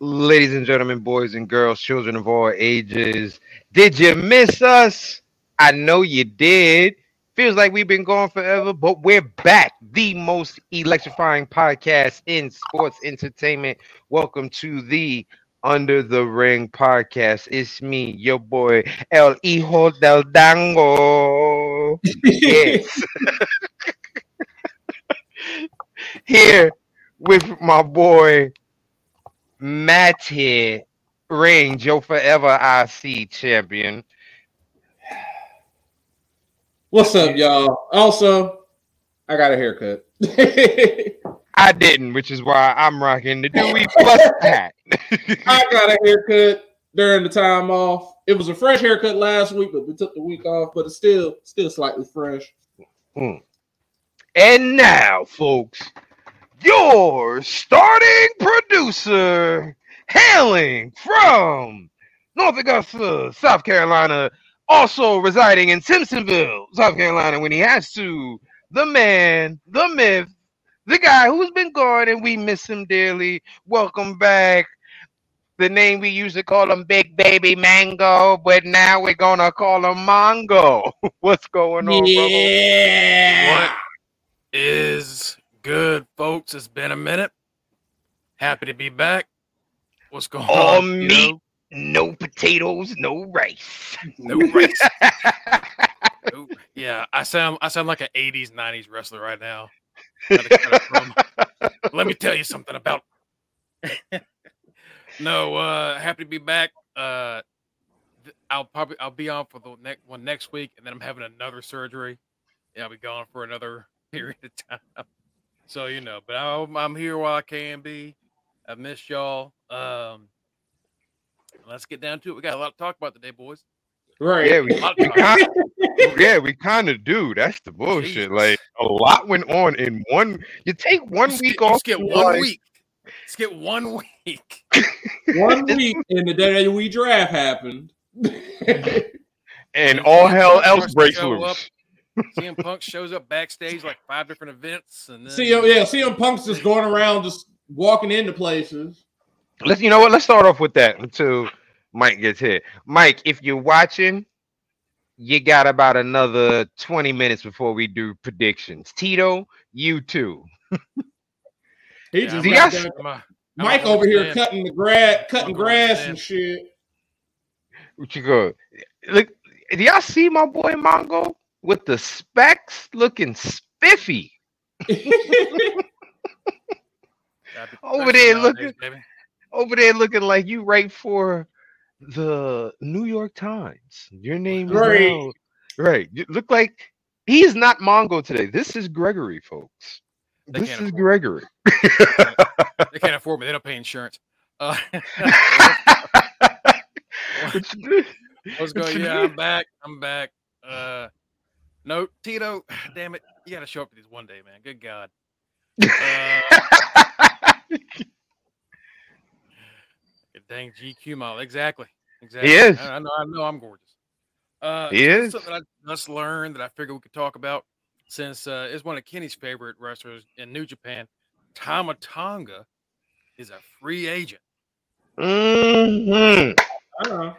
Ladies and gentlemen, boys and girls, children of all ages, did you miss us? I know you did. Feels like we've been gone forever, but we're back. The most electrifying podcast in sports entertainment. Welcome to the Under the Ring podcast. It's me, your boy, El Hijo del Dango. yes. Here with my boy, Matty Range, your forever IC champion. What's up, y'all? Also, I got a haircut. I didn't, which is why I'm rocking the Dewey Plus hat. I got a haircut during the time off. It was a fresh haircut last week, but we took the week off, but it's still still slightly fresh. Mm. And now, folks, your starting producer, hailing from North Augusta, South Carolina, also residing in Simpsonville, South Carolina, when he has to, the man, the myth, the guy who's been gone and we miss him dearly. Welcome back. The name we used to call him Big Baby Mango, but now we're gonna call him Mongo. What's going on, yeah. What is good, folks? It's been a minute. Happy to be back. What's going All on? you meat. know? No potatoes, no rice. No rice. No- yeah, I sound I sound like an '80s '90s wrestler right now. Gotta cut it from- Let me tell you something about. no, uh, happy to be back. Uh, I'll probably I'll be on for the next one next week, and then I'm having another surgery. Yeah, I'll be gone for another period of time. So you know, but I'm, I'm here while I can be. I've missed y'all. Um, let's get down to it. We got a lot to talk about today, boys. Right. Yeah, we, we to talk about. kind yeah, we kind of do. That's the bullshit. Jesus. Like a lot went on in one. You take one You week skip, off. skip you're one like, week. Skip one week. One week in the day we draft happened. and And all hell else starts breaks show loose. CM Punk shows up backstage like five different events, and then CM, yeah, CM Punk's just going around, just walking into places. Let's you know what? Let's start off with that until Mike gets hit. Mike, if you're watching, you got about another 20 minutes before we do predictions. Tito, you too. He Yeah, just I'm got I- done- I'm a- I'm Mike a over here understand. cutting the grass, cutting gonna grass understand. and shit. What you go? Look, do y'all see my boy Mongo with the specs looking spiffy? Over there looking- nowadays, baby. Over there looking like you write for the New York Times. Your name is Right. now- right. You look like he's not Mongo today. This is Gregory, folks. They this can't is afford Gregory. They can't afford me. They don't pay insurance. Uh, What you do? Let's go. Yeah. I'm back. I'm back. Uh, no, Tito. Damn it, you got to show up to these one day, man. Good God. Uh, dang GQ model. Exactly. Exactly. He is. I, I know. I know. I'm gorgeous. Uh, He is. Something I just learned that I figured we could talk about since uh, it's one of Kenny's favorite wrestlers in New Japan. Tama Tonga is a free agent. Mhm. I know.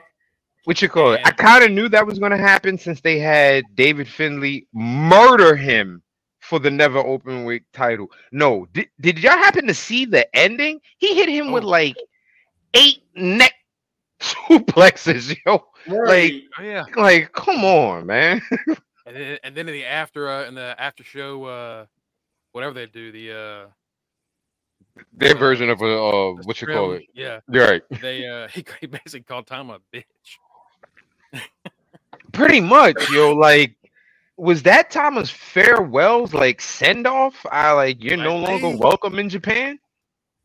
What you call it? I kind of knew that was going to happen since they had David Finlay murder him for the NEVER Openweight title. No, did, did y'all happen to see the ending? He hit him with Oh. like eight neck suplexes, yo. Right. Oh yeah. Like, come on, man. And then, and then in the after uh, in the after show, uh, whatever they do, the uh, Their Uh, version of a uh, what you call it? Yeah, You're right. they uh, he, he basically called Tom a bitch. Pretty much, yo. Like, was that Thomas farewells like send off? I like you're no Like, longer welcome in Japan.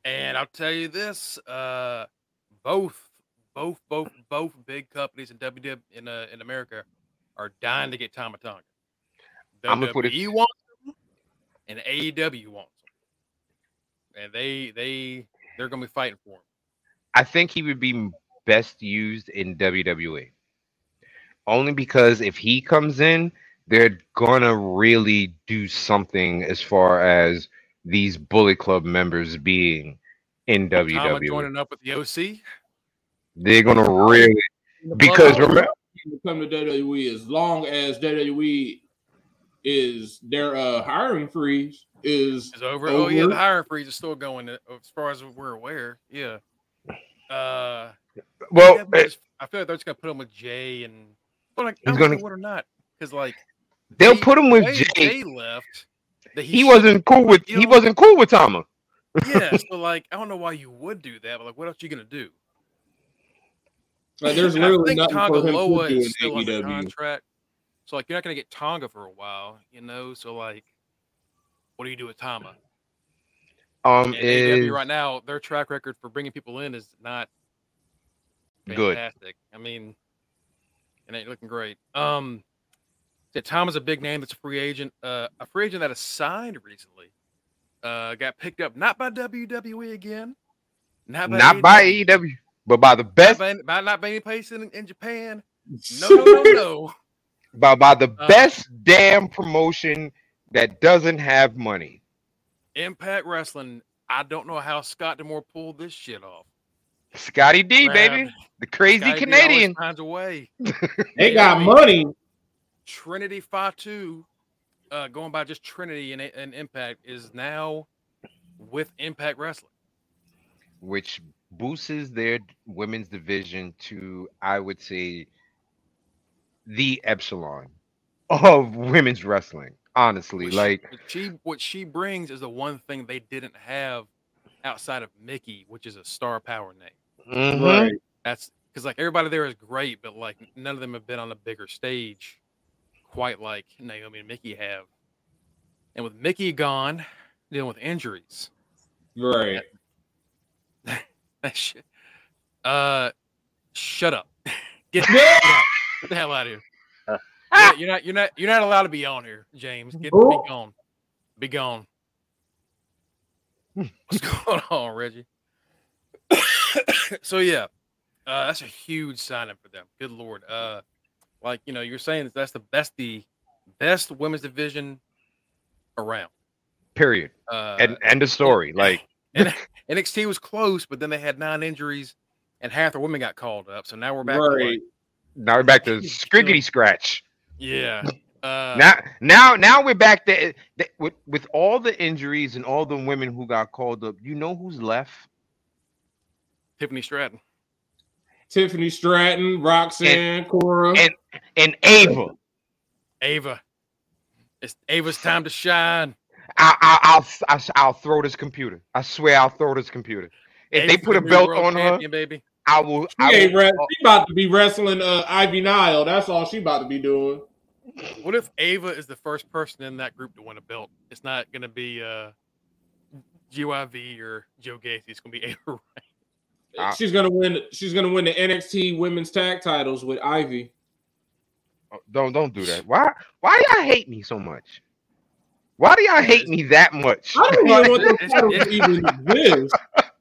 And I'll tell you this: uh, both, both, both, both big companies in WW in uh, in America are dying to get Tama Tonga. I'ma put it- WWE wants them, and AEW wants them, and they they they're gonna be fighting for him. I think he would be best used in WWE. Only because if he comes in, they're gonna really do something as far as these Bullet Club members being in Tama WWE. joining up with the OC They're gonna really because remember, to come to WWE as long as WWE is their uh hiring freeze is is over. Oh yeah, the hiring freeze is still going uh, as far as we're aware. Yeah. Uh, well, yeah, but I feel like they're just gonna put him with Jay and but like He's I don't gonna- know what or not because like they'll Jay- put him with Jay, Jay. Jay left. That He should- wasn't cool with you he wasn't cool with Tama. Yeah, so like I don't know why you would do that, but like what else you gonna do? like there's And I literally think nothing Tonga for him Loa to do is in still under AEW. contract, so like you're not gonna get Tonga for a while, you know. So like, what do you do with Tama? Um, And is right now, their track record for bringing people in is not Good. I mean, it ain't looking great. Um, Tom is a big name that's a free agent. Uh, a free agent that is signed recently. Uh, got picked up not by WWE again, not by not by AEW, AEW, but by the best by, by not by any place in, in Japan. No, no, no, no. by by the Uh, best damn promotion that doesn't have money. Impact Wrestling. I don't know how Scott D'Amore pulled this shit off. Scotty D, Grab- baby, the crazy Scotty D Canadian. finds a way. They got money. Trinity Fatu, uh, going by just Trinity and, and Impact, is now with Impact Wrestling. which boosts their women's division to, I would say, the epsilon of women's wrestling. Honestly, What she- like what she what she brings is the one thing they didn't have outside of Mickie, which is a star power name. Mhm. Right. That's because like everybody there is great, but like none of them have been on a bigger stage quite like Naomi and Mickie have. And with Mickie gone, dealing with injuries, Right. that shit. Uh, shut up. Get, get out. Get the hell out of here. Yeah, you're not. You're not. You're not allowed to be on here, James. Get Who? be gone. Be gone. What's going on, Reggie? so yeah, uh, that's a huge sign up for them. Good lord. Uh, like you know, you're saying that that's the best the best women's division around. period. Uh, And end of story. Like and, NXT was close, but then they had nine injuries, and half the women got called up. So now we're back. To like, Right. now we're back to scriggity scratch. yeah. Uh, now, now, now we're back there th- with with all the injuries and all the women who got called up. You know who's left? Tiffany Stratton. Tiffany Stratton, Roxanne, Cora. and- And Ava. Ava. It's Ava's time to shine. I, I, I'll, I'll, I'll throw this computer. I swear, I'll throw this computer. If they put a belt world on her, champion, baby. I will. she, I ain't will re- she about to be wrestling uh, Ivy Nile. That's all she about to be doing. What if Ava is the first person in that group to win a belt? It's not going to be uh, GYV or Joe Gacy. It's going to be Ava. She's gonna win. She's gonna win the NXT Women's Tag Titles with Ivy. don't don't do that. Why why y'all hate me so much? Why do y'all hate me that much? I don't even want the It's- it's- to even exist.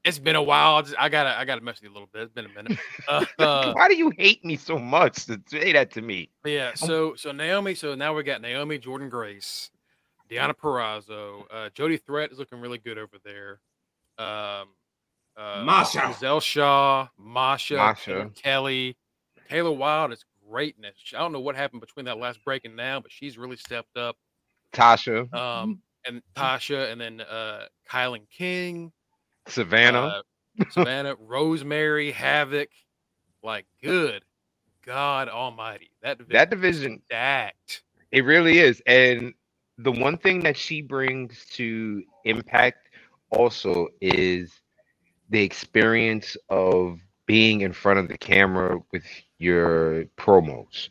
It's been a while. I just- I gotta I gotta mess with you a little bit. It's been a minute. Uh, uh, Why do you hate me so much to say that to me? Yeah, so so Naomi, so now we got Naomi, Jordynne Grace, Deonna Purrazzo, uh, Jody Threat is looking really good over there. Um, uh, Masha. Giselle Shaw, Masha, Masha. Kelly, Taylor Wilde is greatness. I don't know what happened between that last break and now, but she's really stepped up. Tasha, Um, and Tasha, and then uh, Kilynn King, Savannah. uh, Savannah, Rosemary, Havoc, like good God Almighty, that division that division, stacked. it really is. And the one thing that she brings to Impact also is the experience of being in front of the camera with your promos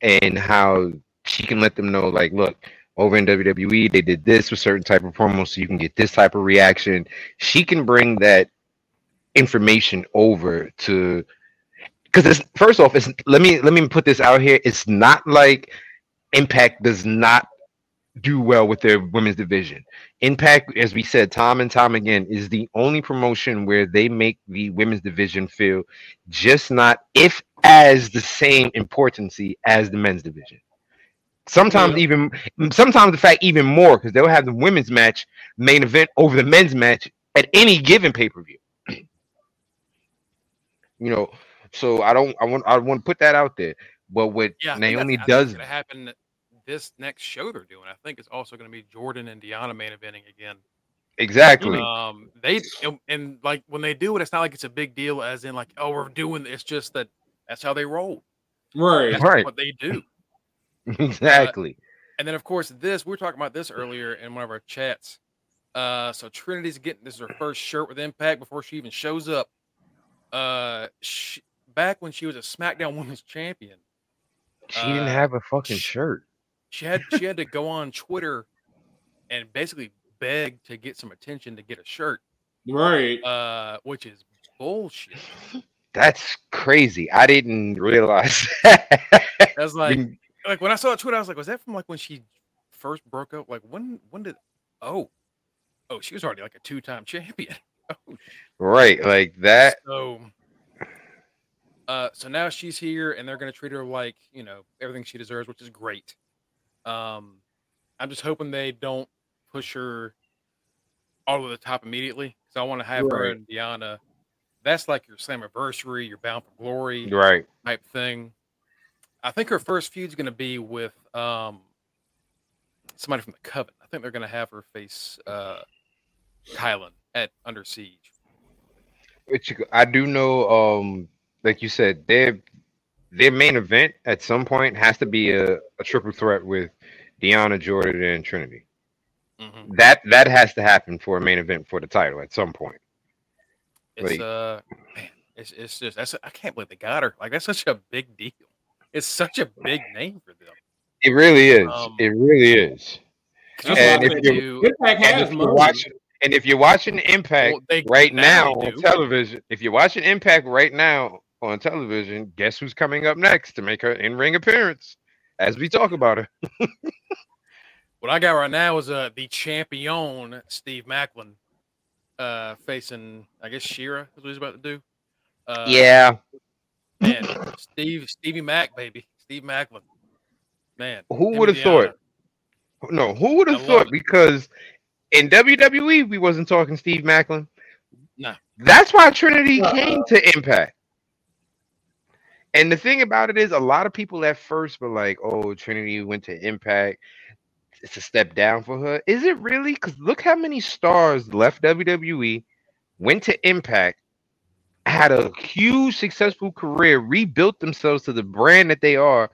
and how she can let them know, like, look, over in WWE, they did this with certain type of promos, so you can get this type of reaction. She can bring that information over to because it's first off, it's let me let me put this out here. It's not like Impact does not do well with their women's division. Impact, as we said, time and time again, is the only promotion where they make the women's division feel just not if as the same importancy as the men's division. Sometimes even sometimes the fact even more because they'll have the women's match main event over the men's match at any given pay per view. you know, so I don't. I want. I want to put that out there. But what Yeah, Naomi does, happen this next show they're doing. I think it's also going to be Jordynne and Deonna main eventing again. exactly. Um, they and, and like when they do it, it's not like it's a big deal, as in like, oh, we're doing. It's just that that's how they roll. Right. That's Right. what they do. exactly. And then of course this we were talking about this earlier in one of our chats. Uh, so Trinity's getting this is her first shirt with Impact before she even shows up. Uh, she, back when she was a SmackDown Women's Champion, she didn't uh, have a fucking sh- shirt. She had she had to go on Twitter and basically beg to get some attention to get a shirt, Right. uh, which is bullshit. That's crazy. I didn't realize that. That's like like when I saw it Twitter, I was like, was that from like when she first broke up? Like when when did oh oh she was already like a two time champion. Oh right, like that. so uh so now she's here and they're gonna treat her like, you know, everything she deserves, which is great. Um I'm just hoping they don't push her all to the top immediately. Because I want to have her and Deonna. That's like your Slammiversary, your Bound for Glory Right. type thing. I think her first feud's going to be with um somebody from the Coven. I think they're going to have her face uh Kilynn at Under Siege. Which I do know, um, like you said, their their main event at some point has to be a, a triple threat with Deonna, Jordynne, and Trinity. Mhm. That that has to happen for a main event for the title at some point. It's Like- uh man, it's it's just that's I can't believe they got her. Like that's such a big deal. It's such a big name for them. It really is. Um, it really is. And if you're- do- And if, watching, and if you're watching Impact well, they- right now they on do. television, if you're watching Impact right now on television, guess who's coming up next to make her in-ring appearance? As we talk about her, What I got right now is uh the champion Steve Maclin uh facing I guess Shera is what he's about to do. Uh yeah. man, Steve Stevie Mac, baby. Steve Maclin. Man. Who would have thought? No, who would have thought? Because in WWE, we wasn't talking Steve Maclin. No. That's why Trinity came to Impact. And the thing about it is, a lot of people at first were like, "Oh, Trinity went to Impact. It's a step down for her." Is it really? Because look how many stars left WWE, went to Impact, had a huge successful career, rebuilt themselves to the brand that they are,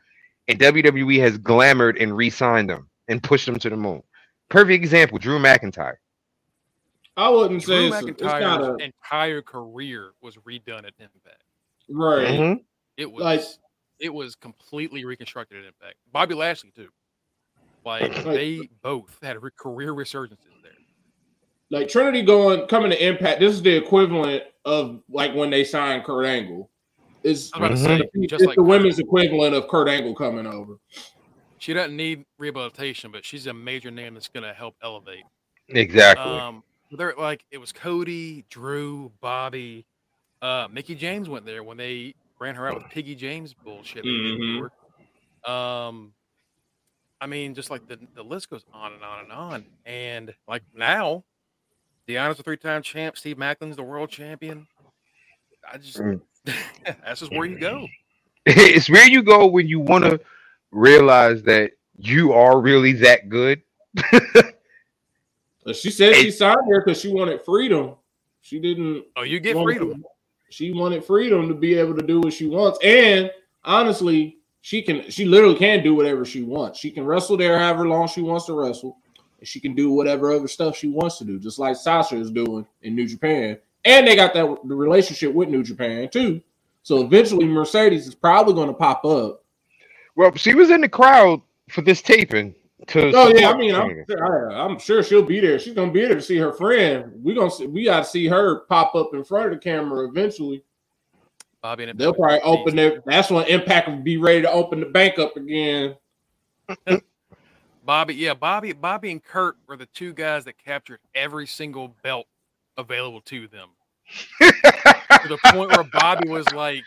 and WWE has glamored and re-signed them and pushed them to the moon. Perfect example: Drew McIntyre. I wouldn't Drew say it's, it's not McIntyre's a entire career was redone at Impact. right. Mhm. It was Like- it was completely reconstructed at Impact. Bobby Lashley too. Like Like- they both had re- career resurgences there. Like Trinity going coming to Impact. This is the equivalent of like when they signed Kurt Angle. It's, I was about to say, it's just like the women's equivalent of Kurt Angle coming over. she doesn't need rehabilitation, but she's a major name that's going to help elevate. Exactly. Um, they're like it was Cody, Drew, Bobby, uh, Mickie James went there when they ran her out with Piggy James bullshit. they did to Mhm. Um, I mean, just like the the list goes on and on and on, and like now, Deonna's a three time champ. Steve Maclin's the world champion. I just Mm. that's just where you go. it's where you go when you want to realize that you are really that good. She said she signed there because she wanted freedom. She didn't Oh, you get want- freedom. She wanted freedom to be able to do what she wants. And honestly, she can she literally can do whatever she wants. She can wrestle there however long she wants to wrestle. And she can do whatever other stuff she wants to do, just like Sasha is doing in New Japan. And they got that the relationship with New Japan too. So eventually Mercedes is probably going to pop up. Well, she was in the crowd for this taping. To Oh yeah, I mean, I'm sure, I, am sure she'll be there. She's gonna be there to see her friend. We gonna see, we got to see her pop up in front of the camera eventually. Bobby and They'll probably open their. That's when Impact will be ready to open the bank up again. Bobby, yeah, Bobby, Bobby and Kurt were the two guys that captured every single belt available to them. to the point where Bobby was like,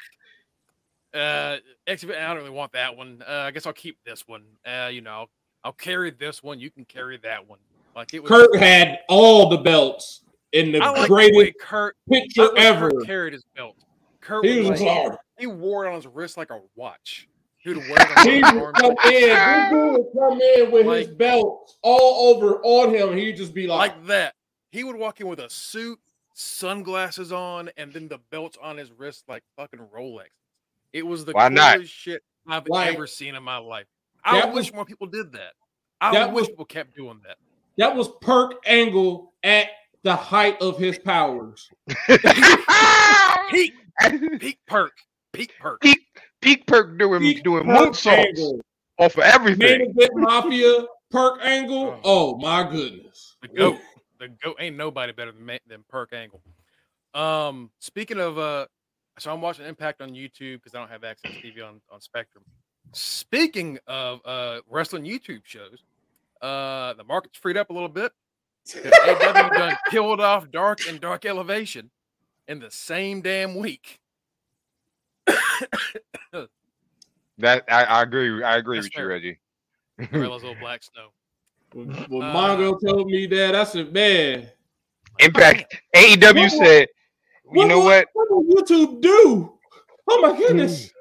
uh, I don't really want that one. Uh, I guess I'll keep this one. Uh, you know, I'll carry this one. You can carry that one. Like it was. Kurt had all the belts in the I like the greatest Kurt, picture like ever. Kurt carried his belt. Kurt He was was like, hard. he wore it on his wrist like a watch. He would wear it He would come in. This dude would come in with his belt all over on him. He'd just be like, like that. He would walk in with a suit, sunglasses on, and then the belts on his wrist like fucking Rolex. It was the Why not? coolest shit I've Like, ever seen in my life. I that wish was- more people did that. I that wish was- people kept doing that. that was Perk Angle at the height of his powers. Peak, peak perk, peak perk. peak peak perk doing Peak doing Perk moonsaults Angle. off of Main everything. event mafia, Perk Angle. Oh my goodness. The goat. The goat ain't nobody better than than Perk Angle. Um, speaking of uh, so I'm watching Impact on YouTube because I don't have access to TV on on Spectrum. Speaking of uh wrestling YouTube shows, uh, the market's freed up a little bit. AEW done killed off Dark and Dark Elevation in the same damn week. That I, I agree. I agree Yes, with you, sir. Reggie. Gorillas old black snow. When, when Uh, Mongo told me that, I said, man, Impact AEW What- said, you know will- what? What will YouTube do? Oh my goodness.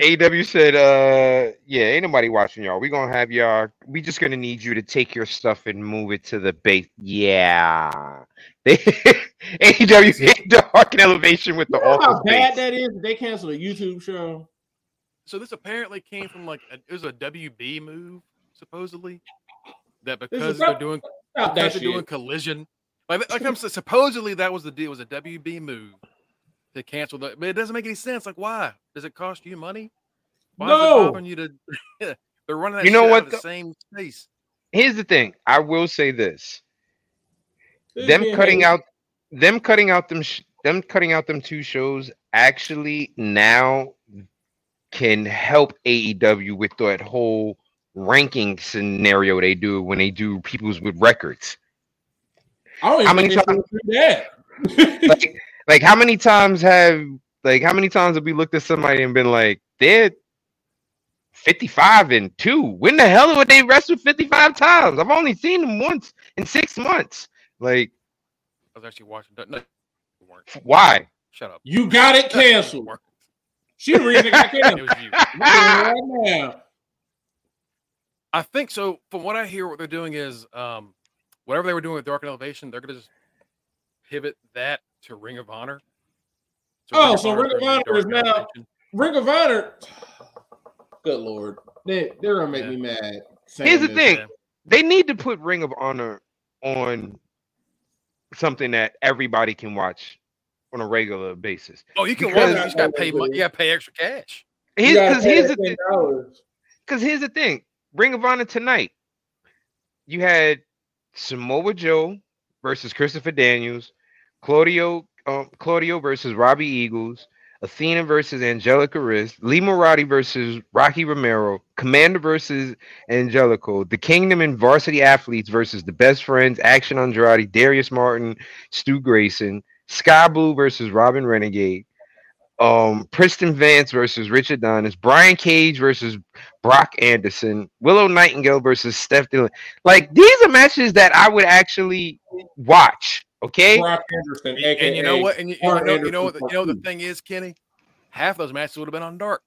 AEW said, uh, yeah, ain't nobody watching y'all. We gonna have y'all. We just gonna need you to take your stuff and move it to the base. Yeah, they AEW hit Dark and Elevation with the You know how bad base. that is? They canceled a YouTube show. So this apparently came from like a, it was a WB move, supposedly. That because they're not- doing because they're doing collision. Like, like I'm supposedly that was the deal. Was a WB move to cancel the. But it doesn't make any sense. Like, why does it cost you money? Why is No. it bothering you to? they're running that You know shit out what, of the same space. Here's the thing. I will say this: This them cutting out, them cutting out them, sh- them cutting out them two shows actually now can help AEW with that whole ranking scenario they do when they do people's with records. I don't even how many think they times- that. like, like how many times have like how many times have we looked at somebody and been like they're 55 and 2 when the hell would they wrestle 55 times i've only seen them once in six months like I was actually watching. No, why Shut up. you got it canceled. She the reason it got It canceled. was you. right now. I think so. From what I hear, what they're doing is um, whatever they were doing with Dark and Elevation, they're gonna just pivot that to Ring of Honor. Oh, so Honor's Ring of Honor is now- Ring of Honor. Good lord, they they're gonna make Yeah. me mad. saying Here's the this. thing. Yeah. they need to put ring of honor on something that everybody can watch on a regular basis Oh, you can Because- watch. it, You just gotta pay. money. You gotta pay extra cash. You because pay here's the thing because here's the thing ring of honor tonight you had samoa joe versus christopher daniels claudio um, claudio versus robbie eagles athena versus angelica riz lee Moriarty versus rocky romero komander versus angelico the kingdom and varsity athletes versus the best friends action andretti darius martin stu grayson skye blue versus robyn renegade um Preston Vance versus Richard Donis, Brian Cage versus Brock Anderson, Willow Nightingale versus Steph Dillon. Like these are matches that I would actually watch. Okay, Brock Anderson, And, and you know what? And you, you know, you know what? Anderson You know the thing is, Kenny. Half those matches would have been on Dark.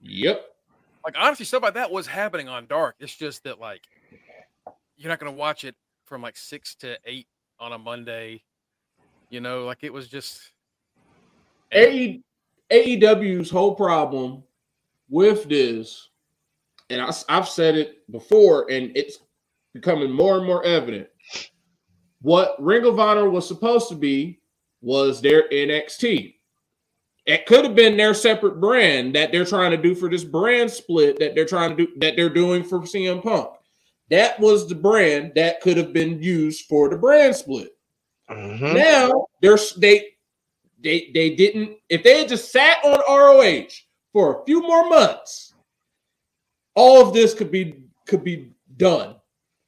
Yep. Like honestly, stuff like that was happening on Dark. It's just that like you're not gonna watch it from like six to eight on a Monday. You know, like it was just. AE, AEW's whole problem with this, and I, have said it before, and it's becoming more and more evident. What Ring of Honor was supposed to be was their NXT. It could have been their separate brand that they're trying to do for this brand split that they're trying to do that they're doing for CM Punk. That was the brand that could have been used for the brand split. Mhm. Now there's they they they didn't if they had just sat on ROH for a few more months, all of this could be could be done.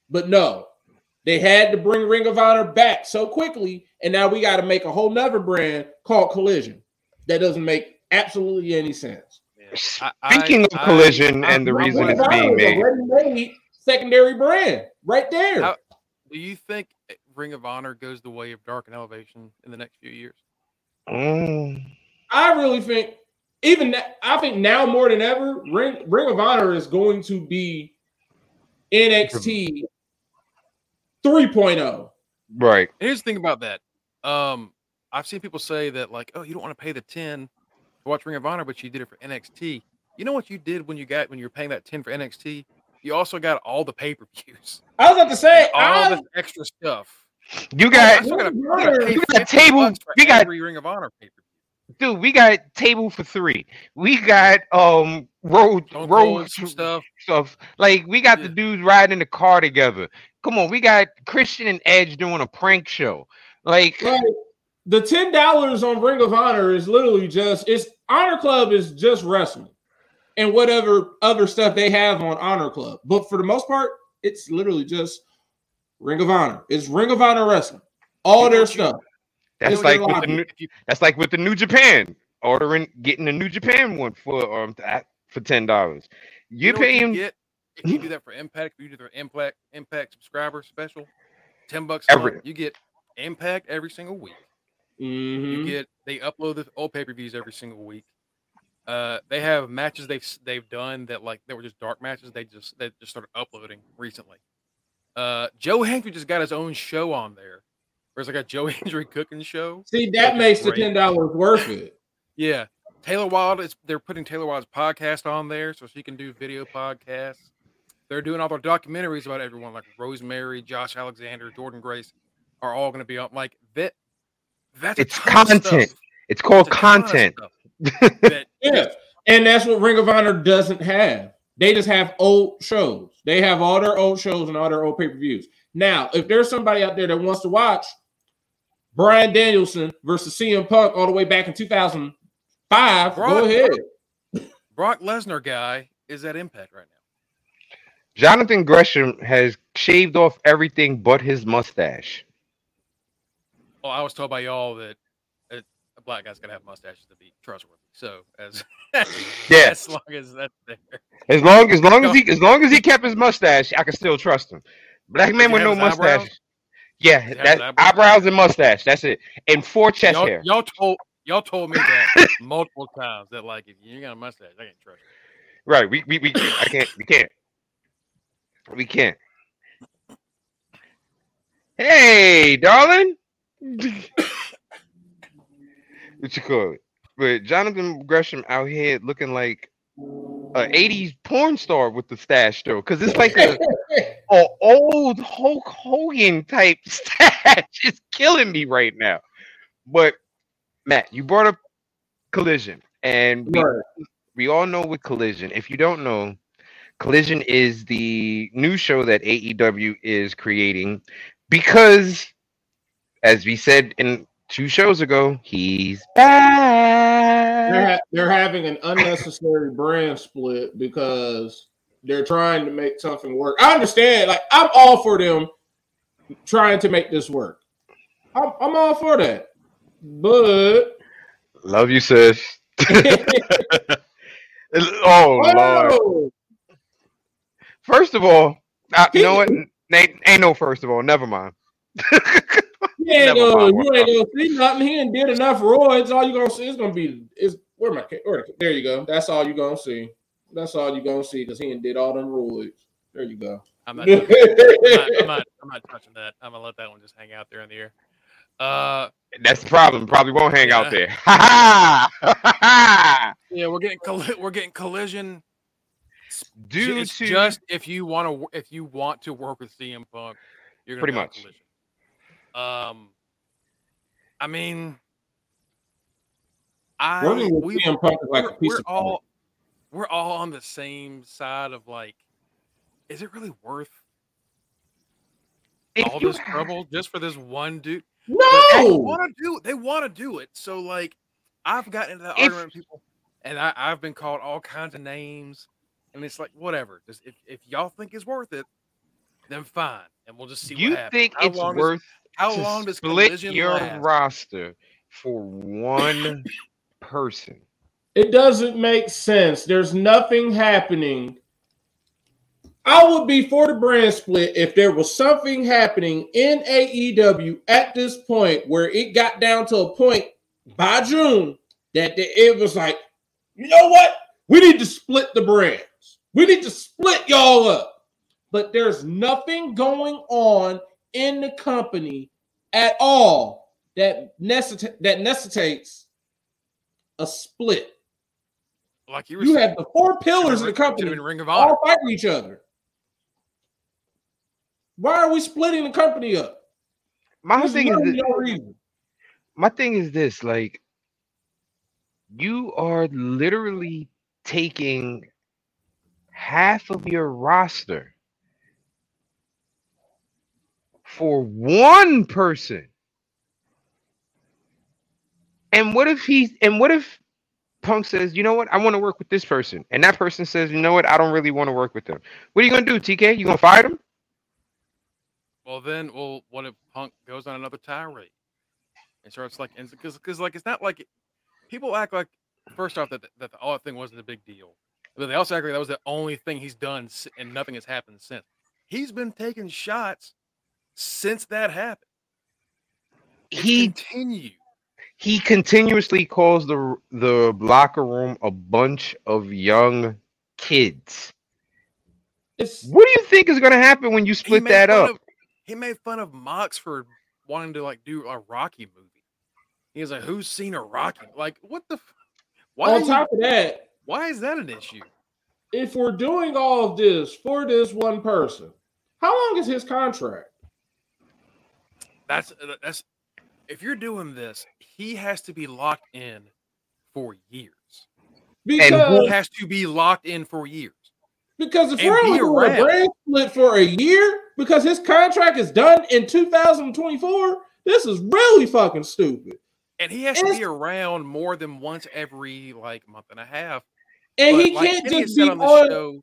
But no, they had to bring Ring of Honor back so quickly, and now we got to make a whole nother brand called Collision. That doesn't make absolutely any sense. I- I- Speaking of I- collision I- and the I reason it's being made. Honor is a ready-made secondary brand right there. How- Do you think Ring of Honor goes the way of Dark and Elevation in the next few years? Mm. I really think even na- I think now more than ever, Ring Ring of Honor is going to be NXT 3.0. Right. Here's the thing about that. Um, I've seen people say that like, oh, you don't want to pay the ten to watch Ring of Honor, but you did it for NXT. You know what you did when you got when you were paying that ten for NXT? You also got all the pay per views, I was about to say, all I, this extra stuff. You got still gotta, Ring I of gotta Honor- pay You got 50 table- bucks for you got- every Ring of Honor pay per dude, we got table for three. We got um road Stone road stuff. stuff. Like we got the dudes riding the car together. Come on, we got Christian and Edge doing a prank show. Like like the ten dollars on Ring of Honor is literally just it's Honor Club is just wrestling and whatever other stuff they have on Honor Club. But for the most part, it's literally just Ring of Honor. It's Ring of Honor wrestling. All You their stuff. that's It's like with the new, that's like with the New Japan ordering getting the New Japan one for um that for ten dollars. You, you know what pay you him get if you do that for Impact. If you do their Impact Impact subscriber special, ten bucks a Every- month, you get Impact every single week. Mhm. You get they upload the old pay per views every single week. Uh, they have matches they've they've done that like they were just dark matches. They just they just started uploading recently. Uh, Joe Hendry just got his own show on there. There's like a Joe Hendry cooking show. See, that Which is makes the ten dollars worth it. Yeah, Taylor Wilde is they're putting Taylor Wilde's podcast on there so she can do video podcasts. They're doing all their documentaries about everyone, like Rosemary, Josh Alexander, Jordynne Grace, are all going to be on. Like that. That's It's content. it's called It's a ton of content. that Yeah. And that's what Ring of Honor doesn't have. They just have old shows. They have all their old shows and all their old pay-per-views. Now, if there's somebody out there that wants to watch Bryan Danielson versus CM Punk all the way back in 2005, go ahead. Brock Lesnar guy is at Impact right now. Jonathan Gresham has shaved off everything but his mustache. Oh, I was told by y'all that a, black guy's gonna have mustaches to be trustworthy. So as Yeah. as long as that's there, As long as long as he as long as he kept his mustache, I can still trust him. Black man with no mustache. Yeah, he have that eyebrows? eyebrows and mustache. That's it. And four chest y'all, hair. y'all told y'all told me that multiple times that like if you ain't got a mustache, I can't trust you. Right. We we, we I can't we can't. We can't. Hey, darling. what you call it? But Jonathan Gresham out here looking like a 80s porn star with the stash though. Cause it's like a, a old Hulk Hogan type stash. It's killing me right now. But Matt, you brought up collision. And we Right. we all know with Collision. If you don't know, Collision is the new show that AEW is creating because, as we said in two shows ago, he's They're, ha- they're having an unnecessary brand split because they're trying to make something work. I understand. Like, I'm all for them trying to make this work. I'm, I'm all for that. But Love you, sis. oh Lord! Whoa! First of all, uh, you know what? He- Ain't, ain't no first of all. Never mind. yeah, ain't Never gonna, mind, you ain't gonna see nothing. He ain't did enough roids. All you gonna see is gonna be is where my ca- where there you go. That's all you gonna see. That's all you gonna see because he ain't did all them roids. There you go. I'm not, I'm not, I'm not, I'm not touching that. I'm gonna let that one just hang out there in the air. Uh, That's the problem. Probably won't hang out there. Ha ha! yeah, we're getting colli- we're getting collision. Due it's to just if you want to if you want to work with CM Punk, you're gonna Pretty much. Um, I mean, I we CM Punk is like a we're, piece we're of all we're all on the same side of like, is it really worth if all this trouble just for this one dude? But they No, want to do. They want to do it. So like, I've gotten into that If- argument with people, and I, I've been called all kinds of names, and it's like whatever. Just if, if y'all think it's worth it, then fine, and we'll just see you what think How it's long does- worth How to long does split collision your last? roster for one person? it doesn't make sense. There's nothing happening. I would be for the brand split if there was something happening in AEW at this point where it got down to a point by June that the, it was like, you know what? We need to split the brands. We need to split y'all up. But there's nothing going on in the company at all that necessita- that necessitates a split. Like you were You saying, have the four pillars of the should've been company Ring of Honor. all fighting each other. Why are we splitting the company up? My There's thing is literally thi- no my thing is this like you are literally taking half of your roster for one person. And what if he's and what if punk says you know what? I want to work with this person. And that person says you know what? I don't really want to work with them. What are you gonna do tk you gonna fight him Well, then, well, what if Punk goes on another tirade and starts like, because because like it's not like people act like first off that that the all thing wasn't a big deal, but they also act like that was the only thing he's done and nothing has happened since. He's been taking shots since that happened. It's he continue. he continuously calls the the locker room a bunch of young kids. It's What do you think is going to happen when you split that up? Of, he made fun of Mox for wanting to like do a Rocky movie. He was like, "Who's seen a Rocky? Like, what the? f- Why? are on you- top of that, why is that an issue? if we're doing all of this for this one person, how long is his contract? That's uh, that's if you're doing this, he has to be locked in for years. Because He has to be locked in for years. because if and we're be only doing a brand split for a year because his contract is done in 2024, this is really fucking stupid. And he has to be around more than once every like month and a half. And But he can't Kenny just be on on, show,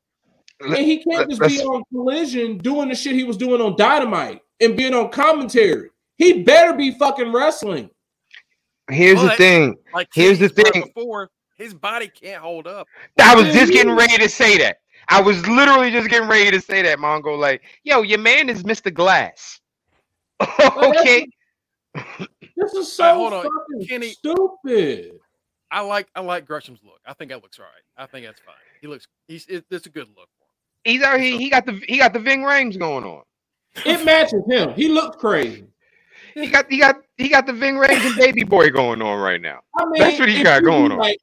and he can't just be on collision doing the shit he was doing on Dynamite and being on commentary. He better be fucking wrestling. Here's the thing. like Here's the thing. before, his body can't hold up. I was just getting ready to say that. I was literally just getting ready to say that, Mongo. Like, yo, your man is Mr. Glass. okay. This is so Hey, hold on. fucking Kenny- stupid. I like I like Gresham's look. I think that looks all right. I think that's fine. He looks he's it, it's a good look for him. He's out here. He got the he got the Ving Rhames going on. It matches him. He looked crazy. He got he got he got the Ving Rhames and Baby Boy going on right now. I mean, That's what he if got going on. Like,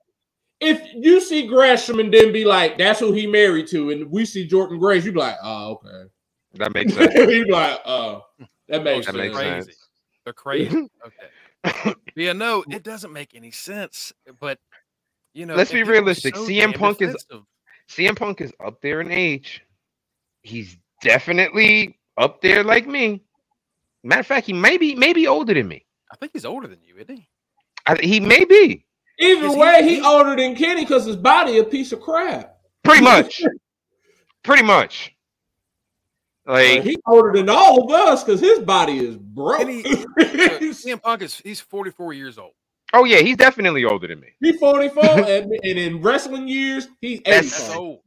if you see Gresham and then be like, "That's who he married to," and we see Jordynne Grace, you be like, "Oh, okay." That makes sense. you be like, "Oh, that makes That sense." makes Crazy. They're crazy. Okay. yeah, no, it doesn't make any sense. Eh, but you know, Let's be realistic. so CM damn Punk is- CM Punk is up there in age. He's definitely up there like me. Matter of fact, he may be maybe older than me. I think he's older than you, isn't he? I, he may be Either Is way, he, he- older than Kenny because his body a piece of crap. pretty much, pretty much. Like he older than all of us because his body is broke. Kenny- Uh, CM Punk is he's 44 years old. Oh yeah, he's definitely older than me. He's 44, and, and in wrestling years, he's 80. That's That's old.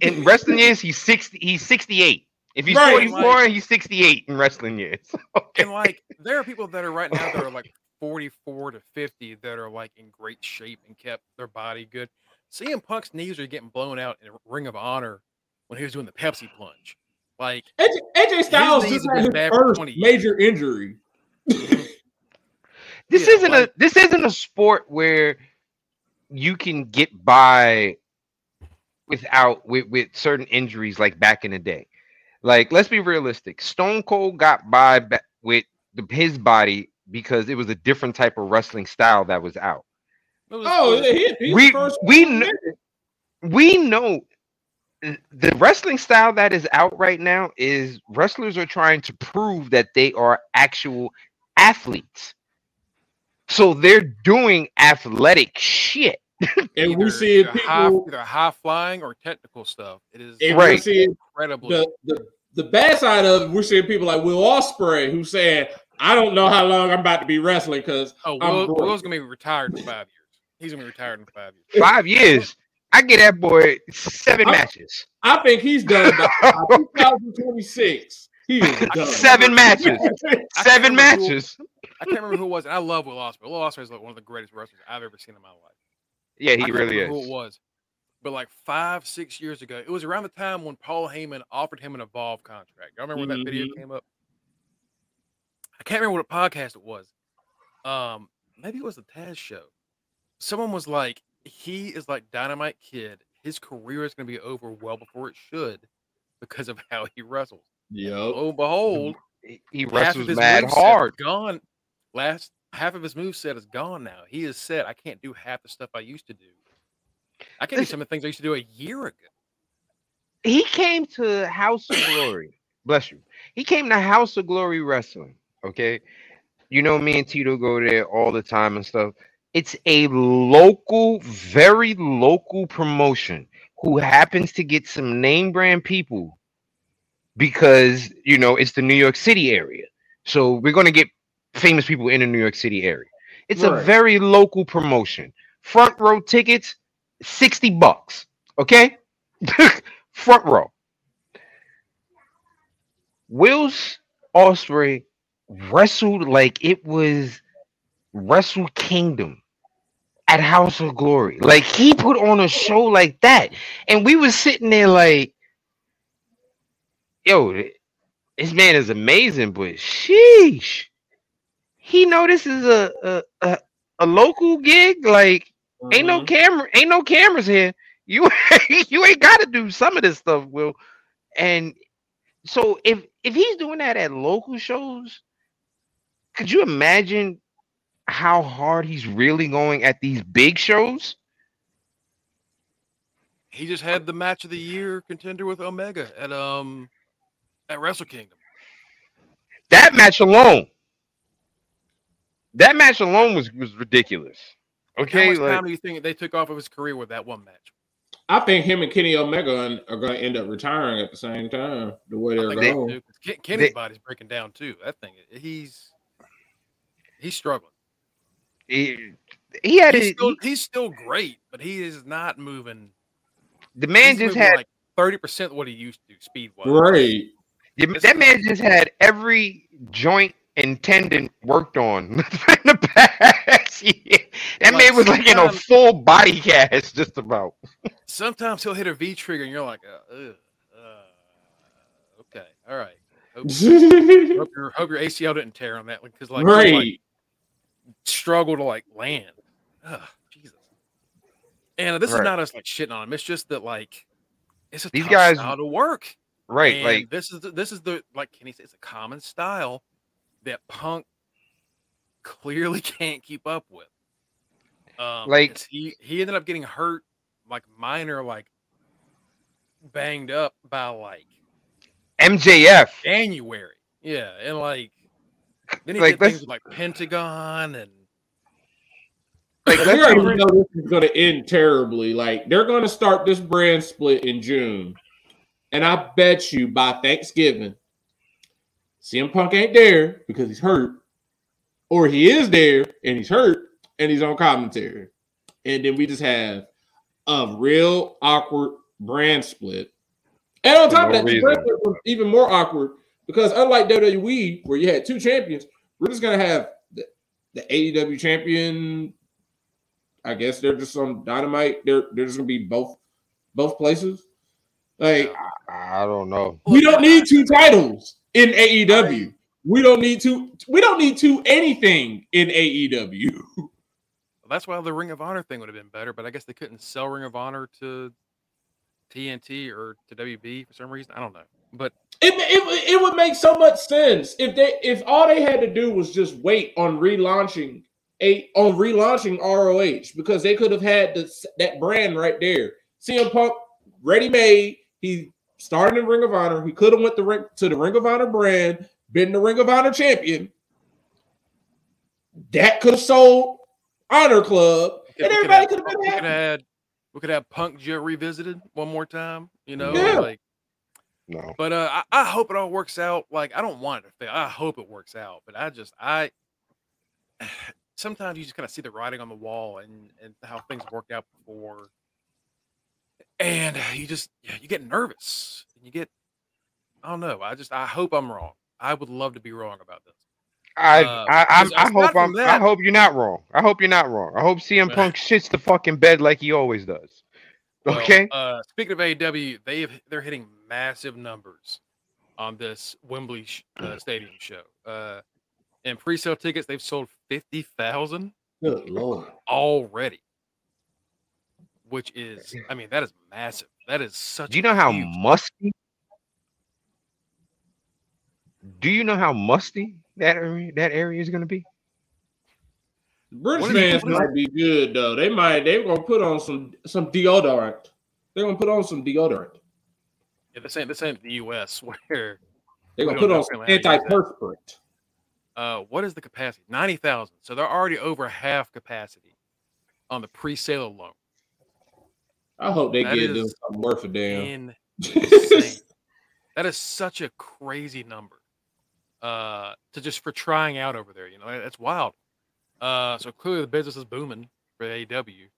In wrestling years, he's sixty. He's sixty-eight. If he's Right, forty-four, he's sixty-eight in wrestling years. okay. And like there are people that are right now that are like 44 to 50 that are like in great shape and kept their body good. CM Punk's knees are getting blown out in Ring of Honor when he was doing the Pepsi plunge. Like AJ, AJ Styles just had been his first major injury. This Yeah, isn't like- a this isn't a sport where you can get by without with, with certain injuries like back in the day. Like let's be realistic. Stone Cold got by ba- with the, his body because it was a different type of wrestling style that was out. was- Oh, it he, he's We- the first we one kn- We know th- the wrestling style that is out right now is wrestlers are trying to prove that they are actual athletes. So they're doing athletic shit. and we either- see it either high, either high flying or technical stuff. It is And Right. we see it, the, the the bad side of it, we're seeing people like Will Ospreay who said, "I don't know how long I'm about to be wrestling because oh, I'm Will, broke. Will's gonna be retired in five years. He's gonna be retired in five years. Five years. I get that boy seven I- matches. I think he's done by, by 2026. He is done. Seven matches. I can't Seven remember who- matches. I can't remember who it was. And I love Will Ospreay. Will Ospreay is like one of the greatest wrestlers I've ever seen in my life. Yeah, I he can't really remember Who it was? But like five, six years ago, it was around the time when Paul Heyman offered him an Evolve contract. Y'all remember when that video Mhm. came up? I can't remember what podcast it was. Um, maybe it was the Taz show. Someone was like, "He is like Dynamite Kid. His career is going to be over well before it should because of how he wrestles." Yeah. Lo and behold, He- He half of wrestles his mad hard. Gone. Last half of his moveset is gone now. He is said, I can't do half the stuff I used to do. I can't do some of the things I used to do a year ago. He came to House of Glory. Bless you. He came to House of Glory Wrestling. Okay. You know, me and Tito go there all the time and stuff. It's a local, very local promotion who happens to get some name brand people because, you know, it's the New York City area. So we're going to get famous people in the New York City area. It's a very local promotion. Front row tickets, 60 bucks. Okay. Front row. Will's Ospreay wrestled like it was Wrestle Kingdom at House of Glory. Like he put on a show like that, and we was sitting there like, "Yo, this man is amazing," but sheesh, he know this is a a a, a local gig. Like ain't no Mhm. camera, ain't no cameras here. You you ain't got to do some of this stuff, Will. And so if if he's doing that at local shows, could you imagine how hard he's really going at these big shows? He just had the match of the year contender with Omega at um at Wrestle Kingdom. That match alone, that match alone was was ridiculous. How Okay, much like time do you think they took off of his career with that one match? I think him and Kenny Omega are going to end up retiring at the same time. The way they're think they going. do, 'cause Ken- Kenny's They- body's breaking down too. That thing, he's he's struggling. He, he had He's his, still, he's still great, but he is not moving. the man he's just had like thirty percent what he used to speed wise. Right. Yeah, that man just had every joint and tendon worked on in the past year. That Like, man was like in a full body cast, just about. Sometimes he'll hit a V trigger, and you're like, uh, uh, okay, all right. Hope, hope your hope your ACL didn't tear on that one because like, he'll, like, right. Struggle to like land. Ugh, Jesus. And this Right. is not us like shitting on him. It's just that like it's a These guys- style to work. Right, And like this is the, this is the like Kenny said, it's a common style that Punk clearly can't keep up with. Um, Like- he he ended up getting hurt, like minor, like banged up by like MJF. January. Yeah, and like then he Like, did things with, like Pentagon and Like, we let's already know this is going to end terribly. Like they're going to start this brand split in June, and I bet you by Thanksgiving, CM Punk ain't there because he's hurt, or he is there and he's hurt and he's on commentary, and then we just have a real awkward brand split. And on top no of that, the brand split was even more awkward because unlike WWE, where you had two champions, we're just gonna have the, the AEW champion I guess they're just on dynamite. They're they're just gonna be both both places. Like I don't know. we don't need two titles in AEW. We don't need to. We don't need to anything in AEW. Well, that's why the Ring of Honor thing would have been better, but I guess they couldn't sell Ring of Honor to TNT or to WB for some reason. I don't know. But It, it it would make so much sense if they if all they had to do was just wait on relaunching a on relaunching ROH because they could have had this, that brand right there. CM Punk ready made. He started in Ring of Honor. He could have went the ring, to the Ring of Honor brand, been the Ring of Honor champion. That could have sold Honor Club, and everybody could have been we could happy. have we could have Punk Joe revisited one more time. You know, Yeah. like. No. But uh, I, I hope it all works out. Like I don't want it to fail. I hope it works out. But I just I sometimes you just kind of see the writing on the wall and and how things worked out before. and you just yeah, you get nervous. And you get I don't know. I just I hope I'm wrong. I would love to be wrong about this. I Uh, I I'm, I hope I'm I hope you're not wrong. I hope you're not wrong. I hope CM Punk shits the fucking bed like he always does. Okay. Uh, speaking of AEW, they've they're hitting massive numbers on this Wembley sh- uh, Stadium show. Uh, and pre-sale tickets, they've sold fifty thousand Good lord. already, which is, I mean, that is massive. That is such. Do you know how huge- musty? Do you know how musty that area that area is going to be? British What is fans might be good though. They might they're gonna put on some some deodorant. They're gonna put on some deodorant. Yeah, this ain't this ain't the U.S. where They're gonna put on some how to antiperspirant. uh, what is the capacity? Ninety thousand. So they're already over half capacity on the pre-sale alone. I hope they That get them something worth a damn. That is such a crazy number uh, to just for trying out over there. You know, that's wild. Uh, so clearly the business is booming for AEW.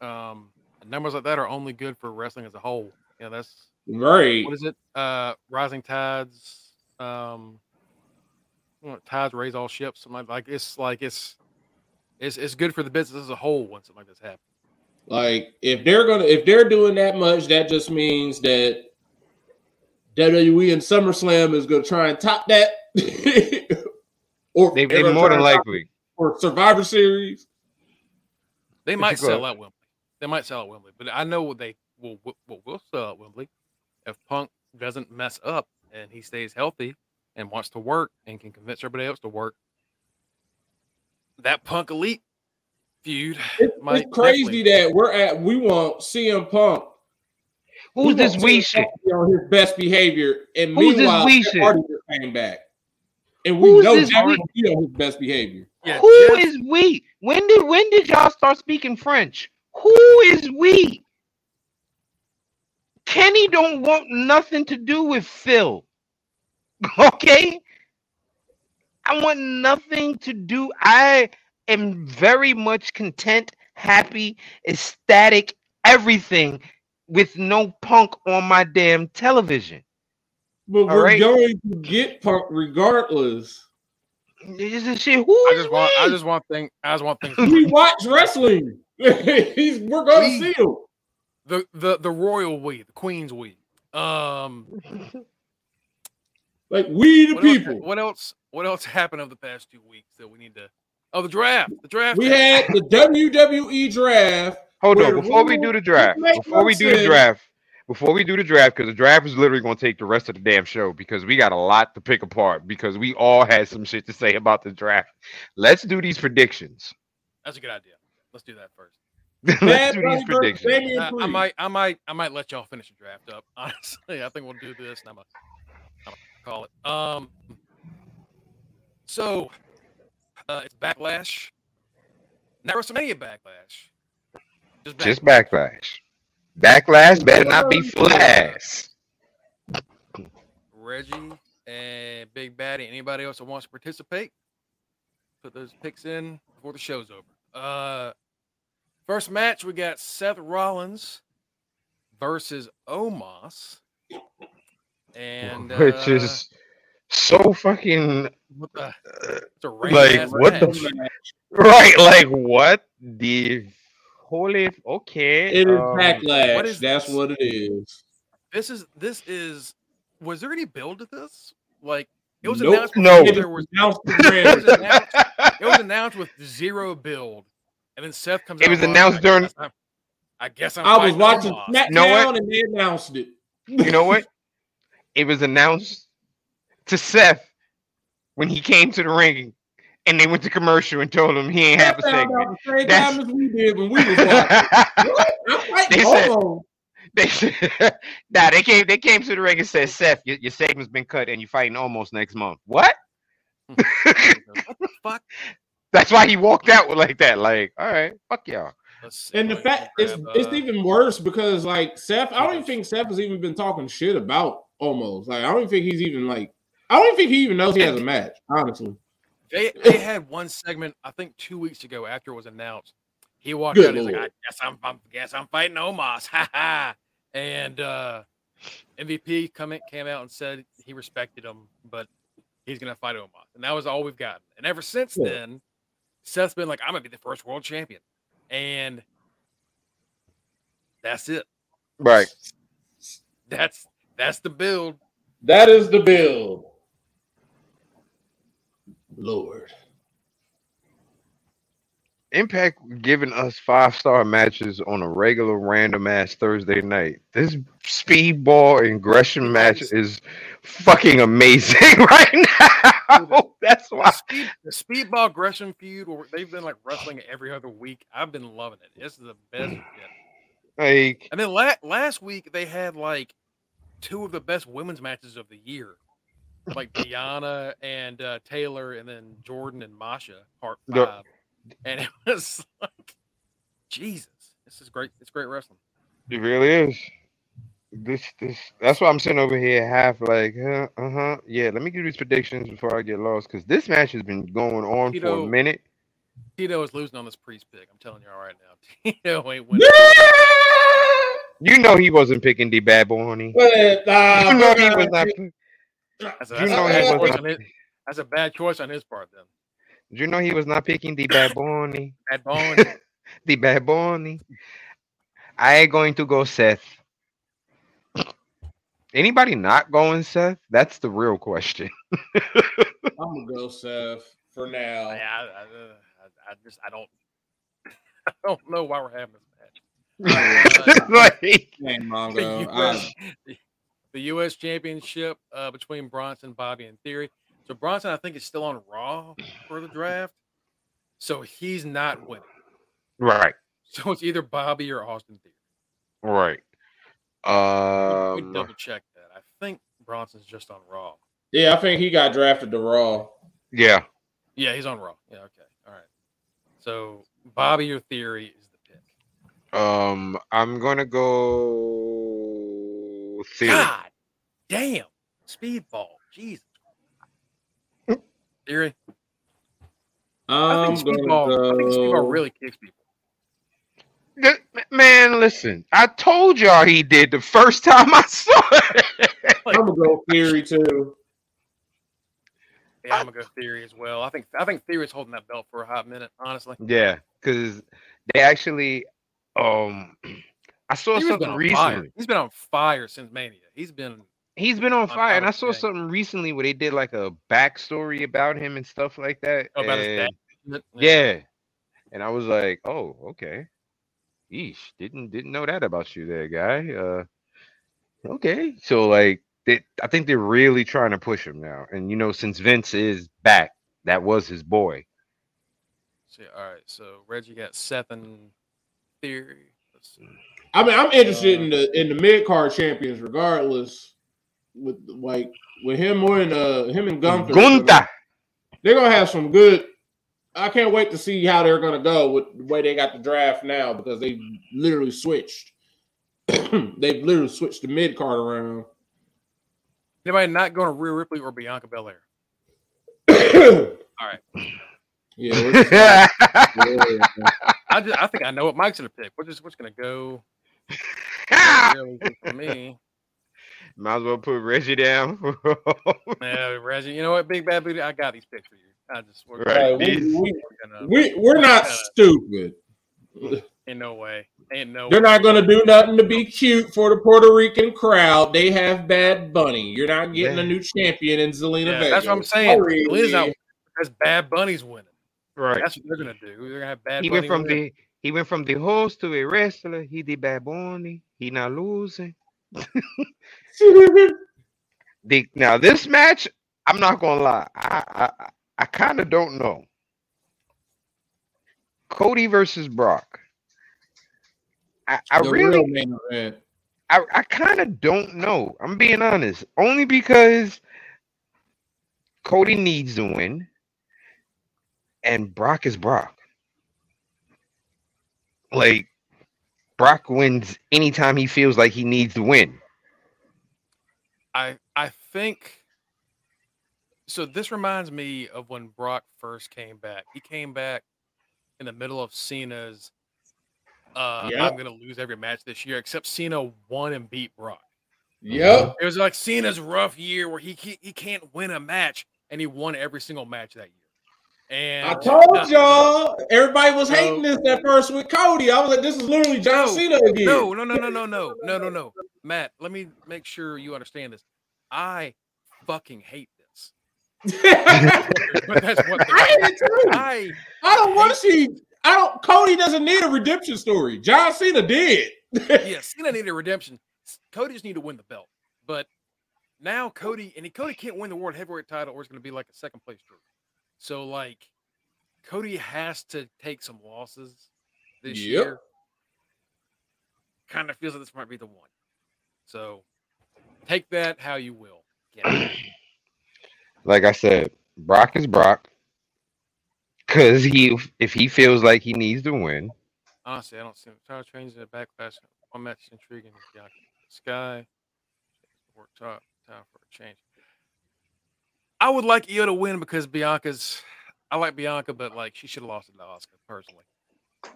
Um, numbers like that are only good for wrestling as a whole. You know, that's right. what is it? Uh, rising tides. Um, you tides raise all ships. Something like, like it's like it's it's it's good for the business as a whole when something like this happens. Like if they're gonna if they're doing that much, that just means that WWE and SummerSlam is gonna try and top that. or They, they're more than and top likely. For Survivor Series. They might sell out Wembley. They might sell out Wembley, but I know what they will will will sell out Wembley if Punk doesn't mess up and he stays healthy and wants to work and can convince everybody else to work. That Punk Elite feud It's, might it's crazy definitely- that we're at we want CM Punk. Who's this want we shit? Punk to be on his best behavior, and Who's this meanwhile, we shit? Hardy just came back, and we Who's know this Jeff we- on his best behavior. Yeah, Who Jeff- is we? When did when did y'all start speaking French? Who is we? Kenny don't want nothing to do with Phil. Okay? I want nothing to do. I am very much content, happy, ecstatic, everything with no punk on my damn television. But All we're right. going to get Punk regardless. This is shit. Who I is just want I just want thing I just want things We watch wrestling. He's, we're going We- to see him. the the the royal we, the queen's we. Um Like we the what else, people. what else what else happened over the past two weeks that we need to Oh, the draft. The draft. We had the WWE draft. Hold on, before we do the draft, before we do the draft, before we do the draft, because the draft is literally going to take the rest of the damn show because we got a lot to pick apart because we all had some shit to say about the draft. Let's do these predictions. That's a good idea. Let's do that first. Let's Bad do these predictions. Damian Uh, I might, I might, I might let y'all finish the draft up. Honestly, I think we'll do this. And I'm gonna, I'm gonna call it. Um, so uh, it's backlash, not WrestleMania backlash. Just, back- Just backlash. Backlash better not be flash. Reggie and Big Baddy. Anybody else that wants to participate, put those picks in before the show's over. Uh, first match we got Seth Rollins versus Omos, and Which uh, is so fucking what the, uh, it's a like ass what the match. f- right? Like what the holy? Okay, It is um, backlash. what is That's this? what it is. This is this is. Was there any build to this? Like it was Nope. announced. No. There was Announced it was announced it was announced with zero build, and then Seth comes. It out was announced like, during- I guess I'm- I guess I'm. I was watching Omos. SmackDown know what? and they announced it. you know what? It was announced to Seth when he came to the ring, and they went to commercial and told him he ain't have a They found segment. the same That's- time as we did when we was watching. What? I'm fighting They said- Omos. they said, nah, they came. They came to the ring and said, "Seth, your, your segment's been cut, and you're fighting Omos next month." What? what the fuck? That's why he walked out like that. Like, all right, fuck y'all. And the fact it's grab, it's uh, even worse because like Seth, I don't even think Seth has even been talking shit about Omos. Like I don't even think he's even like I don't even think he even knows he has a match, honestly. They they had one segment I think two weeks ago after it was announced He walked Good out. He's like. I guess I'm, I guess I'm fighting Omos. Ha ha. And uh, MVP come in, came out and said he respected him, but he's gonna fight Omos, and that was all we've gotten. And ever since Yeah. then, Seth's been like, I'm gonna be the first world champion, and that's it. Right. That's that's the build. That is the build. Lord. Impact giving us five star matches on a regular random ass Thursday night. This speedball and Gresham match is fucking amazing right now. That's The, why. speed, the speedball Gresham feud, where they've been like wrestling every other week. I've been loving it. This is the best. Like, And then la- last week they had like two of the best women's matches of the year, like Deonna and uh, Taylor, and then Jordynne and Masha part The- five. And it was like, Jesus, this is great. It's great wrestling. it really is. This, this. That's why I'm sitting over here half like, huh, uh huh. Yeah, let me give you these predictions before I get lost because this match has been going on for a minute. Tito is losing on this priest pick. I'm telling y'all right now. Tito ain't winning. You know he wasn't picking the bad boy, honey. But, uh, You know he was not. That's a, You that's a know bad he was choice not. on his, that's a bad choice on his part. Then Did You know he was not picking the bad boy. bad bone. the bad boy. I ain't going to go Seth. Anybody not going Seth? That's the real question. I'm gonna go Seth for now. I, I, uh, I, I just I don't I don't know why we're having this match. like, Hey, the, Mongo. US, I, the, the U.S. Championship uh, between Bronson, Bobby, and Theory. So Bronson, I think, is still on Raw for the draft. So he's not winning. right, So it's either Bobby or Austin Theory. right. We, we Um, double check that. I think Bronson's just on Raw. yeah, I think he got drafted to Raw. yeah. Yeah, he's on Raw. Yeah, okay, all right. So Bobby or Theory is the pick. Um, I'm gonna go theory. God damn, Speedball, Jesus. Theory. I I'm think gonna Speedball. I think Speedball really kicks people. Man, listen, I told y'all he did the first time I saw it. I'm gonna go Theory too. Yeah, I'm gonna go Theory as well. I think I think Theory's holding that belt for a hot minute, honestly. yeah, because they actually, um, I saw Theory's something recently. fire. He's been on fire since Mania. He's been He's been on On fire, and I saw something recently where they did like a backstory about him and stuff like that. about his and- dad. Yeah. And I was like, oh, okay. Eesh, didn't didn't know that about you there, guy. Uh okay. So like they, I think they're really trying to push him now. And you know, since Vince is back, that was his boy. See, all right. So Reggie got Seth and Theory. Let's see. I mean, I'm interested in the in the mid card champions, regardless. With like with him or in uh him and Gunther. Gunta. They're gonna have some good. I can't wait to see how they're gonna go with the way they got the draft now because they literally switched. They've literally switched the mid card around. Anybody not going to Rhea Ripley or Bianca Belair? All right. let's- yeah. I just, I think I know what Mike's gonna pick. We're just we're just gonna go really Ah! for me. Might as well put Reggie down. Yeah, Reggie. You know what, Big Bad Booty? I got these picks for you. I just we're, Right. We, we, we're gonna, we, we're not stupid. in no way. Ain't no. Way. They're way. not gonna do nothing to be cute for the Puerto Rican crowd. They have Bad Bunny. You're not getting a new champion in Zelina Yeah, Vega. that's what I'm saying. Sorry. Liz out because Bad Bunny's winning. right. That's what they're gonna do. They're gonna have Bad He Bunny. from win. the he went from the host to a wrestler. He did bad bunny. He not losing. The now this match, I'm not gonna lie. I I, I kind of don't know. Cody versus Brock. I, I really real main event. I, I kind of don't know. I'm being honest. Only because Cody needs to win and Brock is Brock. Like Brock wins anytime he feels like he needs to win. I I think so. This reminds me of when Brock first came back. He came back in the middle of Cena's Uh, Yep. I'm gonna lose every match this year except Cena won and beat Brock. Yep. It was like Cena's rough year where he he, he can't win a match and he won every single match that year. And I told No, y'all. Everybody was hating this at first with Cody. I was like, this is literally John No. Cena again. No, no, no, no, no, no, no, no, no. Matt, let me make sure you understand this. I fucking hate this. But that's what I hate it too. I I don't want to see. I don't. Cody doesn't need a redemption story. John Cena did. yeah, Cena needed a redemption. Cody just need to win the belt. But now Cody and he, Cody can't win the world heavyweight title, or it's going to be like a second place drew. So like, Cody has to take some losses this Yep. year. Kind of feels like this might be the one. So take that how you will. Get it. Like I said, Brock is Brock. Cause he if he feels like he needs to win, Honestly, I don't see him. Title changes at backlash. One match is intriguing. Sky. Work top. Time for a change. I would like Io to win because Bianca's. I like Bianca, but like she should have lost it to Asuka personally.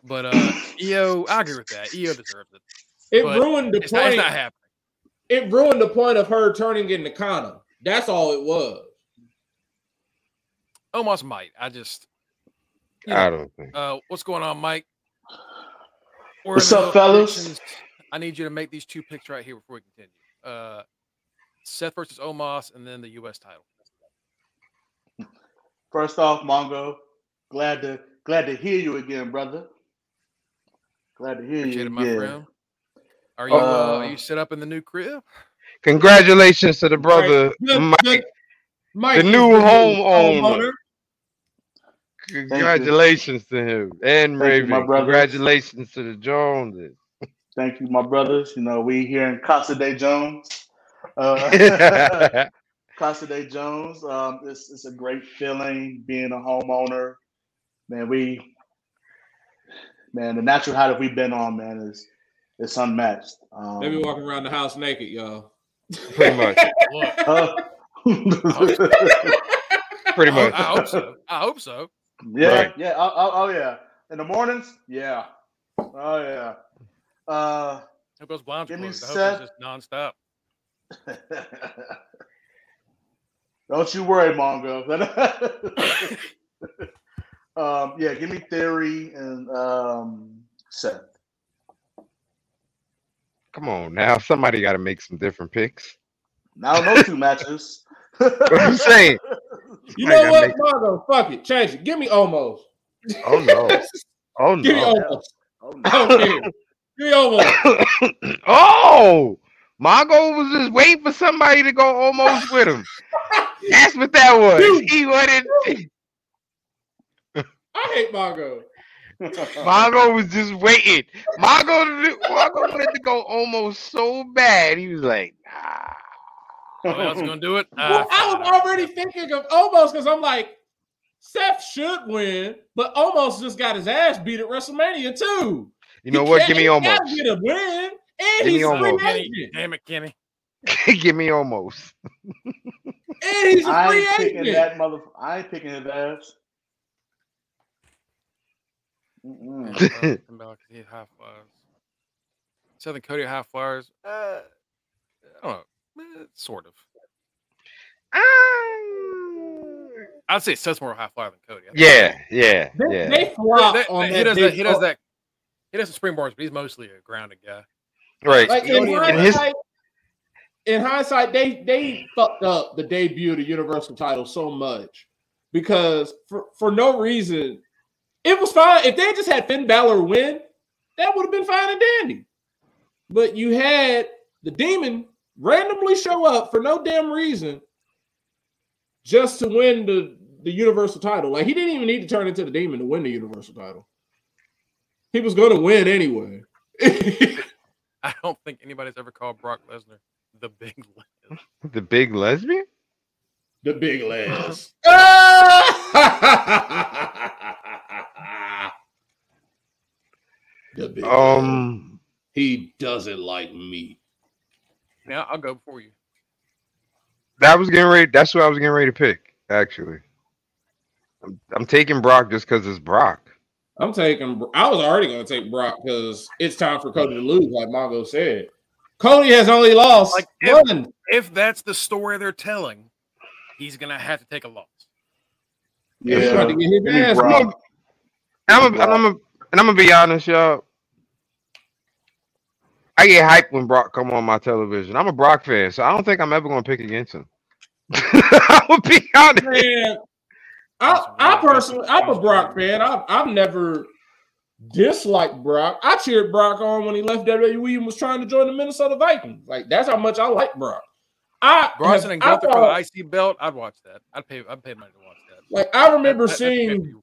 But uh Io, I agree with that. Io deserves it. It But ruined the It's not, it's point. not happening. it ruined the point of her turning into Kana. That's all it was. Almost might. I just. you I don't think. Uh, what's going on, Mike? We're What's up, fellas? predictions. I need you to make these two picks right here before we continue. Uh, Seth versus Omos, and then the U.S. title. First off, Mongo, glad to glad to hear you again, brother. Glad to hear Appreciate you it, my again. friend. Are you uh, are Uh, you set up in the new crib? Congratulations to the brother Right. The- Mike. the- Mike the new homeowner. homeowner. Congratulations to him and Thank you, my Raven. Congratulations to the Joneses. Thank you, my brothers. You know, we here in Casa de Jones. Uh, Casa de Jones. Um, it's, it's a great feeling being a homeowner. Man, we man, the natural height that we've been on, man, is it's unmatched. Um, They be walking around the house naked, y'all. Pretty much. Uh, Pretty I, much. I hope so. I hope so. Yeah, Right. yeah. Oh, oh, oh, yeah. In the mornings, yeah. Oh yeah. Uh, Hope those blinds are Give me closed. I hope Seth. it's just nonstop. don't you worry, Mongo. um, yeah, give me Theory and um, Seth. Come on now. Somebody got to make some different picks. Now no two matches. What I'm saying. You know what, make- Margo? Fuck it, change it. Give me Omos. Oh no. Oh no! Give me Omos. Oh, I don't care. Give me Omos. oh, Mongo was just waiting for somebody to go Omos with him. That's what that was. Dude. He wanted. I hate Margo. Mongo was just waiting. Mongo, Mongo wanted to go Omos so bad. He was like, nah. What else gonna do it? Well, Ah, I was already thinking of Omos because I'm like, Seth should win, but Omos just got his ass beat at WrestleMania too. You know what? Give me Omos. Get a win, and Give he's a free Omos. Damn it, Kenny. Give me Omos. And he's a I free ain't picking that mother. I ain't picking his ass. Mm-mm. Come back, he had high flyers. Southern Cody high flyers. Uh, I don't know. Eh, sort of. I'd say Seth's more high flyer than Cody. I yeah, yeah, They, yeah. they flop That- on that- that. he does that. He does that. He does the springboards, but he's mostly a grounded guy. right. Like in Cody his- hindsight, in hindsight, they they fucked up the debut of the Universal title so much because for, for no reason, it was fine. If they just had Finn Balor win, that would have been fine and dandy. But you had the demon randomly show up for no damn reason just to win the, the Universal title. Like he didn't even need to turn into the demon to win the Universal title. He was going to win anyway. I don't think anybody's ever called Brock Lesnar the Big Liz. The big lesbian? The big legs. the big legs. Um, He doesn't like me. Now I'll go for you. that was getting ready. That's what I was getting ready to pick. Actually, I'm, I'm taking Brock just because it's Brock. I'm taking. I was already going to take Brock because it's time for Cody to lose, like Mongo said. Cody has only lost Like, if- one. If that's the story they're telling, he's gonna have to take a loss. He's Yeah. trying to get his Give me ass Brock. whooped. I'm a, and I'm a, and I'm gonna be honest, y'all. I get hyped when Brock come on my television. I'm a Brock fan, so I don't think I'm ever gonna pick against him. I will be honest. Man, I, I personally, I'm a Brock fan. I've, I've never disliked Brock. I cheered Brock on when he left WWE and was trying to join the Minnesota Vikings. Like that's how much I like Brock. I Bronson and I Gunther for the IC belt, I'd watch that. I'd pay. I'd pay money to watch that. like I remember That- that- seeing. pay-per-view.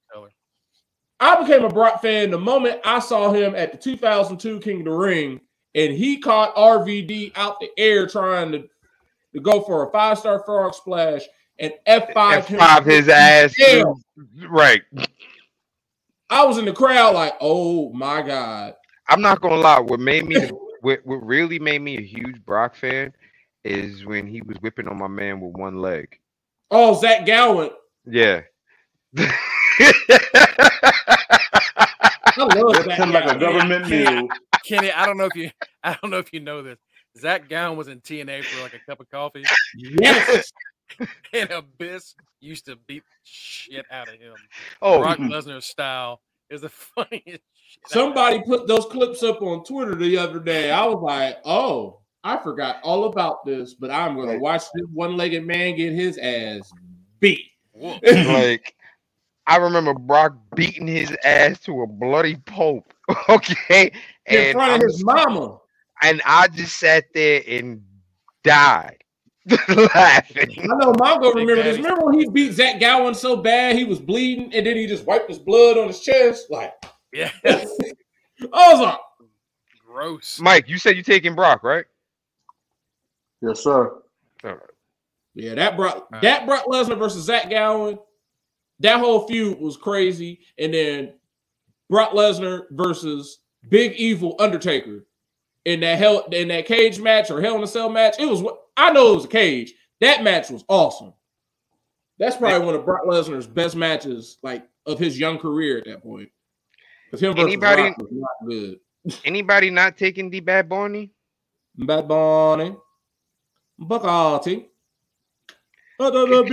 I became a Brock fan the moment I saw him at the 2002 King of the Ring, and he caught RVD out the air trying to, to go for a five star frog splash and F5 him. F5 his ass. Yeah. Right. I was in the crowd like, oh my god. I'm not gonna lie. What made me, what, what really made me a huge Brock fan, is when he was whipping on my man with one leg. Oh, Zach Gowen. Yeah. I love Zach Sound like a Gowen. government mule. Kenny, I don't know if you. I don't know if you know this. Zach Gowen was in TNA for like a cup of coffee, Yes. and Abyss used to beat the shit out of him. oh, Brock mm-hmm. Lesnar style is the funniest. Shit I've Somebody put those clips up on Twitter the other day. I was like, oh, I forgot all about this, but I'm going to watch this one legged man get his ass beat. Like I remember Brock beating his ass to a bloody pulp. Okay. In And front I'm of his mama. and I just sat there and died laughing. I know Mongo Big remember this. Remember when he beat Zach Gowen so bad he was bleeding and then he just wiped his blood on his chest? Like, Yeah, I was like, gross. Mike, you said you're taking Brock, right? Yes, sir. yeah, that Brock, Right. that Brock Lesnar versus Zach Gowen, that whole feud was crazy. And then Brock Lesnar versus Big Evil Undertaker in that hell in that cage match or Hell in a Cell match. It was I know it was a cage. That match was awesome. That's probably one of Brock Lesnar's best matches, like of his young career at that point. Because him versus Anybody- not good. Anybody not taking the Bad Bunny? Bad Bunny, Buckati. Uh,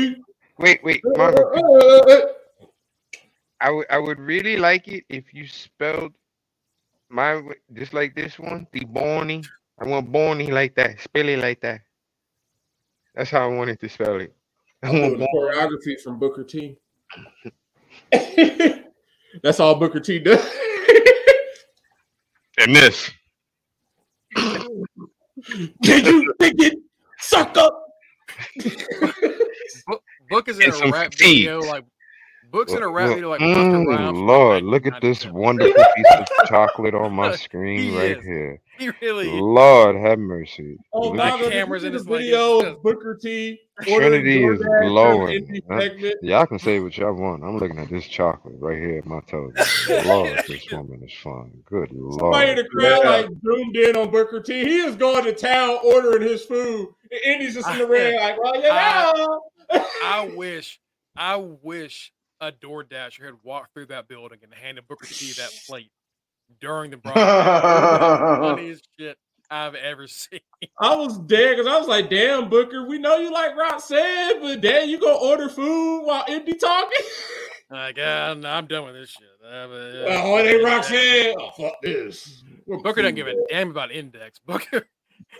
Wait, wait, Marco, uh, I would I would really like it if you spelled my just like this one, the Bonnie. I want Bonnie like that, spell it like that. That's how I wanted to spell it. I want doing choreography from Booker T. That's all Booker T does. and this. Can you think it? Suck up. Book is in And a some rap fatigue. video like Book's in a rap Look, video like mm, Busta Rhymes. from Lord, look at this wonderful piece of chocolate on my screen He right is. here. He really. Lord have mercy. Oh, Look now the cameras in his video it's of Booker T. Trinity is glowing, huh? Y'all can say what y'all want. I'm looking at this chocolate right here at my television. Lord, this woman is fine. Good Somebody in lord. the crowd Yeah. like zoomed in on Booker T. He is going to town ordering his food. And Indy's just in the ring like, well, yeah. I wish, I wish a DoorDasher had walked through that building and handed Booker T that plate during the broadcast. It would've been the funniest shit I've ever seen. I was dead because I was like, damn, Booker, we know you like Rock Roxanne, but damn, you gonna order food while Indy talking? Like, uh, no, I'm done with this shit. Uh, but, uh, oh, it ain't Roxanne. Oh, fuck this. Booker doesn't give a damn about Index. Booker,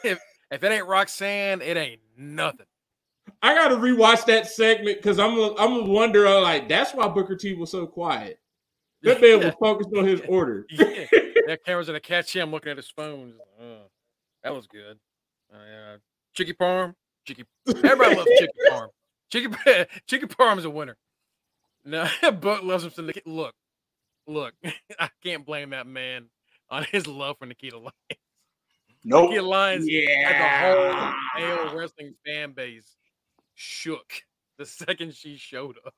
if if it ain't Roxanne, it ain't nothing. I gotta rewatch that segment because I'm a, I'm a wonder uh, like that's why Booker T was so quiet. That man was focused on his order. Yeah. that camera's gonna catch him looking at his phone. That was good. Uh, Chicky Parm, Chicky. Everybody loves Chicky Parm. Chicky Chicky Parm is a winner. No, Buck loves him. To look, look. I can't blame that man on his love for Nikita Lyons. Nope. Nikita Lyons yeah. had the whole male wrestling fan base shook the second she showed up.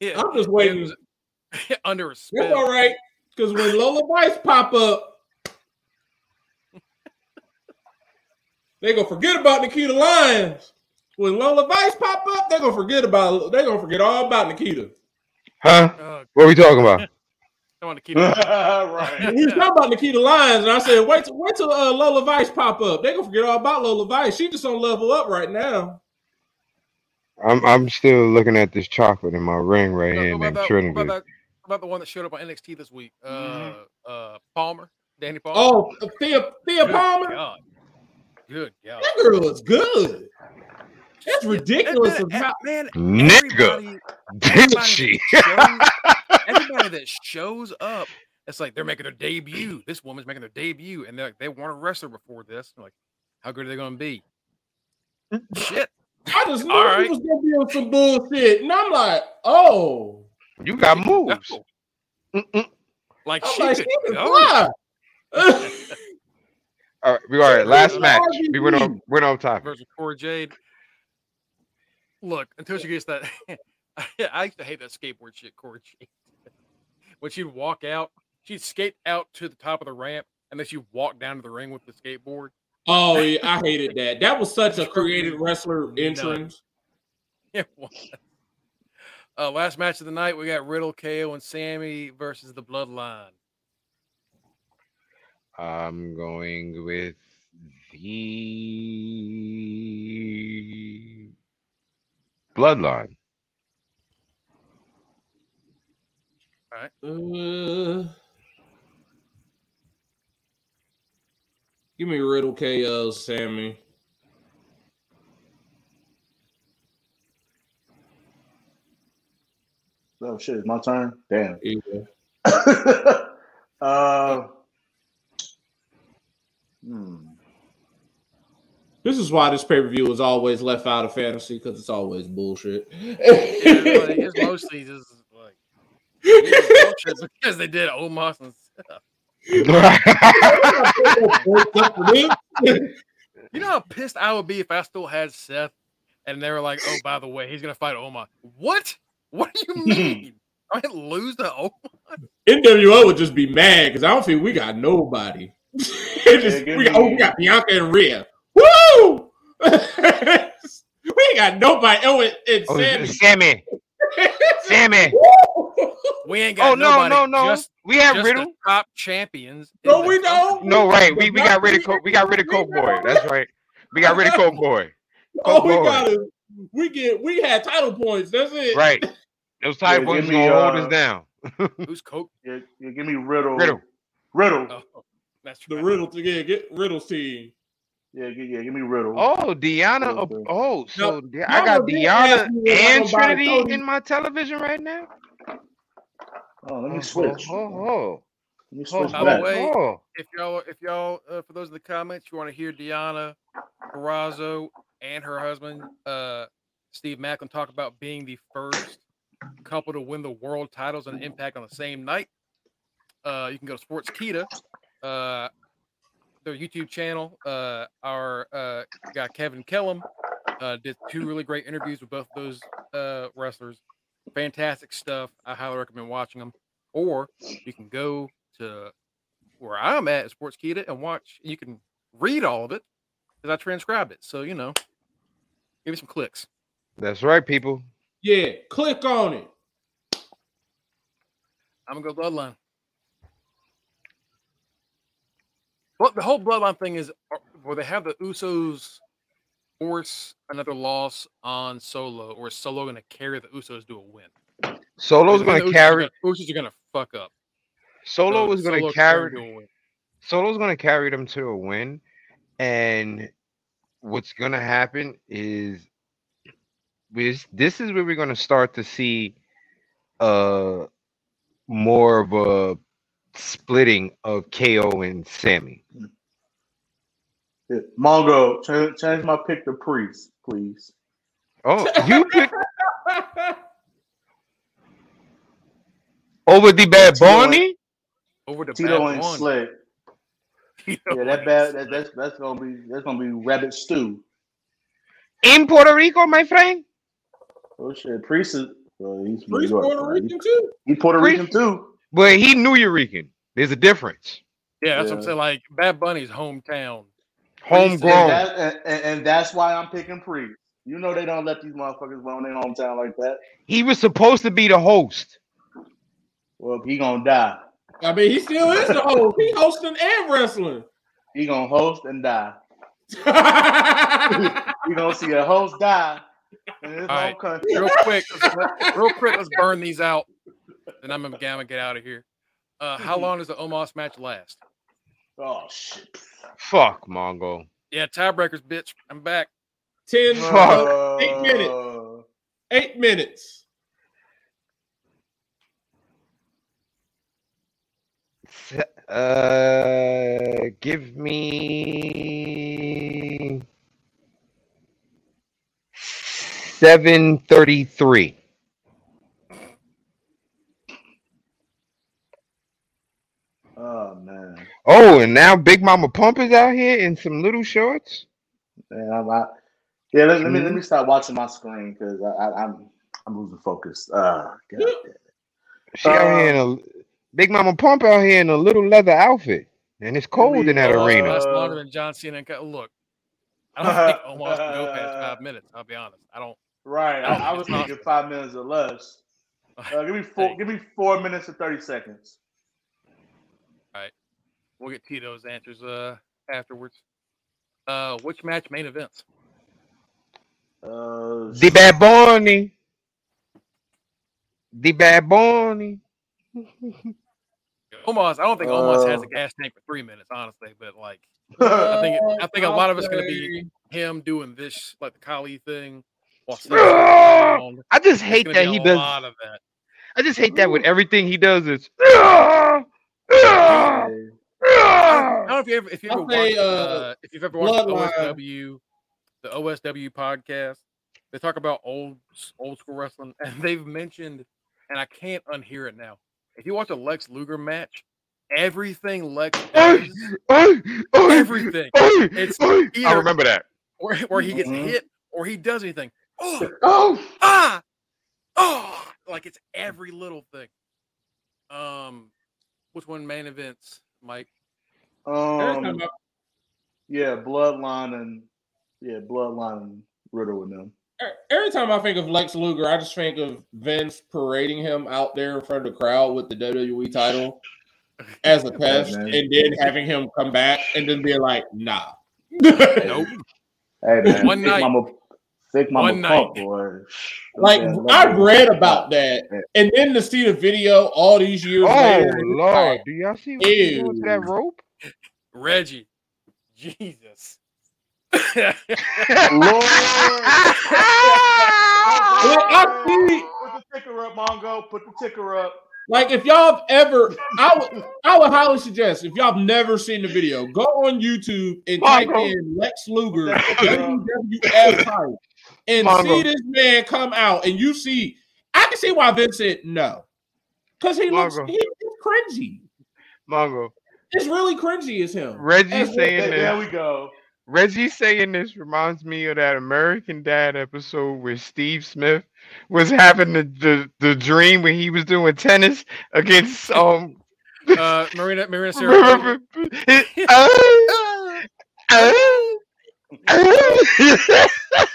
Yeah, I'm just waiting. Was under a It's spell. all right because when Lola Vice pop up, they gonna forget about Nikita Lyons. When Lola Vice pop up, they gonna forget about they gonna forget all about Nikita. Huh? Uh, What are we talking about? I want to keep it. right. We was talking about Nikita Lyons, and I said, wait till wait till uh, Lola Vice pop up. They gonna forget all about Lola Vice. She just on level up right now. I'm I'm still looking at this chocolate in my ring right Uh, here what, named about what, Trinity. about that, what about the one that showed up on NXT this week? Uh, Mhm. uh, Palmer, Danny Palmer. Oh, Thea Thea Good Palmer, God. Good God. that girl is good. That's ridiculous. And- of and- man, Nigga, everybody, did everybody she? that shows- everybody that shows up, it's like they're making their debut. This woman's making their debut, and they're like, they weren't a wrestler before this. I'm like, how good are they going to be? Shit. I just knew All he was gonna be on some bullshit, and I'm like, oh, You got moves. No. Like I'm she like, could she can go. All right, we all right. Last match. We went on went on topic. versus Cora Jade. Look, until she gets that, I used to hate that skateboard shit, Cora Jade. when she'd walk out, she'd skate out to the top of the ramp, and then she'd walk down to the ring with the skateboard. oh yeah, I hated that. That was such a creative wrestler entrance. It was. Uh, last match of the night, we got Riddle, KO, and Sammy versus the Bloodline. I'm going with the bloodline. Uh, give me Riddle KO, Sammy. Oh shit, it's my turn. Damn. Yeah. uh, hmm. This is why this pay per view is always left out of fantasy because it's always bullshit. It's mostly just like bullshit because they did Omos and stuff. You know how pissed I would be if I still had Seth and they were like, "Oh, by the way, he's gonna fight Omos." What? What do you mean? I didn't lose to Omos. NWO would just be mad because I don't think we got nobody. Just- give we, got, oh, we got Bianca and Rhea. Woo! we ain't got nobody. Oh, and, and Oh, Sammy. Sammy. Sammy. We ain't oh, got Oh no, nobody. no, no. Just, we have just Riddle. the top champions. in No, we don't. company. No, right. We we got rid of Coke. We got rid of Coke Boy. That's right. We got rid of Coke Boy. All oh, we Boy. got is we get we had title points. That's it. Right. Those Yeah, type ones give me, gonna hold uh, us down. Who's Coke? Yeah, yeah, give me Riddle. Riddle. Riddle. Oh, that's The right. Riddle to yeah, get Riddle team. Yeah, yeah, yeah, give me Riddle. Oh, Deanna. Okay. Oh, so No, Di- I got Mama Deanna ask me if I and was gonna buy Trinity in my television right now. Oh, let me Oh, switch. Oh, oh, Let me oh, switch By the way- oh. if y'all if y'all uh, for those in the comments you want to hear Deonna Purrazzo and her husband uh Steve Maclin talk about being the first couple to win the world titles and impact on the same night uh you can go to Sportskeeda uh their YouTube channel uh our uh guy Kevin Kellum uh did two really great interviews with both of those uh wrestlers fantastic stuff I highly recommend watching them or you can go to where I'm at, Sportskeeda, and watch. You can read all of it because I transcribed it. So you know, give me some clicks. That's right, people. Yeah, click on it. I'm gonna go Bloodline. Well, the whole Bloodline thing is uh, where they have the Usos force another loss on Solo, or is Solo going to carry the Usos to a win? Solo's And gonna the Usos are carry. gonna- Usos are going to fuck up. Solo So was gonna Solo carry. to a win. Solo's gonna carry them to a win, and what's gonna happen is this this is where we're gonna start to see uh more of a splitting of KO and Sammy. Yeah. Mongo, change, change my pick to Priest, please. Oh, you pick over the Bad Barney. over the Tito bad ain't one. slick. Yeah, that bad. That, that's that's gonna be that's gonna be rabbit stew. In Puerto Rico, my friend? Oh shit, Priest is. Well, he's Priest York, Puerto right? Rican too. He, he Puerto Priest- Rican too. But he Nuyorican. There's a difference. Yeah, that's what I'm saying. Like Bad Bunny's hometown. Homegrown. And, that, and, and, and that's why I'm picking Priest. You know they don't let these motherfuckers run their hometown like that. He was supposed to be the host. Well, he gonna die. I mean, he still is the host. He hosting and wrestling. He gonna host and die. you gonna see a host die in his All home right. country. real quick, real quick, let's burn these out. And I'm gonna get out of here. Uh, how long does the Omos match last? Oh shit. Fuck Mongo. Yeah, tiebreakers, bitch. I'm back. 10 Fuck. eight minutes. Eight minutes. Uh, give me seven thirty-three. Oh man. Oh, and now Big Mama Pump is out here in some little shorts. Man, I'm out. Yeah, let, let me let me start watching my screen because I, I, I'm I'm losing focus. Uh, God damn it. She out here in a Big Mama Pump out here in a little leather outfit, and it's cold in that Uh, arena. That's longer than John Cena. And Ca- look, I don't think Omos can go past five minutes. I'll be honest. I don't. Right. I I, don't I think was thinking five minutes or less. Uh, give me four. Give me four minutes and thirty seconds. All right. We'll get Tito's answers uh afterwards. Uh, which match main events? Uh, The Bad Bunny. The Bad Bunny. Omos. I don't think Omos has Uh, a gas tank for three minutes, honestly. But like I think it- I think a lot of it's gonna be- him doing this, like the Khali thing, while Cena's around. I just hate that be he does. of that. I just hate that with everything he does. Is "Ah! Ah! I don't Ah!" know if you ever if you I'll ever say, watched, uh, uh, if you've ever watched the OSW, the OSW podcast. They talk about old old school wrestling, and they've mentioned, and I can't unhear it now. If you watch a Lex Luger match, everything Lex does, Ay, ay, everything, It's. I remember that. where, where he gets Mhm. hit or he does anything. Oh, Oh, ah, oh, like it's every little thing. Um, which one main events, Mike? Every Um, yeah, bloodline and yeah, bloodline and Riddle with them. every time I think of Lex Luger, I just think of Vince parading him out there in front of the crowd with the WWE title as a test, man. and then having him come back and then be like, "Nah." Nope. Hey man, One night. mama, thick mama One pump, night. boy. Like Yeah, I read about that, and then to see the video all these years oh later, it's Lord! like, Do y'all see what he's doing that rope? Reggie, Jesus. Lord. Well, I see- Put the ticker up, Mongo. Put the ticker up. Like if y'all have ever, I would, I would highly suggest if y'all have never seen the video, go on YouTube and type in Lex Luger WWF title and Mongo. see this man come out, and you see, I can see why Vincent no, because he looks, he, he's cringy. Mongo. It's really cringy as him. Reggie As saying There, there this. we go. Reggie saying this reminds me of that American Dad episode where Steve Smith was having the, the, the dream when he was doing tennis against um uh, Marina, Marina Sarah. Uh, uh,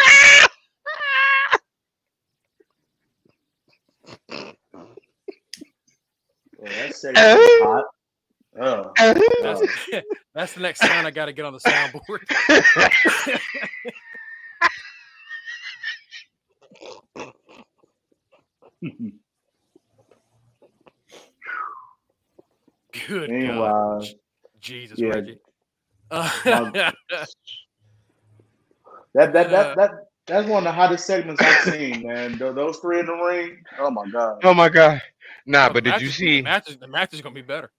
uh. Oh, that segment is hot. Oh, That's, that's the next sound I got to get on the soundboard. Good Meanwhile, God. Jesus, yeah. Reggie. Uh, that that that that that's one of the hottest segments I've seen, man. Those three in the ring. Oh my god. oh my god. Nah, the but did you see the match? Is, the match is gonna be better.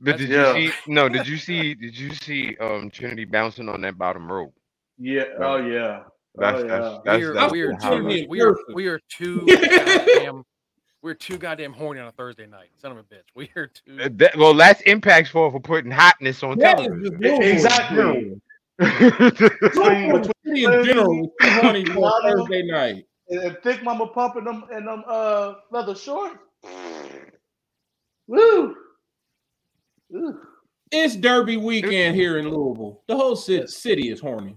but did Yeah. you see no, did you see did you see um Trinity bouncing on that bottom rope? Yeah. Oh yeah. That's oh, yeah. that's that's, we are, that's we are the too, seen highlight. it. we are, person. we are too goddamn, we're too goddamn horny on a Thursday night. Son of a bitch. We are too. That- well, that's Impact's fault for putting hotness on That is television. just Exactly. General. Between- Louisville City in general was too horny for. Thursday night. And, and thick mama pumping them and them uh leather shorts. Woo. Woo. It's Derby weekend here in Louisville. The whole city, city is horny.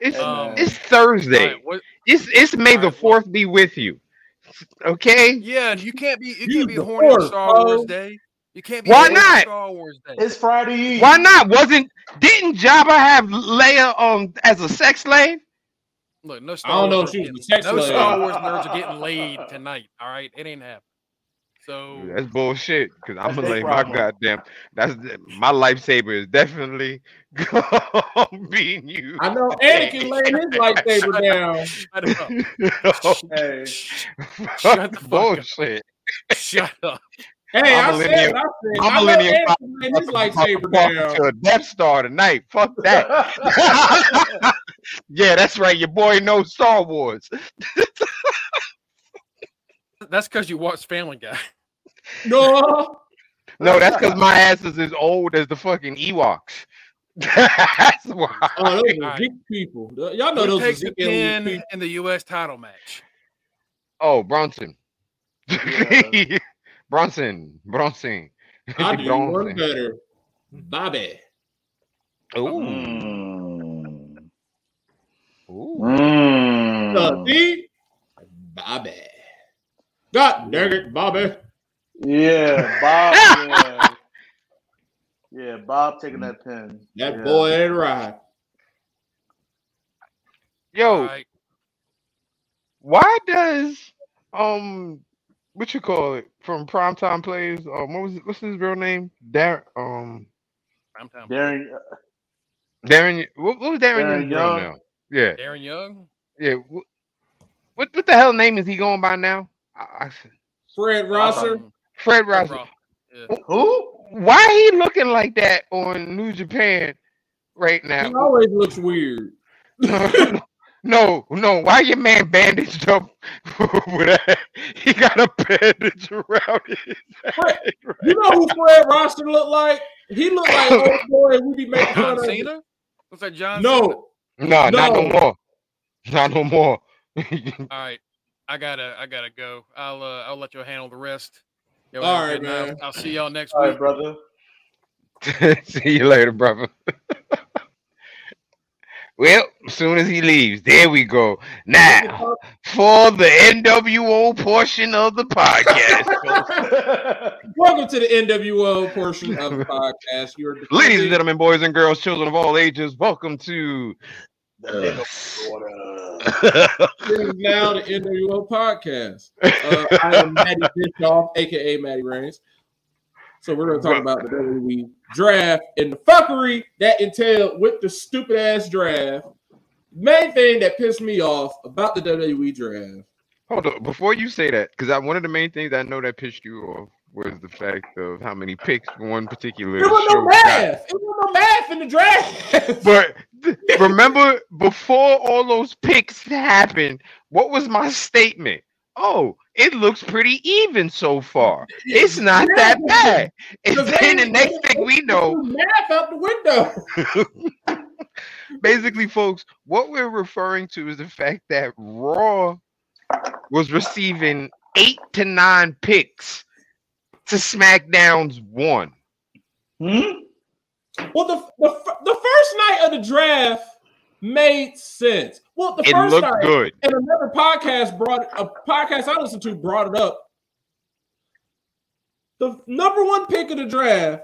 It's Um, it's Thursday. Alright, what, It's it's May the Alright, well- fourth be with you. Okay. Yeah, you can't be you You can't be the horny on fourth, Star Wars. Day. You can't be Why not? Star Wars Day. It's Friday Eve. Why not? Wasn't didn't Jabba have Leia um as a sex slave? Look, no Star I don't know Wars if she are was a getting- sex no slave. Star Wars nerds are getting laid tonight. All right, it ain't happening. So That's bullshit. Cause I'm gonna their lay my goddamn. That's my lifesaver is definitely gonna be you. I know Anakin laying his lightsaber down. shut up. Hey, Shut the fuck up. Shut up. Hey, I'm I a said, millennial- I said, I'm I know millennial Anakin laying his lightsaber Walking down. to a Death Star tonight. Fuck that. yeah, that's right. Your boy knows Star Wars. That's because you watch Family Guy. No, No, that's because my ass is as old as the fucking Ewoks. that's why. oh, those are Alright. People. Y'all know Who those are takes the Zeke elite pin people. in the U.S. title match? Oh, Bronson. Yeah. Bronson. Bronson. I do one Bronson. better. Bobby. Ooh. Mm. Ooh. Mm. See? Bobby. God dang it, Bobby. Yeah, Bob. yeah. yeah, Bob taking that pin. That yeah. boy ain't right. Yo, All right. why does um what you call it from primetime plays? Um, what was it, what's his real name? Dar um Primetime. Darren, Darren. What, what was Darren, Darren real Young. name? Yeah, Darren Young. yeah. What, what what the hell name is he going by now? I, I, Fred Rosser. Fred Ross. Rosser. Yeah. who? Why he looking like that on New Japan right now? He always looks weird. no, no. Why your man bandaged up with a, he got a bandage around his Fred, head. You know who Fred Rosser looked like? He looked like old boy we be making John fun of. Cena. Looks like John. Cena. No, No, not no No. more. Not no more. All right. I gotta. I gotta go. I'll. Uh, I'll let you handle the rest. Yo, All have a right, good night. man. I'll see y'all next All week. right, brother. See you later, brother. Well, as soon as he leaves, there we go. Now, for the NWO portion of the podcast, Welcome to the NWO portion of the podcast. You're ladies and gentlemen, boys and girls, children of all ages, welcome to. Order. This is now the NWO podcast. Uh, I am Matty Bischoff, aka Matty Reigns. So we're going to talk about the WWE draft and the fuckery that entailed with the stupid ass draft. Main thing that pissed me off about the WWE draft. Hold on, before you say that, because one of the main things I know that pissed you off was the fact of how many picks one particular There was no got. math. There was no math in the draft. But th- remember, before all those picks happened, what was my statement? Oh, it looks pretty even so far. It's not that bad. And then the next thing we know, math out the window. basically, folks, what we're referring to is the fact that Raw was receiving eight to nine picks to SmackDown's one. Hmm? Well, the, the the first night of the draft made sense. Well, the It first looked night, good. and another podcast brought a podcast I listened to brought it up. The number one pick of the draft,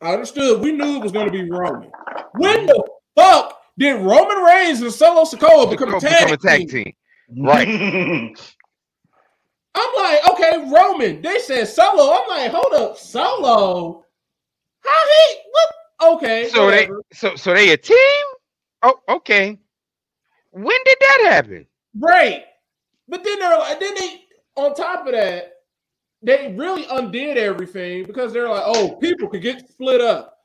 I understood. We knew it was going to be Roman. When the fuck did Roman Reigns and Solo Sikoa become a tag, Become a tag team? team. Right. I'm like, okay, Roman. They said Solo. I'm like, hold up, Solo. How he? What? Okay. So they so so they a team? Oh, okay. When did that happen? Right. But then they're like, then they on top of that, they really undid everything because they're like, oh, people could get split up.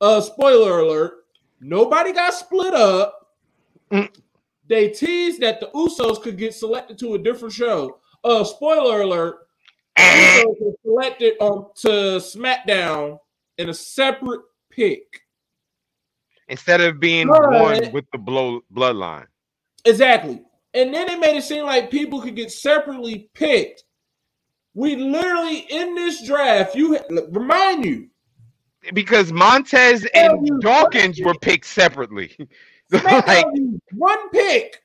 Uh, spoiler alert: nobody got split up. Mm. They teased that the Usos could get selected to a different show. Uh, spoiler alert: Usos were selected on to SmackDown in a separate pick. Instead of being Right. one with the blow bloodline. Exactly. And then they made it seem like people could get separately picked. We literally in this draft, you remind you, Because Montez and you Dawkins were picked separately. Like one pick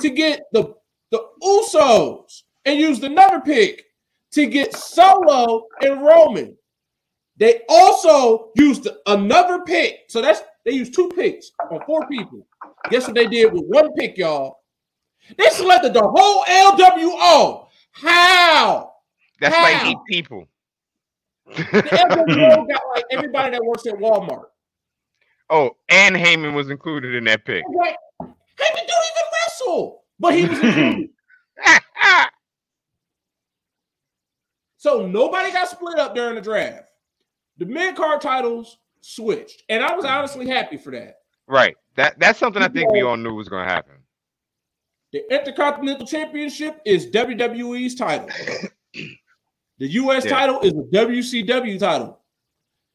to get the the Usos and used another pick to get Solo and Roman. They also used another pick. So that's they used two picks on four people. Guess what they did with one pick, y'all? They selected the whole LWO. How? That's How? like eight people. The LWO got like everybody that works at Walmart. oh, and Heyman was included in that pick. Like, Heyman don't even wrestle, but he was included. So nobody got split up during the draft. The mid card titles switched, and I was honestly happy for that. right. That that's something I think we all knew was gonna happen. The Intercontinental Championship is WWE's title. The US Yeah. title is the WCW title.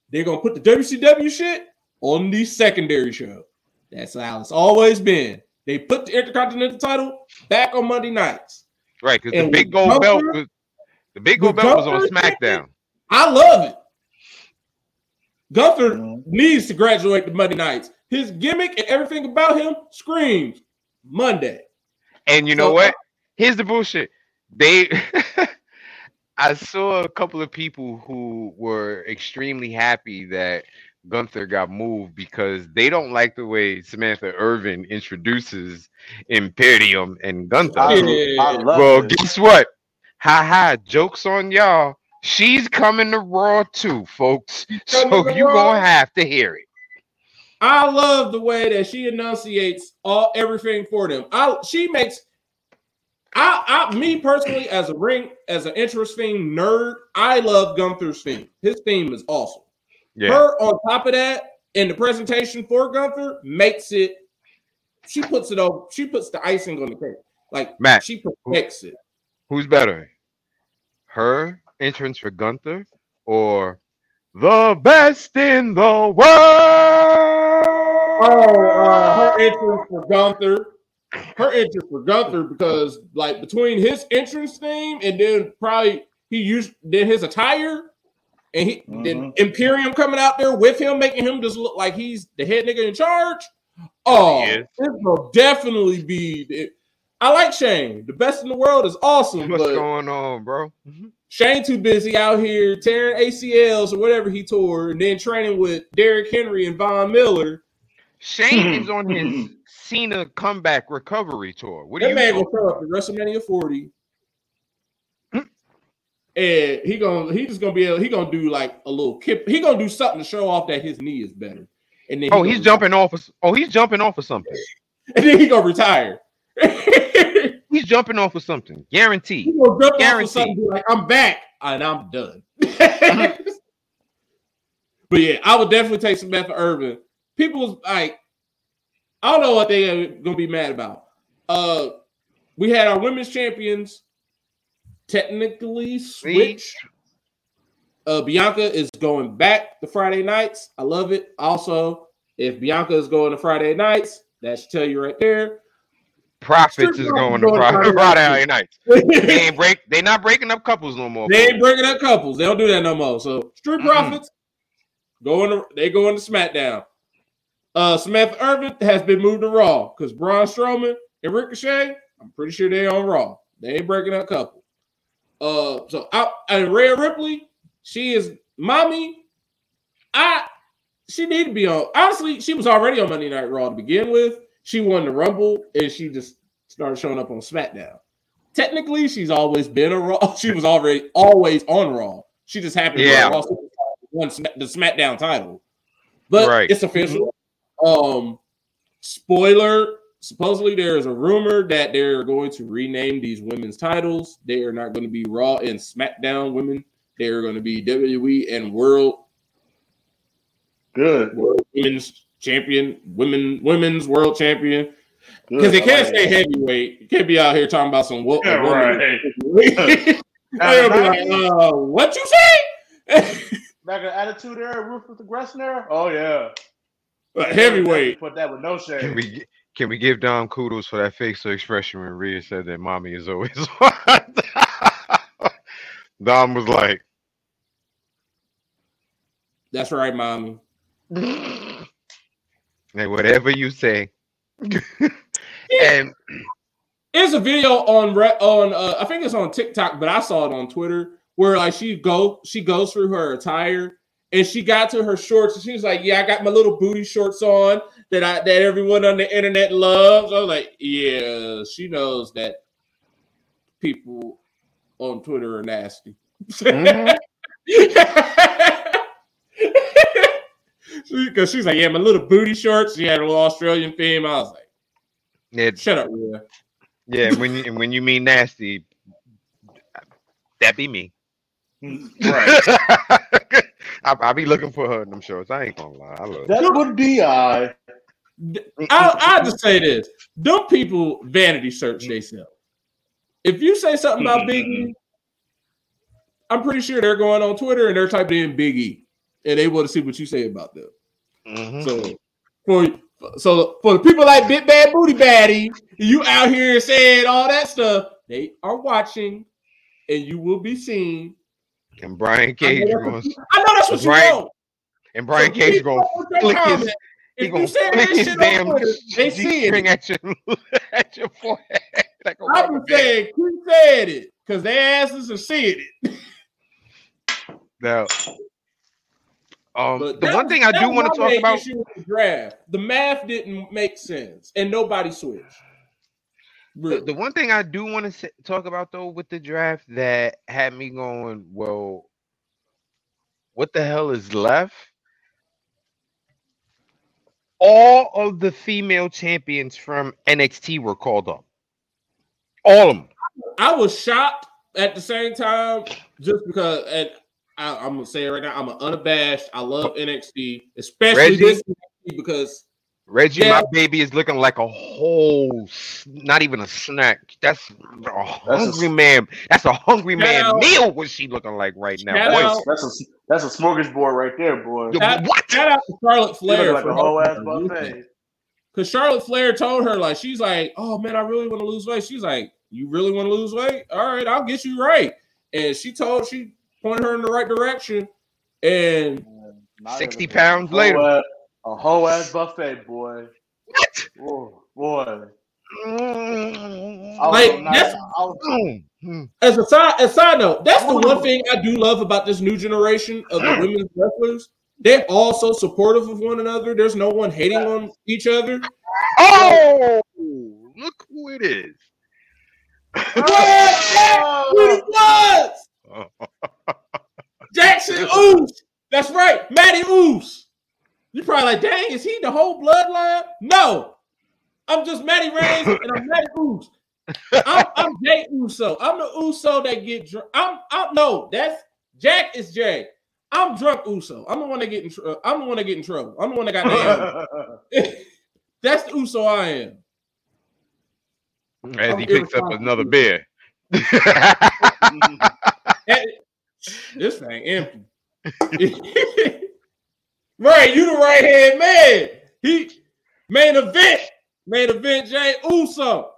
They're gonna put the WCW shit on the secondary show. That's how it's always been. They put the Intercontinental title back on Monday nights. Right, because the big gold belt was the big gold belt was on SmackDown. I love it. Gunther Mhm. needs to graduate to Monday nights. His gimmick and everything about him screams Monday. And you know So- what? Here's the bullshit. They I saw a couple of people who were extremely happy that Gunther got moved because they don't like the way Samantha Irvin introduces Imperium and Gunther. I, I love well, it. guess what? Ha ha, jokes on y'all. She's coming to Raw too, folks. So you Raw? gonna have to hear it. I love the way that she enunciates all everything for them. I she makes I, I me personally as a ring as an interest theme nerd, I love Gunther's theme. His theme is awesome. Yeah. Her on top of that, in the presentation for Gunther, makes it. She puts it over. She puts the icing on the cake. Like Matt, she perfects it. Who's better? Her entrance for Gunther or the best in the world? Oh, uh, her entrance for Gunther. Her entrance for Gunther because like between his entrance theme and then probably he used then his attire and he then Mhm. Imperium coming out there with him, making him just look like he's the head nigga in charge. Oh, He it is. will definitely be. it- I like Shane. The best in the world is awesome, What's but going on, bro? Shane too busy out here tearing ACLs or whatever he tore, and then training with Derrick Henry and Von Miller. Shane hmm. is on his hmm. Cena comeback recovery tour. What do That you man mean? gonna show up at WrestleMania 40. And he gonna he just gonna be able, he gonna do like a little kip. He gonna do something to show off that his knee is better. And then he Oh, he's retire. jumping off. Of, oh, he's jumping off of something. And then he gonna retire. He's jumping off of something. Guaranteed. gonna jump off of something, like, I'm back and I'm done. but yeah, I would definitely take some back for Irvin. People's like, I don't know what they are gonna be mad about. Uh, we had our women's champions technically switch. Uh, Bianca is going back to Friday nights. I love it. Also, if Bianca is going to Friday nights, that should tell you right there. Profits is Profits going to going Friday, Friday Friday night. nights. They ain't break. They not breaking up couples no more. They ain't breaking up couples. They don't do that no more. So Street. Profits going to they going to SmackDown. Uh, Samantha Irvin has been moved to Raw because Braun Strowman and Ricochet. I'm pretty sure they on Raw. They ain't breaking up couple. Uh, so I and Rhea Ripley, she is mommy. I she need to be on. Honestly, she was already on Monday Night Raw to begin with. She won the Rumble and she just started showing up on SmackDown. Technically, she's always been a Raw. She was already always on Raw. She just happened to Yeah. Raw Superstar won the SmackDown title, but Right. it's official. Um, spoiler: supposedly there is a rumor that they're going to rename these women's titles. They are not going to be Raw and SmackDown women. They are going to be WWE and World Good. World Women's Champion, Women Women's World Champion. Because they can't like stay heavyweight. You can't be out here talking about some wo- Yeah, woman. right. They'll be like, uh, what you say? Back in Attitude Era, Ruthless Aggression Era. Oh yeah. But heavyweight. Put that with no Can we can we give Dom kudos for that facial expression when Rhea said that mommy is always on? Dom was like, That's right, mommy. "Hey, whatever you say." and It's a video on re- on uh, I think it's on TikTok, but I saw it on Twitter where like she go she goes through her attire and she got to her shorts and she was like, "Yeah, I got my little booty shorts on that I that everyone on the internet loves." I was like, "Yeah, she knows that people on Twitter are nasty." Mhm. Because she's like, "Yeah, my little booty shorts." She had a little Australian theme. I was like, Yeah, "Shut up, Rhea." yeah. When you when you mean nasty, that be me. right. I, I be looking for her in them shorts. I ain't gonna lie. I love. That would be uh, I. I I just say this: them people vanity search mm. themselves. If you say something about mm-hmm. Biggie, I'm pretty sure they're going on Twitter and they're typing in Biggie, and they want to see what you say about them. Mhm. So for so for the people like Big Bad Booty Baddie, you out here saying all that stuff, they are watching, and you will be seen. And Brian Cage I know that's what, I know that's what you want. and Brian So Cage gonna up with your flick his he If gonna you say flick that his shit damn on Twitter, they see it. at your at your forehead. Like been saying, keep saying it, because their asses are seeing it. Now, um, But the one thing I do want to talk about. the draft. The math didn't make sense, and nobody switched. The, the one thing I do want to talk about though with the draft that had me going, well, what the hell is left? All of the female champions from NXT were called up. All of them. I was shocked at the same time, just because, and I, I'm gonna say it right now, I'm an unabashed. I love oh. NXT, especially Reggie? this because Reggie, Yeah. my baby, is looking like a whole, not even a snack. That's a hungry man. That's a hungry man out- meal. What she looking like right now? Boy, out- That's a that's a smorgasbord right there, boy. yo, Shout- what? shout out to Charlotte Flair like for a whole ass buffet. Because Charlotte Flair told her, like, she's like, oh man, I really want to lose weight. She's like, you really want to lose weight? All right, I'll get you right. And she told, she pointed her in the right direction. And Not 60 pounds a whole later. ass- a whole ass buffet, boy. What? Whoa, boy. Mm, I Like, so that's- was- mm, mm. as a side, a side note, that's the one thing I do love about this new generation of the women's wrestlers. They're all so supportive of one another. There's no one hating on each other. Oh, look who it is. What? Who it was? Jackson Oos. That's right, Matty Oos. You probably like, dang, is he the whole bloodline? No, I'm just Matty Reigns and I'm Matty Oos. I'm, I'm Jay Uso. I'm the Uso that get drunk. I'm, I'm no, that's Jack is Jay. I'm drunk Uso. I'm the one that get in. Tr- uh, I'm the one that get in trouble. I'm the one that got down. that's the Uso I am. As I'm he picks up another beer. And- this thing empty. right, you the right hand man. He main event, main event. Jay Uso.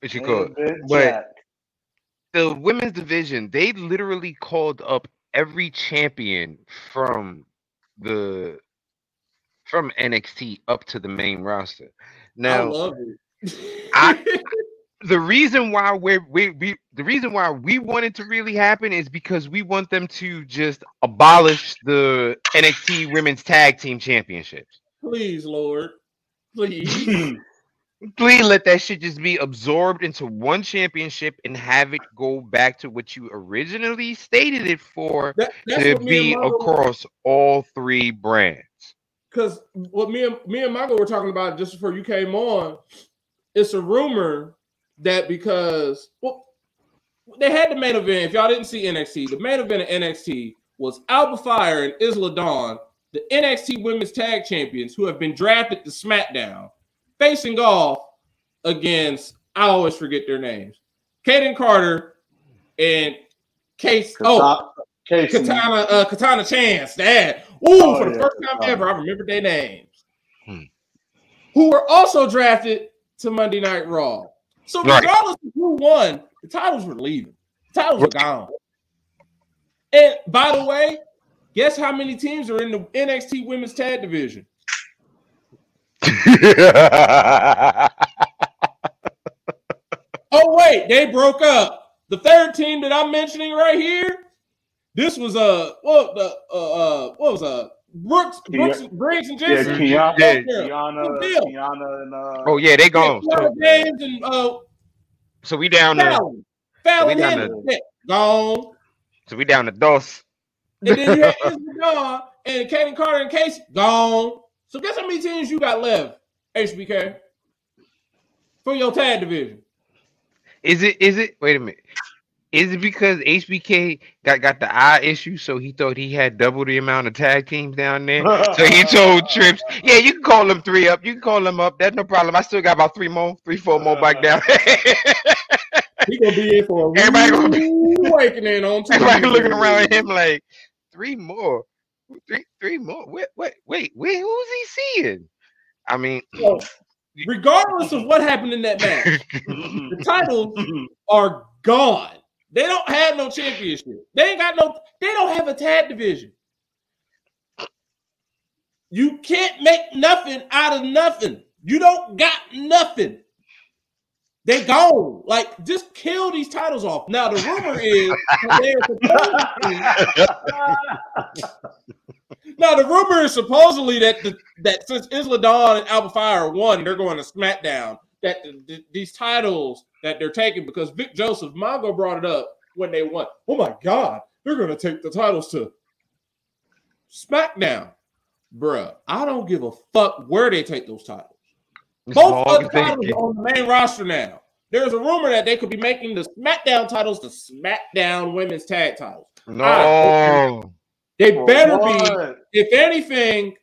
What you call it? But- the women's division, they literally called up every champion from the from NXT up to the main roster. I Now, love it. I- the reason why we're we, we the reason why we want it to really happen is because we want them to just abolish the NXT Women's Tag Team Championships. Please, Lord. Please. Please let that shit just be absorbed into one championship and have it go back to what you originally stated it for That, to be across all three brands. because what me and me and Michael were talking about just before you came on, it's a rumor that because well, they had the main event. If y'all didn't see NXT, the main event of NXT was Alba Fyre and Isla Dawn, the NXT Women's Tag Champions, who have been drafted to SmackDown, facing off against I always forget their names, Kayden Carter and Case. Oh, Katana, Casey. Katana, uh, Katana Chance, Dad. Ooh, Oh, for the yeah, first time Katana. ever, I remember their names. Hmm. Who were also drafted to Monday Night Raw. So Right. regardless of who won, the titles were leaving. The titles were gone. And by the way, guess how many teams are in the NXT Women's Tag Division? Oh wait, they broke up. The third team that I'm mentioning right here, this was a uh, what the uh, uh what was uh Brooks, Brooks, Briggs and Yeah, Jensen. Kiana, Yeah. Kiana, Good deal. Kiana, and uh, Oh yeah, they gone. So, James and uh so we down to Fallon. Fallon we down Henderson. Yeah, gone. so we down to dos. And then you had Isabel and Kayden Carter and Casey gone. So guess how many teams you got left, HBK? For your tag division. Is it? Is it? Wait a minute. Is it because HBK got got the eye issue, so he thought he had double the amount of tag teams down there? So he told Trips, "Yeah, you can call them three up. You can call them up. That's no problem. I still got about three more, three, four more back uh. down." He gonna be in for a Everybody gonna be- awakening on Everybody Tuesday. looking around at him like, three more, three, three more. Wait, wait, wait, wait. Who's he seeing? I mean, regardless of what happened in that match, the titles are gone. They don't have no championship. They ain't got no. They don't have a tag division. You can't make nothing out of nothing. You don't got nothing. They gone. Like just kill these titles off. Now the rumor is now the rumor is supposedly that the, that since Isla Dawn and Alba Fyre won, they're going to SmackDown. That the, the- these titles that they're taking because Vic Joseph Mongo brought it up when they won. Oh my God, they're going to take the titles to SmackDown, bruh. I don't give a fuck where they take those titles. as Both of the titles are on the main roster now. There's a rumor that they could be making the SmackDown titles the SmackDown Women's Tag titles. no, They For better be if anything,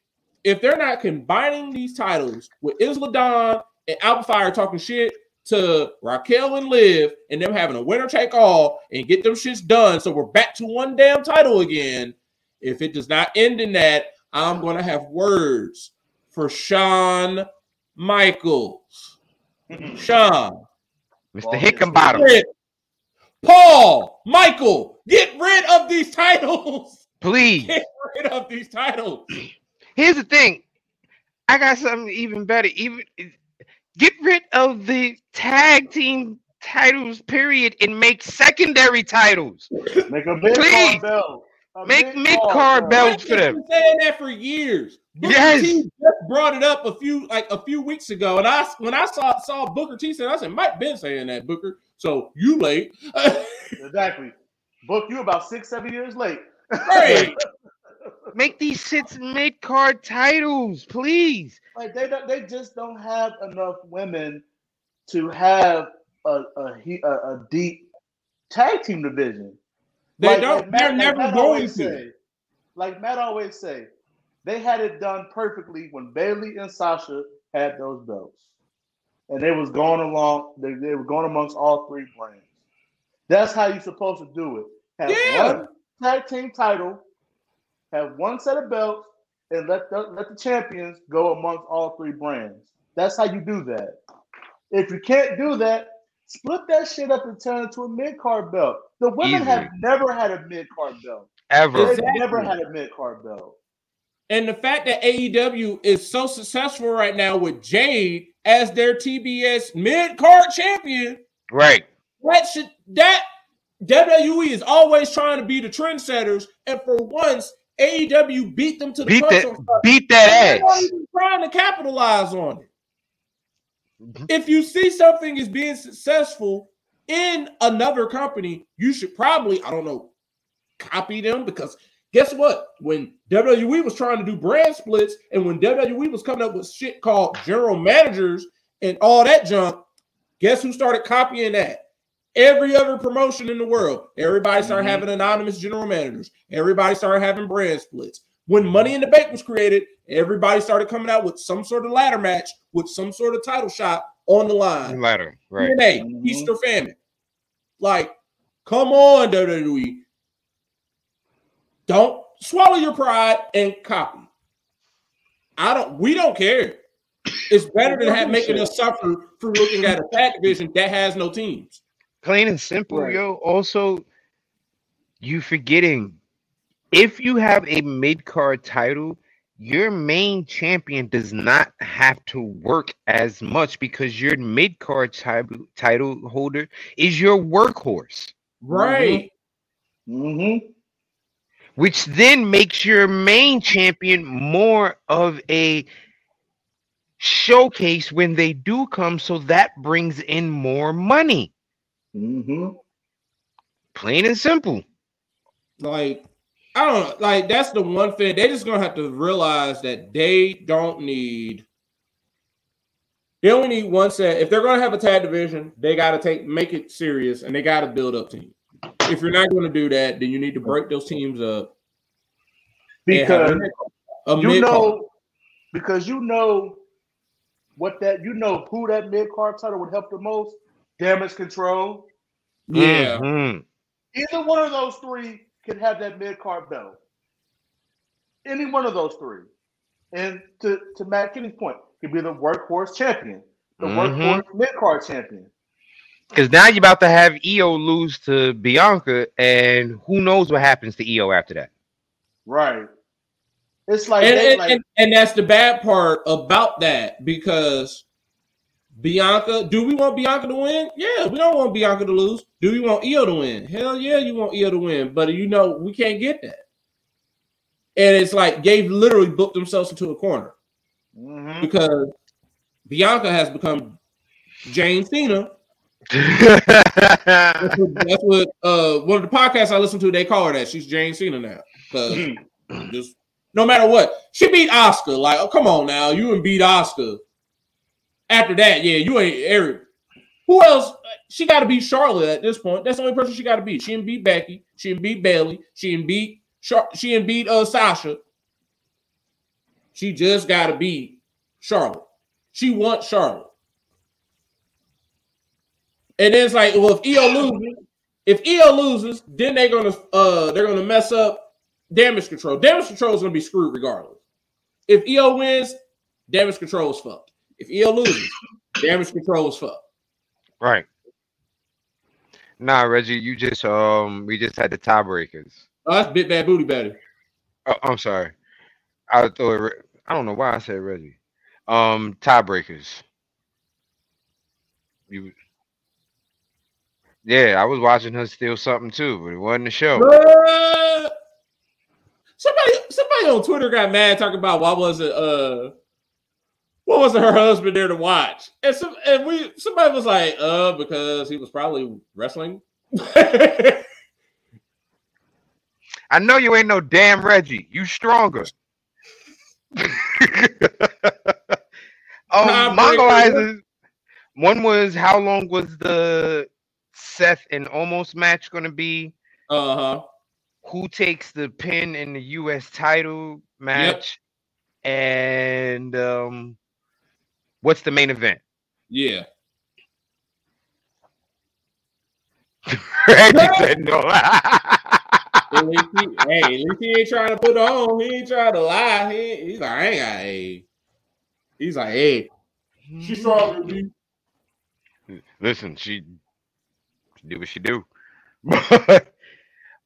if they're not combining these titles with Isla Dawn and Alba Fyre talking shit to Raquel and Liv and them having a winner take all and get them shits done so we're back to one damn title again. If it does not end in that, I'm going to have words for Shawn Michaels. Shawn, Mr. Well, Hickenbottom, Rid- Paul, Michael, get rid of these titles. please. Get rid of these titles. Here's the thing. I got something even better. Even get rid of the tag team titles, period, and make secondary titles. Make a mid Please. card belt. A Make mid-card mid-card belts for I've them. been saying that for years. Booker Yes. T just brought it up a few like a few weeks ago, and I when I saw saw Booker T said, I said Mike been saying that Booker, so you late. Exactly. Book you about six, seven years late. Right. Make these shits mid card titles, please. like they don't, they just don't have enough women to have a a, a, a deep tag team division. They Like- don't. Matt- they're like never Matt going to. say- like Matt always say, they had it done perfectly when Bayley and Sasha had those belts, and they was going along. They, they were going amongst all three brands. That's how you're supposed to do it. Have Yeah. one tag team title, have one set of belts, and let the, let the champions go amongst all three brands. That's how you do that. If you can't do that, split that shit up and turn it into a mid card belt. The women have never had a mid card belt. Ever. They've Exactly. never had a mid card belt. And the fact that AEW is so successful right now with Jade as their TBS mid card champion, Right. that should that WWE is always trying to be the trendsetters, and for once, AEW beat them to the Beat punch that beat They're that not ass. even trying to capitalize on it. Mhm. If you see something is being successful in another company, you should probably, I don't know, copy them because guess what? When WWE was trying to do brand splits and when WWE was coming up with shit called general managers and all that junk, guess who started copying that? Every other promotion in the world. Everybody started Mhm. having anonymous general managers. Everybody started having brand splits. When Money in the Bank was created, everybody started coming out with some sort of ladder match with some sort of title shot on the line. Ladder. Right. TNA, Mhm. Feast or Fired. Like, come on, WWE. Don't swallow your pride and copy. I don't. We don't care. It's better than have, making us suffer through looking at a tag division that has no teams. Plain and simple, Right. yo. Also, you forgetting if you have a mid card title, your main champion does not have to work as much because your mid card title title holder is your workhorse, Right. Mm-hmm. which then makes your main champion more of a showcase when they do come. So that brings in more money. Mm-hmm. Plain and simple. Like, I don't know. Like, that's the one thing they just gonna have to realize that they don't need. They only need one set. If they're gonna have a tag division, they gotta take make it serious and they gotta build up teams. If you're not gonna do that, then you need to break those teams up. Because a a you know, because you know what that you know who that mid card title would help the most. Damage control. yeah, Mhm. Either one of those three can have that mid card belt. Any one of those three. And to, to Matt Kenny's point, could be the workhorse champion, the Mhm. workhorse mid card champion. Because now you're about to have Io lose to Bianca, and who knows what happens to Io after that. Right. It's like, and, they, and, like and, and that's the bad part about that because Bianca, do we want Bianca to win? Yeah, we don't want Bianca to lose. Do we want Io to win? Hell yeah, you want Io to win, but you know we can't get that. And it's like they've literally booked themselves into a corner Mhm. because Bianca has become Jane Cena. That's what, that's what uh one of the podcasts I listen to they call her that. She's Jane Cena now. 'Cause just no matter what. She beat Oscar. Like, oh, come on now. You and beat Oscar. After that, yeah, you ain't Eric. Who else? She got to beat Charlotte at this point. That's the only person she got to beat. She didn't beat Becky. She didn't beat Bayley. She didn't beat Char- She didn't beat uh, Sasha. She just got to beat Charlotte. She wants Charlotte. And then it's like, well, if Io loses, if Io loses, then they're gonna uh they're gonna mess up damage control. Damage control is gonna be screwed regardless. If Io wins, damage control is fucked. If Io loses, damage control is fucked. right. Nah, Reggie, you just um we just had the tiebreakers. Oh, that's bit bad booty Betty. Oh, I'm sorry. I thought Re- I don't know why I said Reggie. Um, tiebreakers. You. Yeah, I was watching her steal something too, but it wasn't a show. Uh, somebody somebody on Twitter got mad talking about why was it uh what was her husband there to watch? And some and we somebody was like, uh, because he was probably wrestling. I know you ain't no damn Reggie. You stronger. um, Tiebreaker. Mongolizer. One was how long was the Seth and Omos match going to be? uh-huh. Who takes the pin in the U.S. title match? And um, what's the main event? Yeah. Reggie said no. At least he, hey, at least he ain't trying to put on. He ain't trying to lie. He, he's like, I ain't got a. He's like, hey, she's stronger than me. Listen, she, she do what she do. But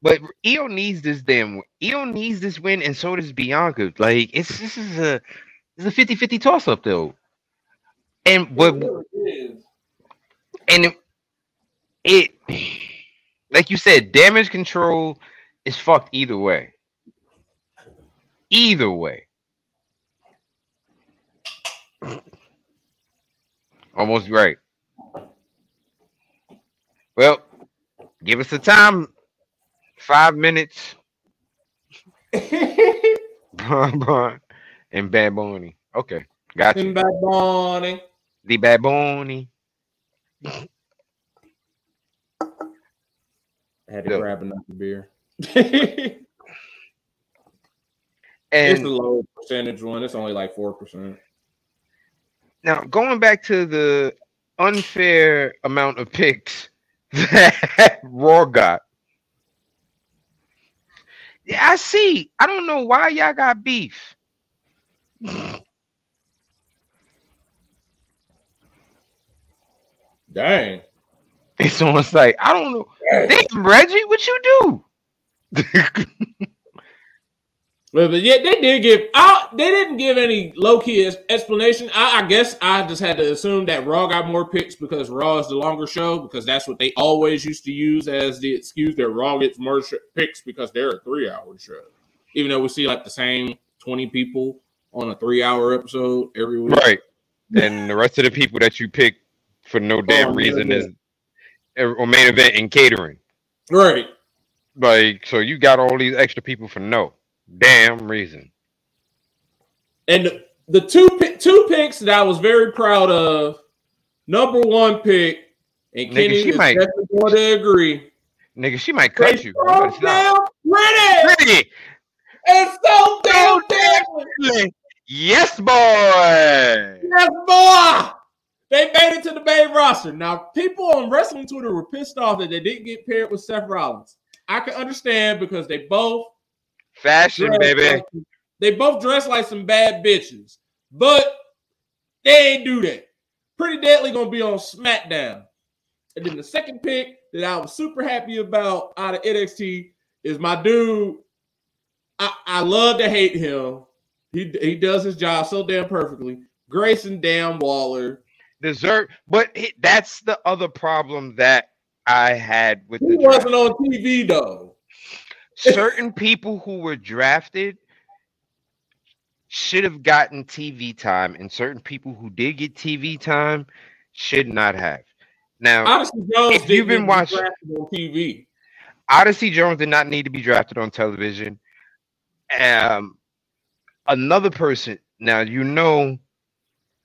but Io needs this damn Io needs this win, and so does Bianca. Like it's this is a it's a 50-50 toss up though. And but and it, it like you said, damage control is fucked either way. Either way. Almost right. Well, give us the time. Five minutes. and Bad Bunny. Okay, got you. And Bad Bunny. The Bad Bunny. I had to Look. grab another beer. it's a And low percentage one. It's only like four percent. now going back to the unfair amount of picks that Raw got. Yeah, I see. I don't know why y'all got beef. Dang. It's almost like I don't know. Damn, Reggie, what you do? Well, but yeah, they did give out. They didn't give any low key explanation. I, I, guess I just had to assume that Raw got more picks because Raw is the longer show because that's what they always used to use as the excuse that Raw gets more sh- picks because they're a three hour show. Even though we see like the same twenty people on a three hour episode every week, right? And the rest of the people that you pick for no oh, damn oh, reason is er, or main event and catering, right? Like so, you got all these extra people for no damn reason. And the two two picks that I was very proud of. Number one pick, and Nigga, Kenny is might, going to agree. Nigga, she might cut they you. So damn pretty. Pretty. It's so damn pretty. Yes, boy. Yes, boy. They made it to the main roster. Now, people on wrestling Twitter were pissed off that they didn't get paired with Seth Rollins. I can understand because they both Fashion, baby. Like, they both dress like some bad bitches, but they ain't do that. Pretty Deadly gonna be on SmackDown. And then the second pick that I was super happy about out of NXT is my dude. I, I love to hate him. He he does his job so damn perfectly. Grayson Damn Waller. Dessert, but that's the other problem that I had with he wasn't on TV though certain people who were drafted should have gotten TV time, and certain people who did get TV time should not have. Now, Odyssey Jones if you've been watching on TV, Odyssey Jones did not need to be drafted on television. Um, another person. Now you know,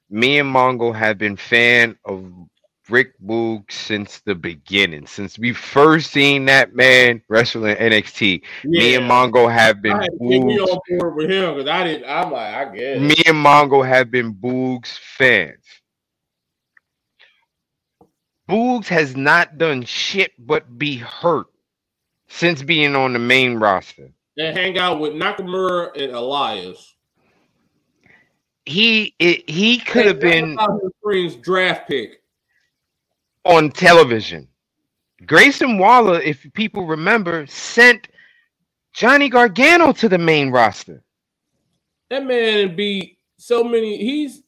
me and Mongo have been fan of Rick Boogs since the beginning, since we first seen that man wrestling NXT. Yeah. Me and Mongo have been I me on board with him because I didn't. I'm like, I guess me and Mongo have been Boogs fans. Boogs has not done shit but be hurt since being on the main roster. And hang out with Nakamura and Elias. He it, he could have been his draft pick on television. Grayson Waller, if people remember, sent Johnny Gargano to the main roster. That man be so many. He's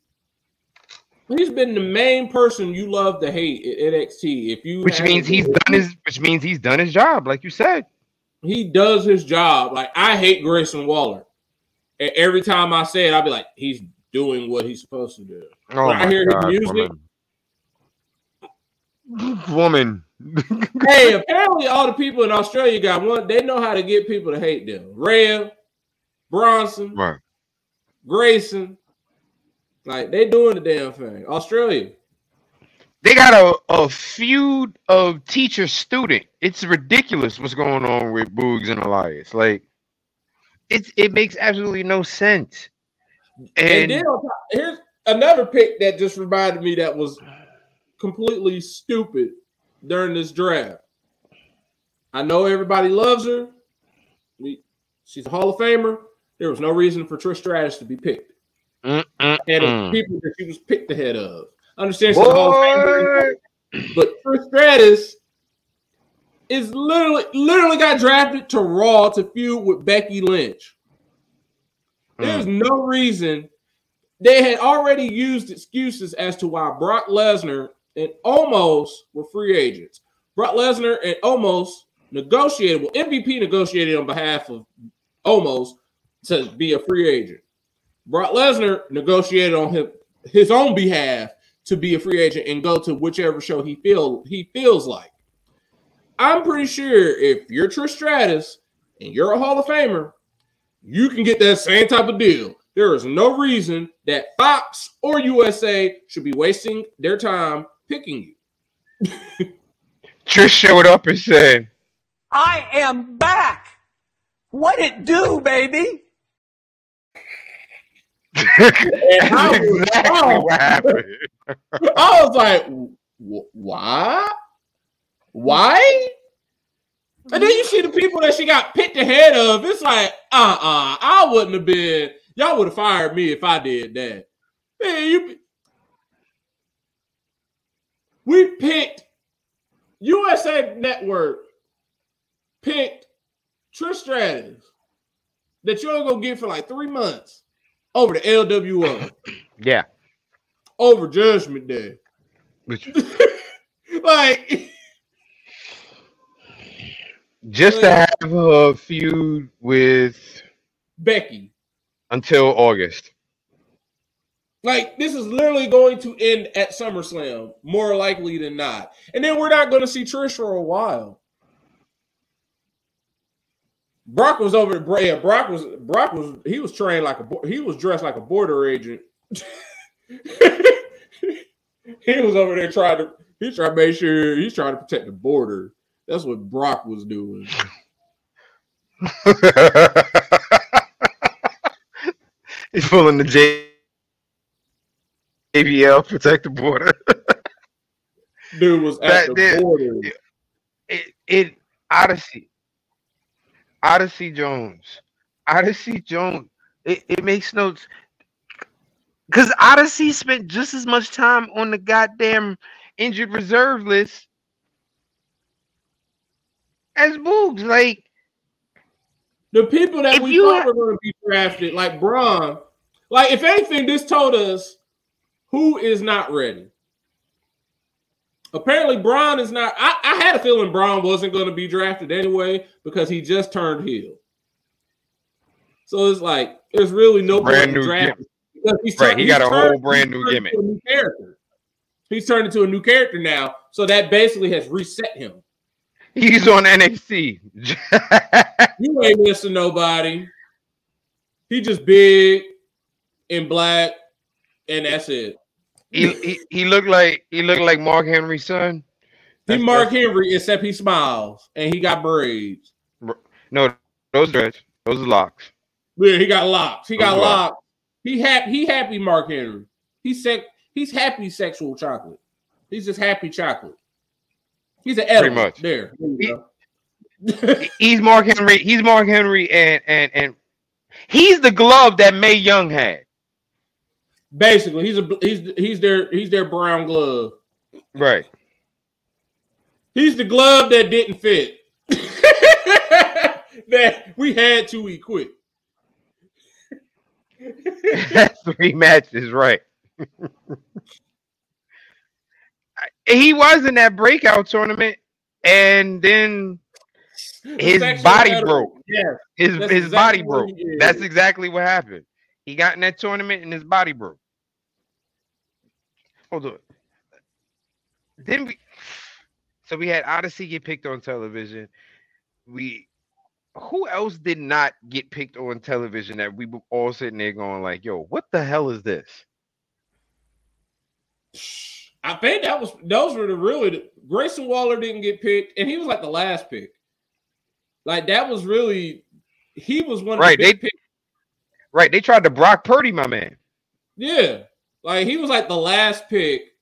he's been the main person you love to hate at NXT. If you, which means he's done his, which means he's done his job, like you said. He does his job. Like I hate Grayson Waller. And every time I say it, I'll be like, he's doing what he's supposed to do. Oh I hear God, his music. Woman woman. hey, apparently all the people in Australia got one. They know how to get people to hate them. Rev, Bronson, right. Grayson, like they doing the damn thing. Australia. They got a, a feud of teacher student. It's ridiculous what's going on with Boogs and Elias. Like it's it makes absolutely no sense. And, and then here's another pick that just reminded me that was completely stupid during this draft. I know everybody loves her. We, she's a Hall of Famer. There was no reason for Trish Stratus to be picked. And people that she was picked ahead of. Understand she's Boy. a Hall of Famer, but Trish Stratus is literally literally got drafted to Raw to feud with Becky Lynch. There's mm. no reason they had already used excuses as to why Brock Lesnar and Omos were free agents. Brock Lesnar and Omos negotiated. Well, MVP negotiated on behalf of Omos to be a free agent. Brock Lesnar negotiated on his, his own behalf to be a free agent and go to whichever show he feel he feels like. I'm pretty sure if you're Trish Stratus and you're a Hall of Famer, you can get that same type of deal. There is no reason that Fox or USA should be wasting their time picking you. Trish showed up and said, I am back. What it do, baby? I was, exactly what happened. I was like, why? Why? And then you see the people that she got picked ahead of. It's like, uh uh I wouldn't have been, y'all would have fired me if I did that. Man, you we picked USA Network picked Trish Stratus. that you're gonna get for like three months over the LWO, Yeah. over Judgment Day. Which- like, Just to have a feud with Becky. until August. Like, this is literally going to end at SummerSlam, more likely than not. And then we're not going to see Trish for a while. Brock was over. Yeah, Brock was. Brock was. He was trained like a. He was dressed like a border agent. he was over there trying to. He's trying to make sure he's trying to protect the border. That's what Brock was doing. He's pulling the J- JBL protect the border. Dude was at That the did- border. It, it Odyssey, Odyssey Jones, Odyssey Jones. It, it makes no because Odyssey spent just as much time on the goddamn injured reserve list as Boogs. Like The people that we you thought had- were going to be drafted, like Braun, like if anything, this told us who is not ready. Apparently, Braun is not. I, I had a feeling Braun wasn't going to be drafted anyway because he just turned heel. So it's like there's really no Brand new drafting because he's Right, turned- he he's got a turned- whole brand new gimmick. new character. He's turned into a new character now, so that basically has reset him. He's on NXT. You ain't missing nobody. He just big and black, and that's it. he, he he looked like he looked like Mark Henry's son. He That's- Mark Henry, except he smiles and he got braids. No, those dreads, those are locks. Yeah, he got locks. He got Those locks. He happy. He happy. Mark Henry. He's sec. He's happy. Sexual chocolate. He's just happy chocolate. He's an edible. much. There. there He- you go. He's Mark Henry. He's Mark Henry, and and and he's the glove that May Young had. Basically, he's a he's he's their he's their brown glove. Right. He's the glove that didn't fit. that we had to equip. That's Three matches, right. He was in that breakout tournament, and then his body edible. broke. Yeah. His his exactly body broke. That's exactly what happened. He got in that tournament and his body broke. Hold on. Then we so we had Odyssey get picked on television. We who else did not get picked on television that we were all sitting there going like, yo, what the hell is this? I think that was those were the really Grayson Waller didn't get picked, and he was like the last pick. Like that was really he was one of Right, the they- picks. Right. They tried to Brock Purdy, my man. Yeah, like he was like the last pick.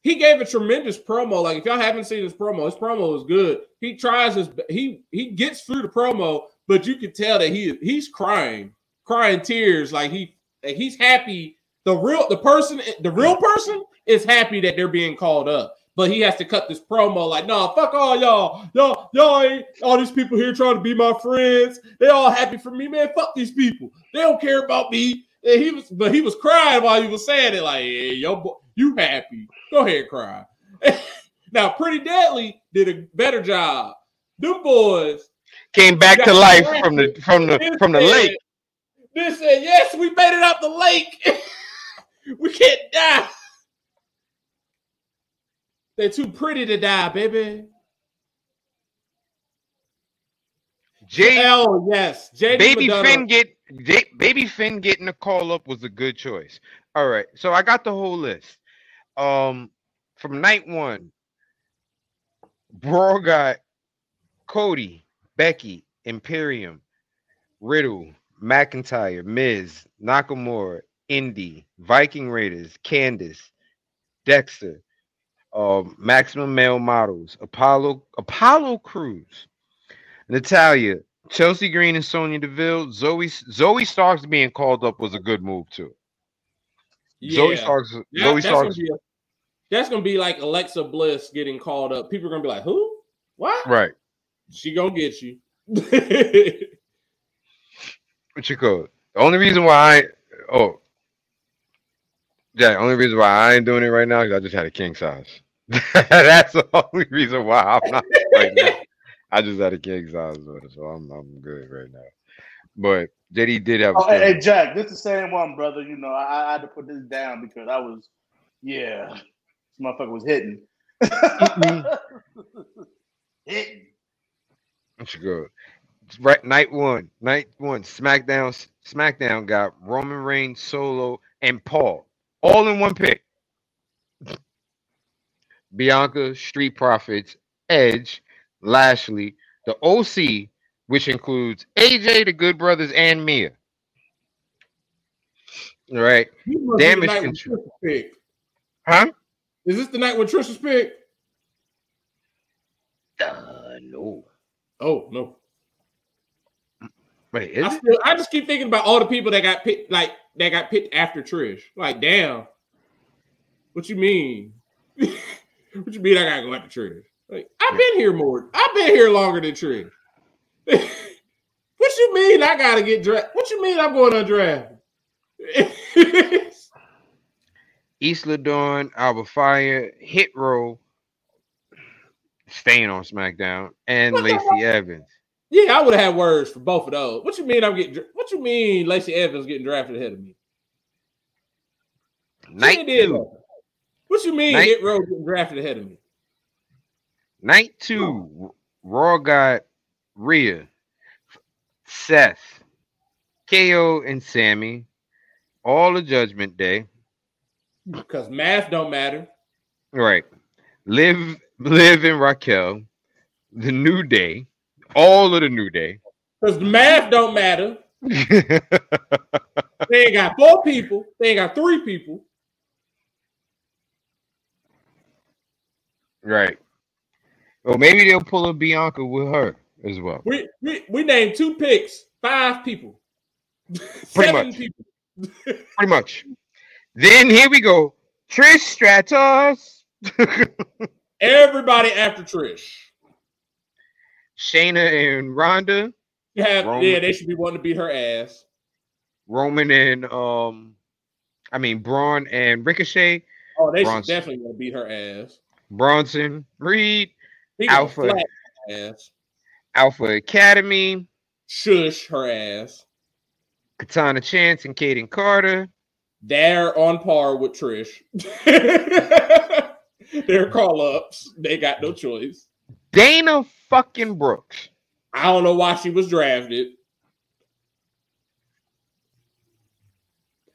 He gave a tremendous promo. Like if y'all haven't seen his promo, his promo is good. He tries his he he gets through the promo, but you can tell that he he's crying, crying tears. Like he like he's happy. The real the person the real person is happy that they're being called up. But he has to cut this promo like, nah, fuck all y'all. Y'all, y'all ain't all these people here trying to be my friends. They all happy for me, man. Fuck these people. They don't care about me. And he was, but he was crying while he was saying it, like, hey, yo, boy, you happy. Go ahead, cry. now, Pretty Deadly did a better job. Them boys Came back to life from the from the they from the said- lake. They said, yes, we made it out the lake. we can't die. They're too pretty to die, baby. Jay Oh yes, JD Baby Madonna. Finn get J- Baby Finn getting a call up was a good choice. All right, so I got the whole list. Um, from night one, Brawl got Cody, Becky, Imperium, Riddle, McIntyre, Miz, Nakamura, Indi, Viking Raiders, Candice, Dexter, um, Maximum Male Models, Apollo, Apollo Crews, Natalya, Chelsea Green and Sonya Deville, Zoey Zoey Starks being called up was a good move too. Zoey Yeah. Starks, That- Zoey that's, gonna Starks, be a- that's gonna be like Alexa Bliss getting called up. People are gonna be like, "Who? What? right? She gonna get you." what you call it? The only reason why I oh yeah, the only reason why I ain't doing it right now is I just had a king size. That's the only reason why I'm not right now. I just had a king size with so I'm I'm good right now. But JD did have a Oh, hey, Jack, this the same one, brother. You know, I, I had to put this down because I was, yeah, this motherfucker was hitting. hitting. What you good? Right, night one, night one. SmackDown, SmackDown got Roman Reigns, Solo, and Paul all in one pick. Bianca, Street Profits, Edge, Lashley, the OC, which includes AJ, the Good Brothers, and Mia. All right, You must be the Damage control. Trisha's pick. huh? Is this the night when Trisha's pick? Uh, no. Oh no. Wait, is I, it? still, I just keep thinking about all the people that got picked, like that got picked after Trish. Like, damn. What you mean? what you mean? I gotta go after Trish? Like, I've been here more. I've been here longer than Trish. what you mean? I gotta get drafted? What you mean? I'm going undrafted? Isla Dawn, Alba Fyre, Hit Row, staying on SmackDown, and What Lacey Evans. yeah, I would have had words for both of those. What you mean? I'm getting? What you mean? Lacey Evans getting drafted ahead of me? Night two. What you mean? Night- Hit Row getting drafted ahead of me? night two, Raw got Rhea, Seth, KO, and Sammy. All the Judgment Day. Because math don't matter. Right. Liv, Liv, and Raquel. The New Day. All of the New Day. Because the math don't matter. They ain't got four people. They ain't got three people. Right. Well, maybe they'll pull a Bianca with her as well. We we, we named two picks, five people. Pretty Seven much. people. Pretty much. Then here we go. Trish Stratus. Everybody after Trish. Shayna and Ronda. You have Roman. yeah, they should be wanting to beat her ass. Roman and um I mean Braun and Ricochet. Oh, they Bronson. should definitely want to beat her ass. Bronson, Reed, He Alpha. flat her ass. Alpha Academy, Shush her ass. Katana Chance and Kayden Carter. They're on par with Trish. They're call ups. They got no choice. Dana fucking Brooks. I don't know why she was drafted.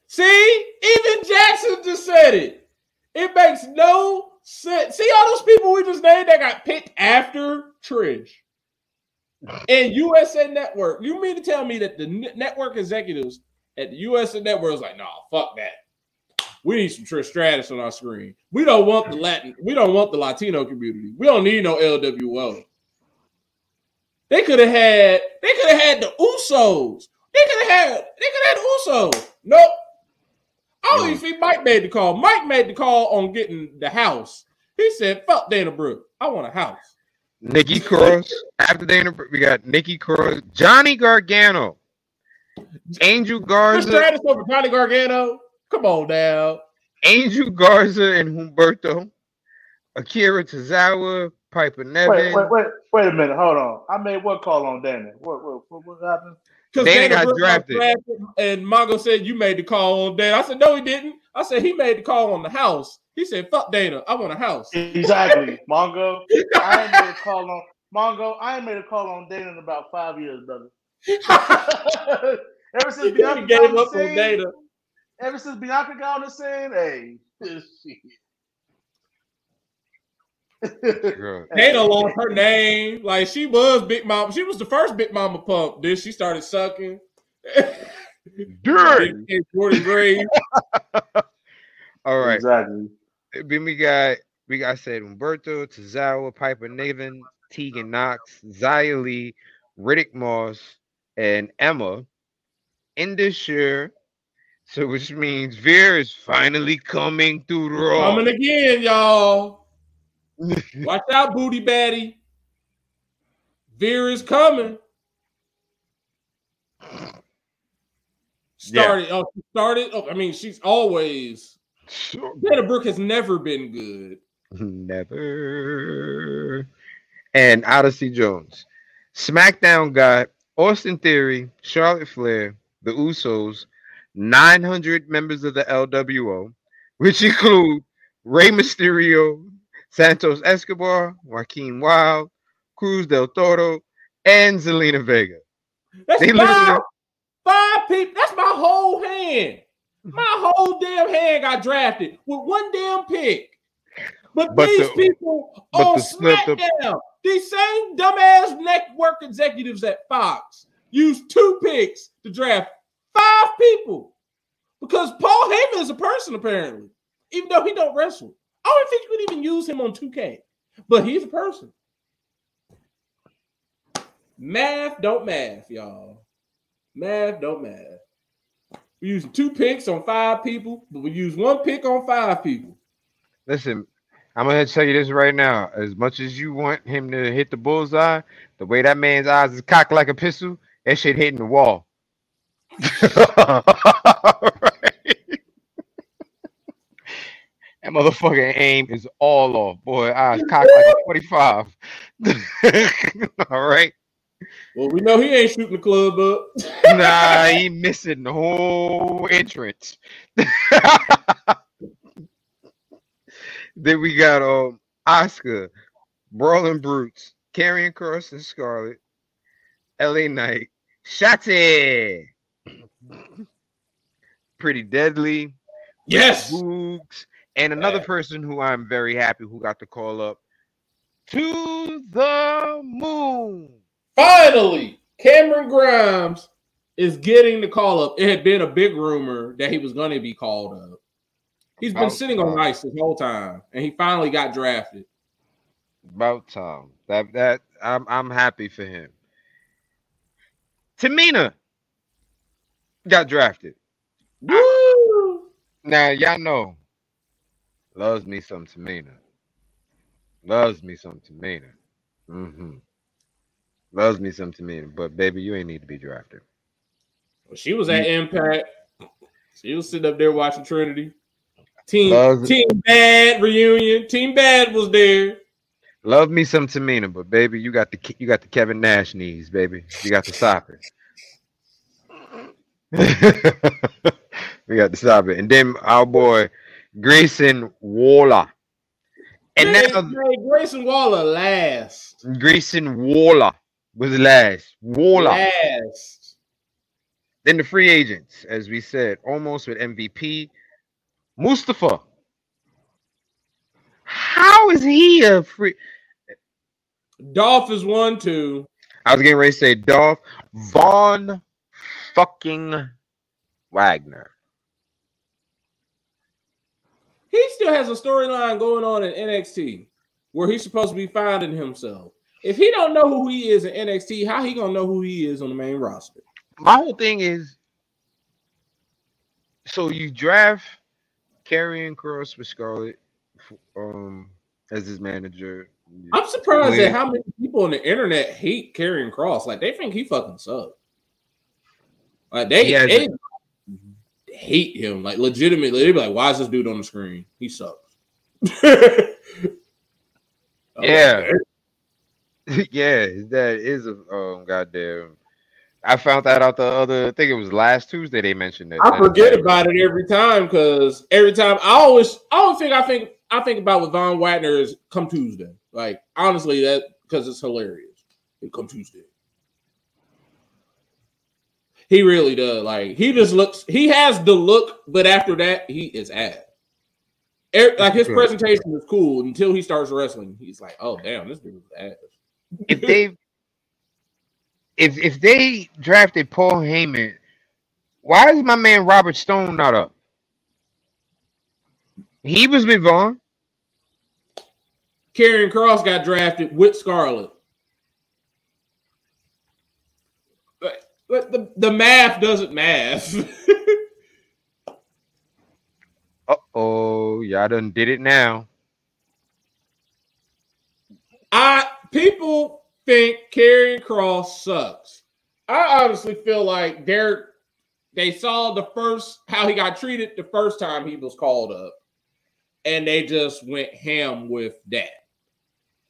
See, even Jackson just said it. It makes no See all those people we just named that got picked after Trish and USA Network. You mean to tell me that the network executives at the USA Network was like, "No, fuck that. We need some Trish Stratus on our screen. We don't want the Latin. We don't want the Latino community. We don't need no LWO." They could have had. They could have had the Usos. They could have had. They could have had the Usos. Nope. I don't even think Mike made the call. Mike made the call on getting the house. He said, "Fuck Dana Brooke. I want a house." Nikki Cross. After Dana Brooks, we got Nikki Cross, Johnny Gargano, Angel Chris Garza, Stratus over Johnny Gargano. Come on now. Angel Garza and Humberto, Akira Tozawa, Piper Niven. Wait, wait, wait, wait a minute. Hold on. I made what call on Dana? What, what, what, what happened? Because Dana Dana got Brooke drafted. and Mongo said you made the call on Dana. I said no, he didn't. I said he made the call on the house. He said, "Fuck Dana, I want a house." Exactly, Mongo. I ain't made a call on Mongo. I ain't made a call on Dana in about five years, brother. ever since he Bianca got gave on the up on scene, Dana. ever since Bianca got on the scene, hey, shit. Girl. Dana lost her name. Like she was Big Mama. She was the first Big Mama pump. Then she started sucking. Dirt. Then Jordan Gray. All right. Exactly. Then we got we got said Umberto, Tozawa, Piper Niven, Tegan Knox, Xia Li, Riddick Moss, and Emma in this year. So which means Veer is finally coming through the Raw. Coming again, y'all. Watch out, booty baddie. Veer is coming. Started. Oh, she started. Oh, I mean, she's always. Dana Brooke has never been good. Never. And Odyssey Jones. SmackDown got Austin Theory, Charlotte Flair, the Usos, 900 members of the LWO, which include Rey Mysterio, Santos Escobar, Joaquin Wilde, Cruz del Toro, and Zelina Vega. That's They five, five people. That's my whole hand. My whole damn hand got drafted with one damn pick. But, But these the- people but on the SmackDown, these same dumbass network executives at Fox used two picks to draft five people because Paul Heyman is a person apparently, even though he don't wrestle. I don't think you could even use him on 2K, but he's a person. Math don't math, y'all. Math don't math. We using two picks on five people, but we use one pick on five people. Listen, I'm gonna tell you this right now. As much as you want him to hit the bullseye, the way that man's eyes is cocked like a pistol, that shit hitting the wall. That motherfucking aim is all off, boy. Eyes cocked like a 45. all right. Well, we know he ain't shooting the club up. Nah, he missing the whole entrance. then we got um Oscar, Brawling Brutes, Karrion Kross and Scarlett, LA Knight, Shotzi, Pretty Deadly, yes. Boogs, and another Yeah. person who I'm very happy who got the call up to the moon. Finally, Cameron Grimes is getting the call up. It had been a big rumor that he was going to be called up. He's been sitting on ice this whole time, and he finally got drafted. About time. That that I'm I'm happy for him. Tamina got drafted. Woo! Now y'all know. Loves me some Tamina. Loves me some Tamina. Mm-hmm. Loves me some Tamina. But baby, you ain't need to be drafted. She was at Impact. She was sitting up there watching Trinity. Team Loves- Team Bad reunion. Team Bad was there. Love me some Tamina, but baby, you got the you got the Kevin Nash knees, baby. You got the soccer. we got the soccer, and then our boy Grayson Waller, and Made- now Grayson Waller last. Grayson Waller was last. Waller. Last. Then the free agents, as we said, Omos with MVP. Mustafa. How is he a free? Dolph is one, two. I was getting ready to say Dolph Von fucking Wagner. He still has a storyline going on in NXT where he's supposed to be finding himself. If he don't know who he is in NXT, how he gonna know who he is on the main roster? My whole thing is so you draft Karrion Kross with Scarlett um as his manager. I'm surprised Yeah. at how many people on the internet hate Karrion Kross. Like they think he fucking sucks. Like they, they hate him. Like legitimately, they be like, "Why is this dude on the screen? He sucks." Yeah. yeah, that is a um goddamn. I found that out the other. I think it was last Tuesday they mentioned it. I forget about it every time because every time I always, I always think I think I think about with Von Wagner is come Tuesday. Like honestly, that because it's hilarious. It come Tuesday. He really does. Like he just looks. He has the look, but after that, he is ass. Er- Like his presentation is cool until he starts wrestling. He's like, oh damn, this dude is ass. if they if if they drafted Paul Heyman, why is my man Robert Stone not up? He was with Von. Karrion Kross got drafted with Scarlett. But, the, the math doesn't math. Uh oh, y'all done did it now. I people think Karrion Kross sucks. I honestly feel like Derek they saw the first how he got treated the first time he was called up, and they just went ham with that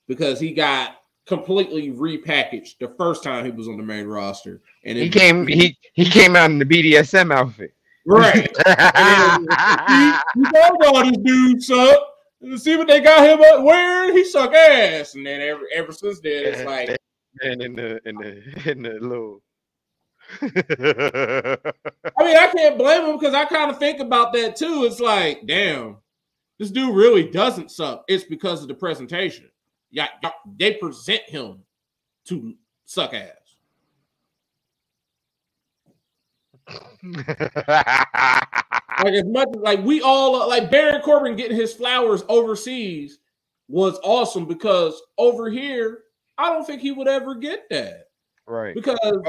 because he got completely repackaged the first time he was on the main roster, and He came he he came out in the BDSM outfit. right. And then, you know all these dudes suck. And see what they got him up wearing? He suck ass. And then ever ever since then, it's like and in the in the in the little I mean, I can't blame him because I kind of think about that too. It's like, damn, this dude really doesn't suck. It's because of the presentation. Yeah, they present him to suck ass. Like as much as like we all uh, like Baron Corbin getting his flowers overseas was awesome because over here, I don't think he would ever get that right. because oh,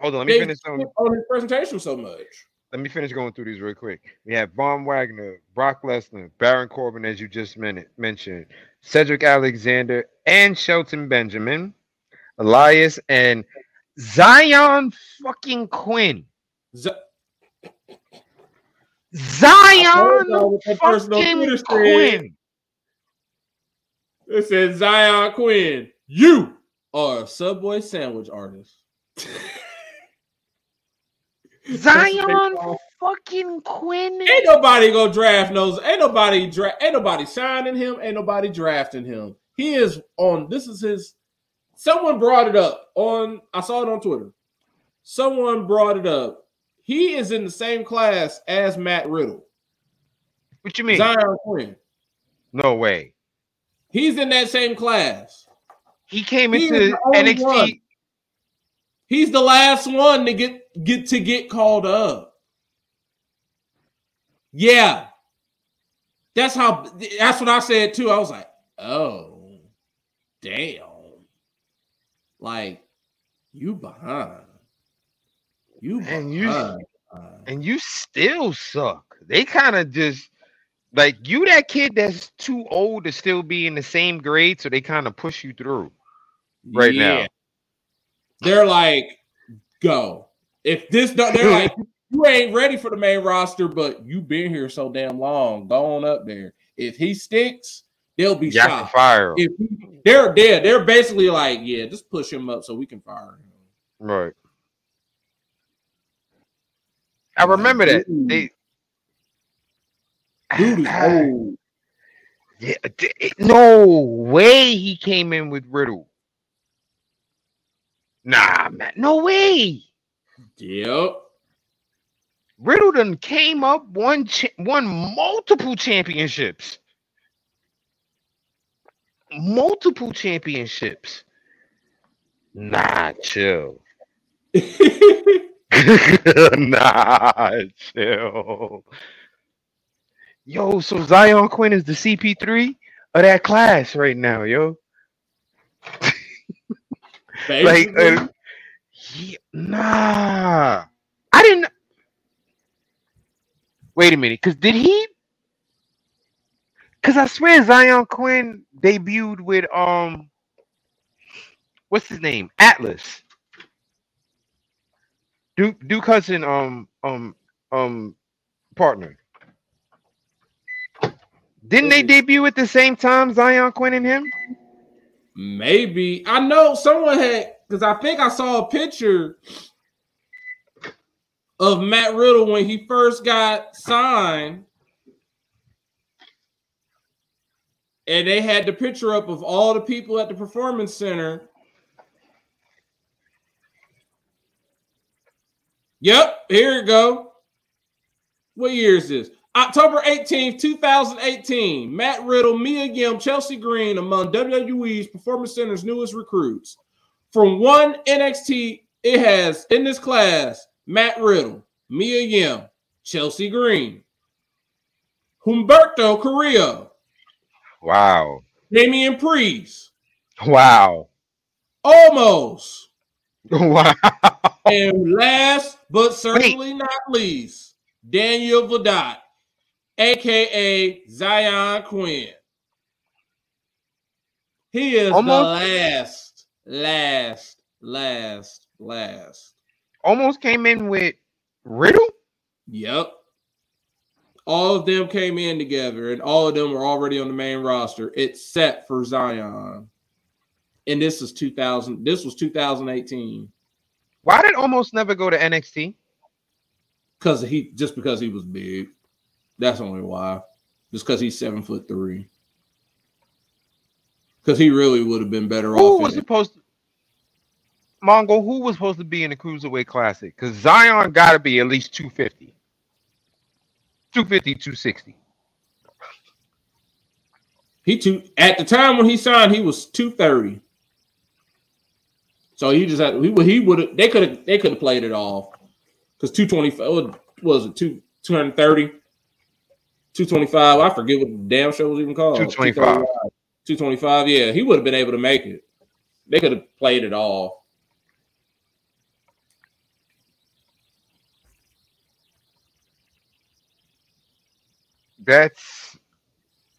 Hold on, let me finish on on his presentation so much. let me finish going through these real quick. We have Von Wagner, Brock Lesnar, Baron Corbin, as you just mentioned, Cedric Alexander, and Shelton Benjamin, Elias, and Zion fucking Quinn. Z- Zion fucking Quinn. It says Zion Quinn, you are a Subway sandwich artist. Zion fucking Quinn. Ain't nobody gonna draft no. Ain't nobody dra- Ain't nobody signing him. Ain't nobody drafting him. He is on. This is his. Someone brought it up on. I saw it on Twitter. Someone brought it up. He is in the same class as Matt Riddle. What you mean? Zion Quinn. No way. He's in that same class. He came He into the only NXT. one. He's the last one to get get to get called up. Yeah. That's how that's what I said too. I was like, oh, damn. Like, you behind. You And you- and you still suck. They kind of just like you that kid that's too old to still be in the same grade, so they kind of push you through. right now. They're like, go. If this don't, they're like, you ain't ready for the main roster, but you've been here so damn long. Go on up there. If he sticks, they'll be You shocked. fire. If he, they're dead, they're basically like, yeah, just push him up so we can fire him. Right. I remember that. Dude. They Dude Ah, yeah, no way he came in with Riddle. Nah, man, no way. Yep. Riddle done came up, won, cha- won multiple championships. Multiple championships. Nah, chill. nah, chill. Yo, so Zion Quinn is the CP3 of that class right now, yo. Like, uh, he- nah. I didn't. Wait a minute, because did he? Because I swear Zion Quinn debuted with um, what's his name? Atlas. Duke Duke Hudson um um um partner. Didn't they debut at the same time, Zion Quinn and him? Maybe I know someone had because I think I saw a picture of Matt Riddle when he first got signed, and they had the picture up of all the people at the performance center. Yep, here you go. What year is this? October 18th, 2018. Matt Riddle, Mia Yim, Chelsea Green among WWE's Performance Center's newest recruits. From one NXT, it has in this class Matt Riddle, Mia Yim, Chelsea Green, Humberto Carrillo, Wow. Damian Priest, Wow. Omos. Wow. And last but certainly not least, Daniel Vidot, aka Zion Quinn. He is Almost- the last, last, last, last. Omos came in with Riddle? Yep. All of them came in together, and all of them were already on the main roster, except for Zion. And this is 2000. This was 2018 Why did Omos never go to NXT? because he just because he was big. That's only why. Just because he's seven foot three. Because he really would have been better Who off. Who was in it. supposed to Mongo, who was supposed to be in the Cruiserweight Classic? Because Zion got to be at least 250. 250, 260. He two at the time when he signed, he was two thirty. So he just had he would he would have they could have they could have played it off because two twenty five what was it two two hundred thirty. 225. I forget what the damn show was even called. 225. 225. Yeah, he would have been able to make it. They could have played it off. That's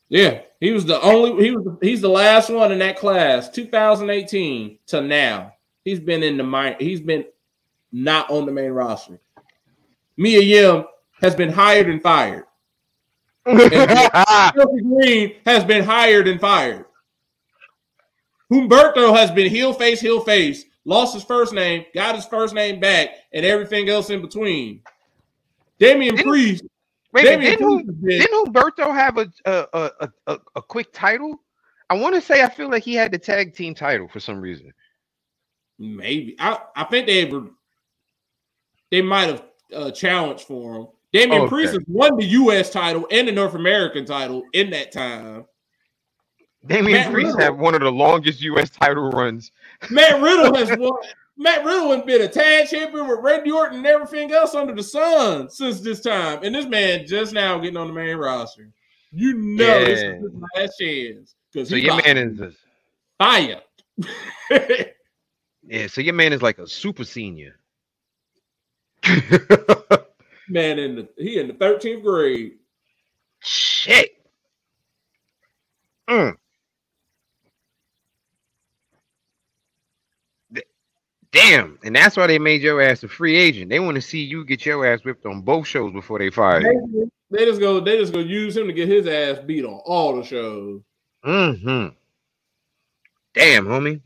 Yeah, he was the only. He was. He's the last one in that class, 2018 to now. He's been in the main. He's been not on the main roster. Mia Yim has been hired and fired. Chelsea Green has been hired and fired. Humberto has been heel face, heel face, lost his first name, got his first name back, and everything else in between. Damian Didn't- Priest. Wait, Damian didn't, Priest didn't Humberto have a a, a, a, a a quick title? I want to say I feel like he had the tag team title for some reason. Maybe I, I think they were they might have uh, challenged for him. Damian oh, Okay. Priest has won the U.S. title and the North American title in that time. Damian Matt Priest Riddle. had one of the longest U.S. title runs. Matt Riddle has won. Matt Riddle has been a tag champion with Randy Orton and everything else under the sun since this time, and this man just now getting on the main roster. You know this is his last chance because So your man is a, fire. yeah. So your man is like a super senior. man in the he in the thirteenth grade. Shit. Mm. Damn, and that's why they made your ass a free agent. They want to see you get your ass whipped on both shows before they fire you. They just go. They just go use him to get his ass beat on all the shows. Mm-hmm. Damn, homie.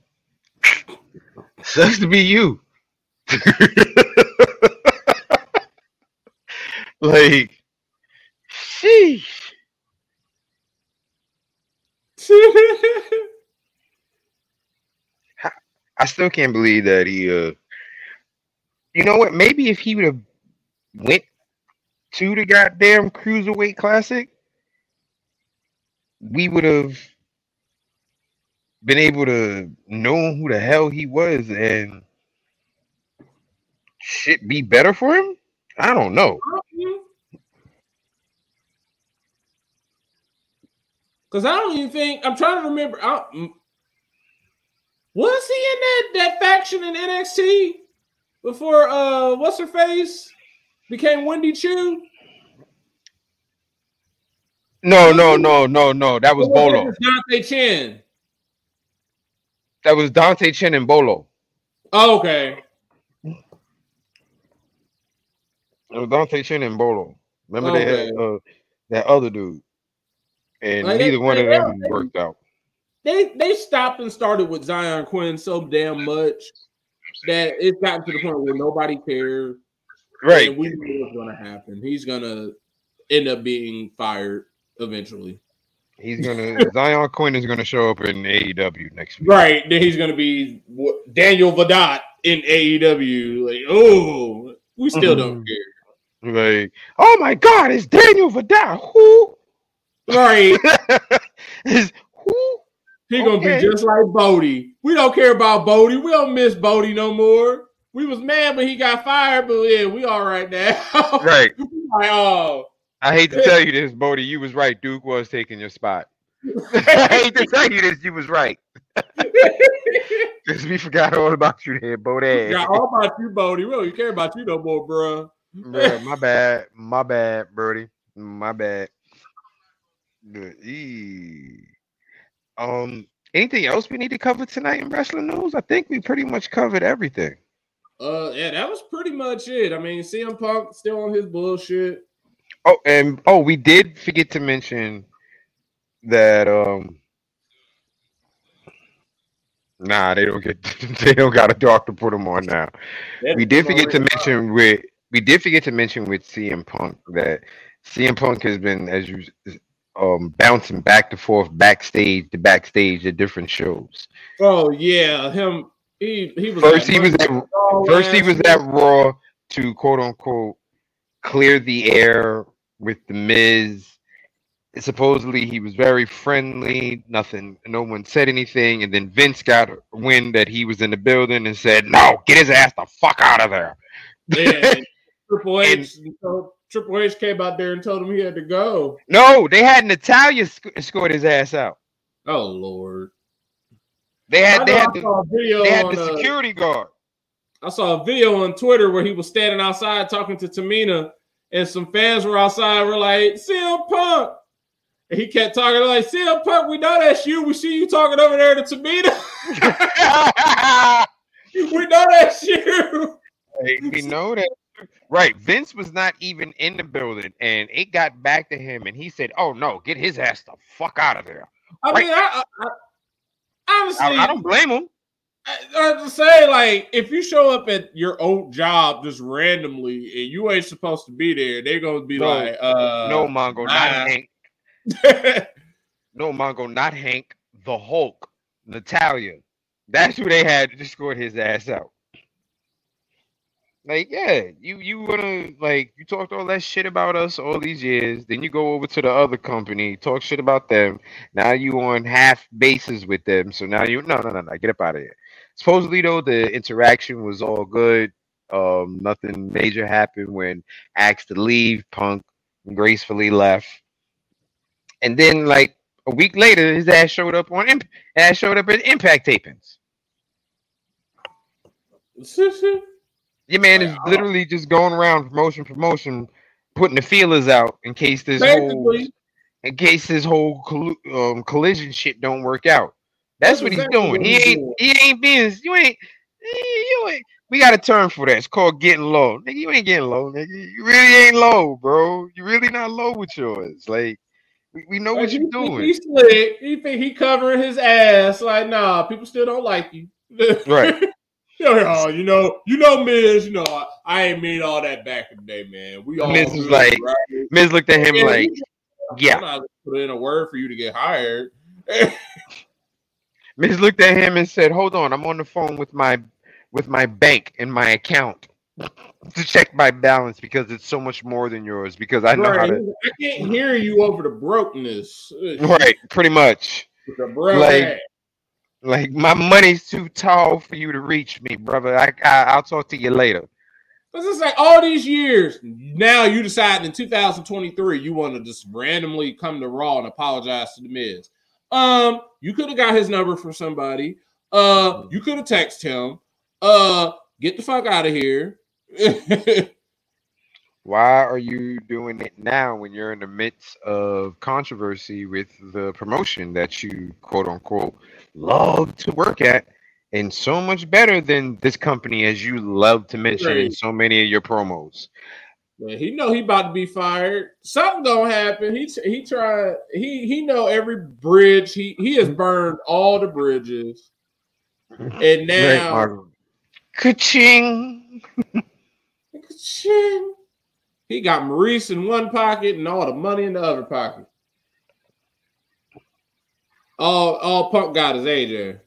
Sucks to be you. like, sheesh. I still can't believe that he uh you know what? Maybe if he would have went to the goddamn cruiserweight classic, we would have been able to know who the hell he was and shit be better for him. I don't know. Because I don't even think I'm trying to remember. I, was he in that that faction in NXT before? Uh, what's her face became Wendy Choo? No, no, no, no, no. That was was Bolo. it Dante Chen. That was Dante Chen and Bolo. Oh, okay. It was Dante Chen and Bolo. Remember they had uh, that other dude, and Like, they- neither one of them they- worked out. They they stopped and started with Zion Quinn so damn much that it's gotten to the point where nobody cares. Right. And we knew what's gonna happen. He's gonna end up being fired eventually. He's gonna Zion Quinn is gonna show up in AEW next week. Right. Then he's gonna be Daniel Vidot in AEW. Like, oh, we still don't mm-hmm. care. Like, oh my God, it's Daniel Vidal. Who? Right. He gonna Okay. be just like Bodie. We don't care about Bodie. We don't miss Bodie no more. We was mad when he got fired, but yeah, we all right now. Right. like, oh, I hate to tell you this, Bodie. You was right. Duke was taking your spot. I hate to tell you this. You was right. Because we forgot all about you there, Bodie. got all about you, Bodie. We don't care about you no more, bruh. Bruh, my bad. My bad, Birdie. My bad. Good. Um, anything else we need to cover tonight in wrestling news? I think we pretty much covered everything. Uh, yeah, that was pretty much it. I mean, CM Punk still on his bullshit. Oh, and oh, we did forget to mention that um Nah, they don't get they don't got a doctor put them on now. That We did forget to mention with we did forget to mention with CM Punk that CM Punk has been as you um bouncing back and forth backstage to backstage at different shows. Oh yeah, him. He he was First he was at Raw first he was at Raw to quote unquote clear the air with the Miz. Supposedly he was very friendly. Nothing. No one said anything, and then Vince got wind that he was in the building and said, "No, get his ass the fuck out of there." Yeah, and Triple And- H. so Triple H came out there and told him he had to go. No, they had Natalya sc- escort his ass out. Oh Lord! They had they had I the, saw a video they had on. the uh, security guard. I saw a video on Twitter where he was standing outside talking to Tamina, and some fans were outside. Were like, "CM Punk," and he kept talking like, "CM Punk, we know that's you. We see you talking over there to Tamina. we know that's you." Hey, we know that. Right. Vince was not even in the building and it got back to him and he said, Oh no, get his ass the fuck out of there. I mean, I, I, I honestly, I, I don't blame him. I, I have to say, like, if you show up at your old job just randomly and you ain't supposed to be there, they're gonna be No. like, uh, no, Mongo, not. Hank. No, Mongo, not Hank. The Hulk, Natalya. That's who they had to escort his ass out. Like, yeah, you you wanna like you talked all that shit about us all these years, then you go over to the other company, talk shit about them. Now you on half bases with them, so now you no no no no get up out of here. Supposedly though, the interaction was all good. Um, nothing major happened when asked to leave. Punk gracefully left, and then like a week later, his ass showed up on Imp- ass showed up at Impact tapings. Your man is literally just going around promotion, promotion, putting the feelers out in case this whole in case this whole collu- um, collision shit don't work out. That's, That's what he's exactly doing. what He he's ain't doing. he ain't being you ain't you ain't. We got a term for that. It's called getting low. Nigga, you ain't getting low, nigga. You really ain't low, bro. You really not low with yours. Like we, we know what Like, you're doing. He slick. He think he covering his ass. Like, nah, people still don't like you. Right. You know, you know, Miz. You know, I, I ain't mean all that back in the day, man. We all Miz was good, like, right? Miz looked at him Yeah, like, we- yeah. Not put in a word for you to get hired. Miz looked at him and said, "Hold on, I'm on the phone with my with my bank and my account to check my balance because it's so much more than yours because I know how to." I can't hear you over the brokenness. Right, pretty much. Like-. Like my money's too tall for you to reach me, brother. I, I I'll talk to you later. Cause It's like all these years. Now you decide in 2023 you want to just randomly come to Raw and apologize to the Miz. Um, you could have got his number from somebody. Uh, you could have texted him. Uh, get the fuck out of here. Why are you doing it now when you're in the midst of controversy with the promotion that you quote unquote love to work at and so much better than this company as you love to mention in so many of your promos? Man, he know he about to be fired. Something gonna happen. He he tried. He he know every bridge. He he has burned all the bridges, and now Margo. Ka-ching. Ching. he got Maurice in one pocket and all the money in the other pocket. All all Punk got is AJ.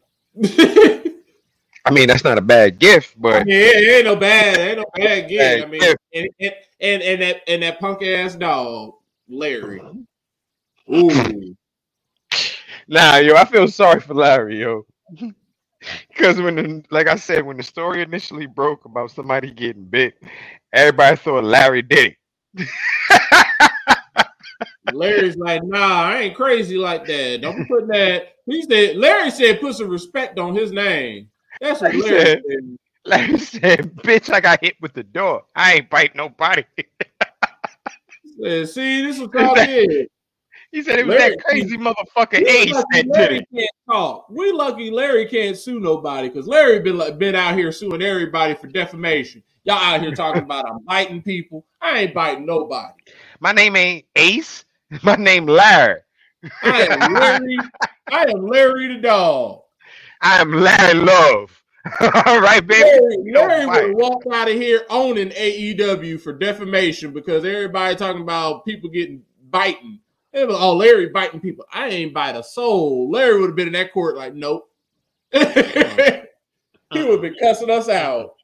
I mean, that's not a bad gift, I but mean, it, it ain't no bad, ain't no bad gig. I mean, gift. and, and and and that and that punk ass dog, Larry. Ooh. nah, yo, I feel sorry for Larry, yo. Because when, the, like I said, when the story initially broke about somebody getting bit, everybody thought Larry did it. Larry's like, nah, I ain't crazy like that. Don't be putting that. He said, Larry said, put some respect on his name. That's what Larry said- said. Larry said, "Bitch, I got hit with the door. I ain't bite nobody." Said, See, this is what y'all did. He said it was Larry- that crazy motherfucker Ace that did Larry it. can't talk. We lucky Larry can't sue nobody because Larry been like, been out here suing everybody for defamation. Y'all out here talking about I'm biting people. I ain't biting nobody. My name ain't Ace. My name Larry. I am Larry. I am Larry the dog. I am Larry Love. All right, baby. Larry, Larry would walked out of here owning AEW for defamation because everybody talking about people getting biting. Was, oh, Larry biting people. I ain't bite a soul. Larry would have been in that court like, nope. he would have been cussing us out.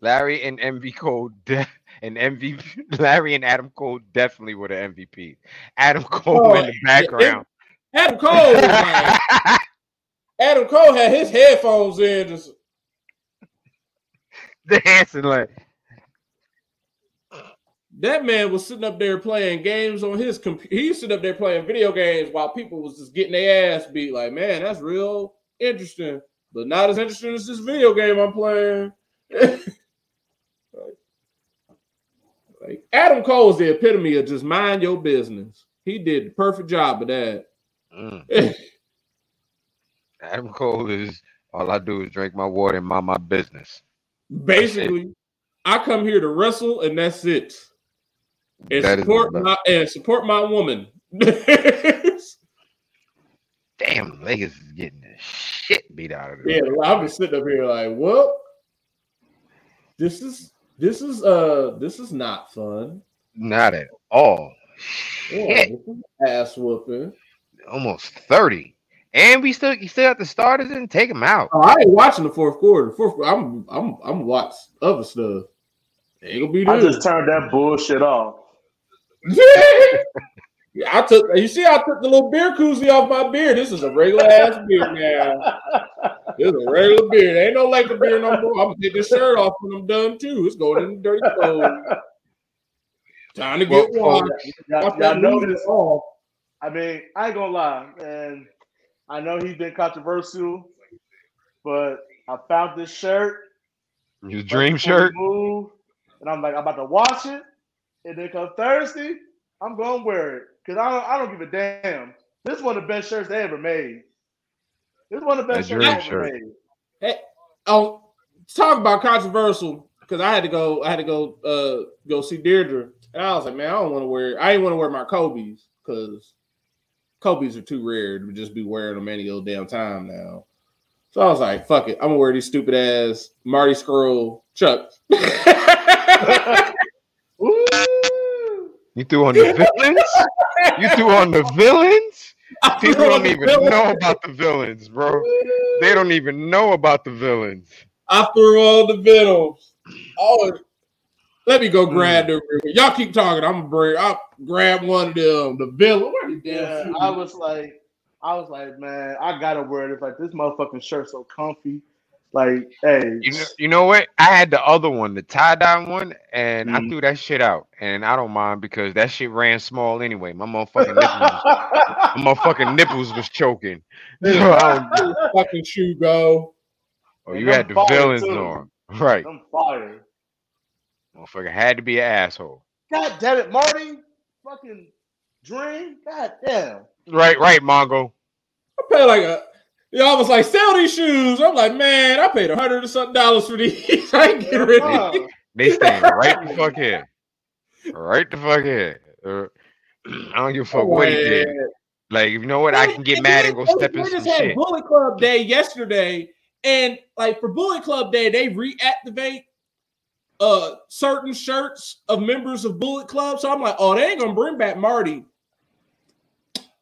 Larry and MV Cole de- and MVP. Larry and Adam Cole definitely were the MVP. Adam Cole Oh, in the background. Adam Cole like, Adam Cole had his headphones in. Just, dancing like that man was sitting up there playing games on his computer. He sitting up there playing video games while people was just getting their ass beat. Like, man, that's real interesting, but not as interesting as this video game I'm playing. like, Adam Cole's the epitome of just mind your business. He did the perfect job of that. mm. Adam Cole is all I do is drink my water and mind my business. Basically, I come here to wrestle, and that's it. And That is support my and support my woman. Damn, Vegas is getting the shit beat out of them. yeah, I'm just sitting up here like, well, this is this is uh this is not fun. Not at all. Yeah, Shit. this ass whooping. Almost 30. And we still you still have the starters and take them out. Oh, I ain't watching the fourth quarter. Fourth I'm I'm I'm watch other stuff. Ain't gonna be I just turned that bullshit off. Yeah, I took. You see, I took the little beer koozie off my beer. This is a regular ass beer now. This is a regular beer. There ain't no Laker beer no more. I'm gonna take this shirt off when I'm done too. It's going in the dirty clothes. Time to get Well, washed. Y'all, Wash y'all know this. off. I mean, I ain't gonna lie, and I know he's been controversial, but I found this shirt. Your dream shirt. Move, and I'm like, I'm about to wash it, and then come Thursday, I'm gonna wear it because I don't, I don't give a damn. This is one of the best shirts they ever made. This is one of the best That shirts they ever shirt. made. Hey, oh, talk about controversial because I had to go. I had to go. Uh, go see Deirdre, and I was like, man, I don't want to wear. I didn't want to wear my Kobe's because Kobe's are too rare to just be wearing them any old damn time now. So I was like, fuck it, I'm gonna wear these stupid ass Marty Scurll Chucks. Ooh. You threw on the villains? You threw on the villains? People don't even know about the villains, bro. They don't even know about the villains. I threw all the villains. Oh, let me go grab them. real quick. Y'all keep talking. I'm gonna bring. I'll grab one of them. The villain. The damn Yeah. I was like, I was like, man, I gotta wear this. Like this motherfucking shirt so comfy. Like, hey, You know, you know what? I had the other one, the tie dye one, and I Mhm. threw that shit out. And I don't mind because that shit ran small anyway. My motherfucking nipples, my motherfucking nipples was choking. So I don't, fucking shoe go. oh, And you had the villains too. on, right? I'm fired. Motherfucker had to be an asshole. God damn it, Marty. Fucking dream. God damn. Right, right, Mongo. I paid like a. Y'all was like, sell these shoes. I'm like, man, I paid a hundred or something dollars for these. I ain't get rid of these. They stand right the fuck here. Right the fuck here. Uh, I don't give a fuck what he did. Like, you know what? I can get mad and go step in They some just had shit. Bullet Club Day yesterday, and like for Bullet Club Day, they reactivate uh certain shirts of members of Bullet Club. So I'm like, oh, they ain't gonna bring back Marty.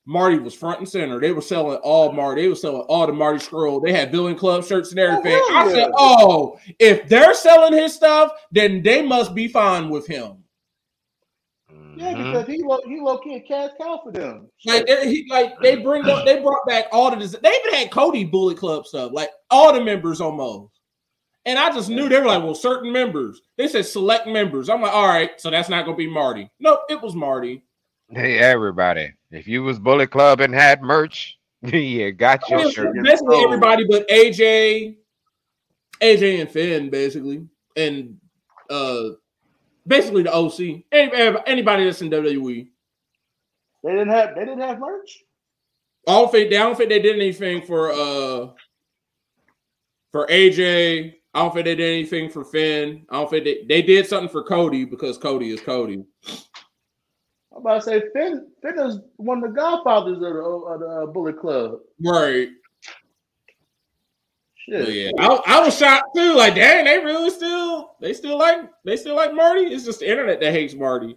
Marty was front and center. They were selling all Marty. They were selling all the Marty Scurll. They had Villain Club shirts and oh, everything. hell I said, oh, if they're selling his stuff, then they must be fine with him. Yeah, because he low, he low key a cash cow for them. Like they, he, like they bring up, they brought back all the they even had Cody Bullet Club stuff, like all the members almost. And I just knew they were like, well, certain members. They said select members. I'm like, all right, so that's not gonna be Marty. Nope, it was Marty. Hey, everybody. If you was Bullet Club and had merch, yeah, got I mean, your it shirt. was basically everybody but AJ, AJ and Finn, basically, and uh basically the OC. Any- Anybody that's in WWE. They didn't have they didn't have merch. I don't think they I don't think they did anything for uh for AJ. I don't think they did anything for Finn. I don't think they, they did something for Cody because Cody is Cody. I'm about to say Finn Finn is one of the godfathers of the, of the uh, Bullet Club. Right. Shit. Yeah. I, I was shocked too. Like, dang, they really still they still like they still like Marty. It's just the internet that hates Marty.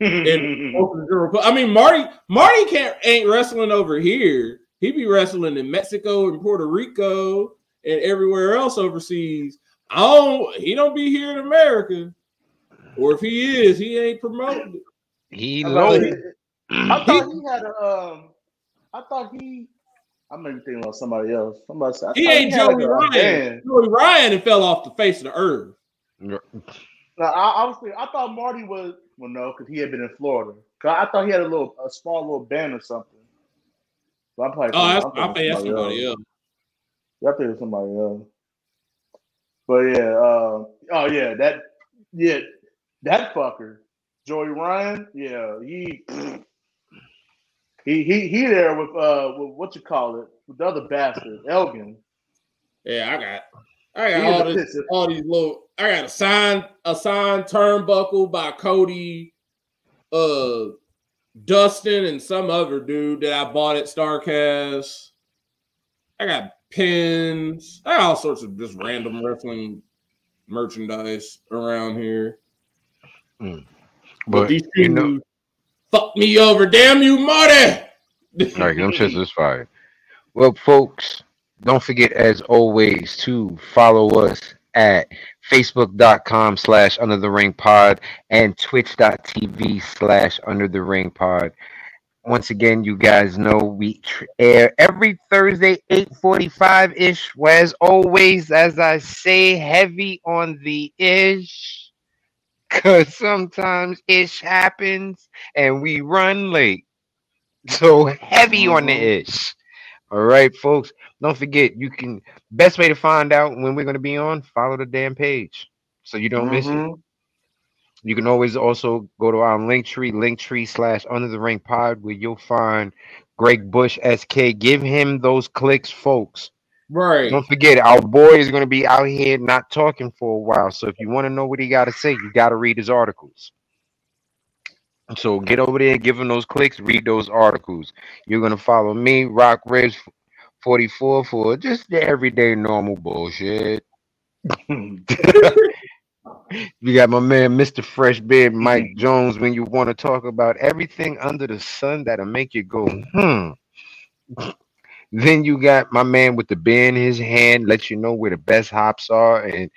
And I mean, Marty Marty can't ain't wrestling over here. He be wrestling in Mexico and Puerto Rico and everywhere else overseas. I don't. He don't be here in America, or if he is, he ain't promoting. It. He I'm low. I thought he had a um I thought he I may be thinking about somebody else. Somebody said, I He thought ain't had Joey like a Ryan. band. Joey Ryan and fell off the face of the earth. No, I, I was thinking, I thought Marty was well no, because he had been in Florida. 'Cause I thought he had a little a small little band or something. But I'm probably Oh, that's, I'm I think that's somebody else. Yeah, I think it's somebody else. But yeah, uh, oh yeah, that yeah, that fucker, Joey Ryan, yeah, he he he he there with uh with what you call it, with the other bastard, Elgin. Yeah, I got, I got all this, all these little. I got a sign a signed turnbuckle by Cody, uh, Dustin, and some other dude that I bought at Starcast. I got pins. I got all sorts of just random wrestling merchandise around here. But, But these you know, fuck me over. Damn you, Marty! all right, them shits is fire. Well, folks, don't forget as always to follow us at facebook.com slash under the ring pod and twitch.tv slash under the ring pod. Once again, you guys know we tr- air every Thursday, 8:45 ish. As always, as I say, heavy on the ish. Cause sometimes ish happens and we run late. So heavy on the Mhm. ish. All right, folks. Don't forget, you can best way to find out when we're gonna be on, follow the damn page. So you don't miss it. Mhm. You can always also go to our link tree, link tree slash under the ring pod, where you'll find Greg Bush SK. Give him those clicks, folks. Right. Don't forget, our boy is going to be out here not talking for a while. So if you want to know what he got to say, you got to read his articles. So get over there, give him those clicks, read those articles. You're going to follow me, Rock Ribs 44, for just the everyday normal bullshit. You got my man, Mr. Fresh Beard, Mike Jones, when you want to talk about everything under the sun that'll make you go, hmm. Then you got my man with the beer in his hand, let you know where the best hops are and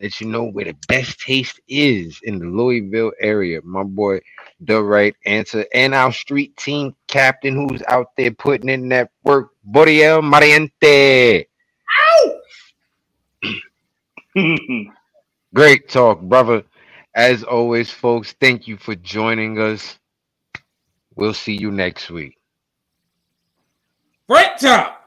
let you know where the best taste is in the Louisville area. My boy, the right answer, and our street team captain who's out there putting in that work, Boriel Mariente. Great talk, brother. As always, folks, thank you for joining us. We'll see you next week. Break top.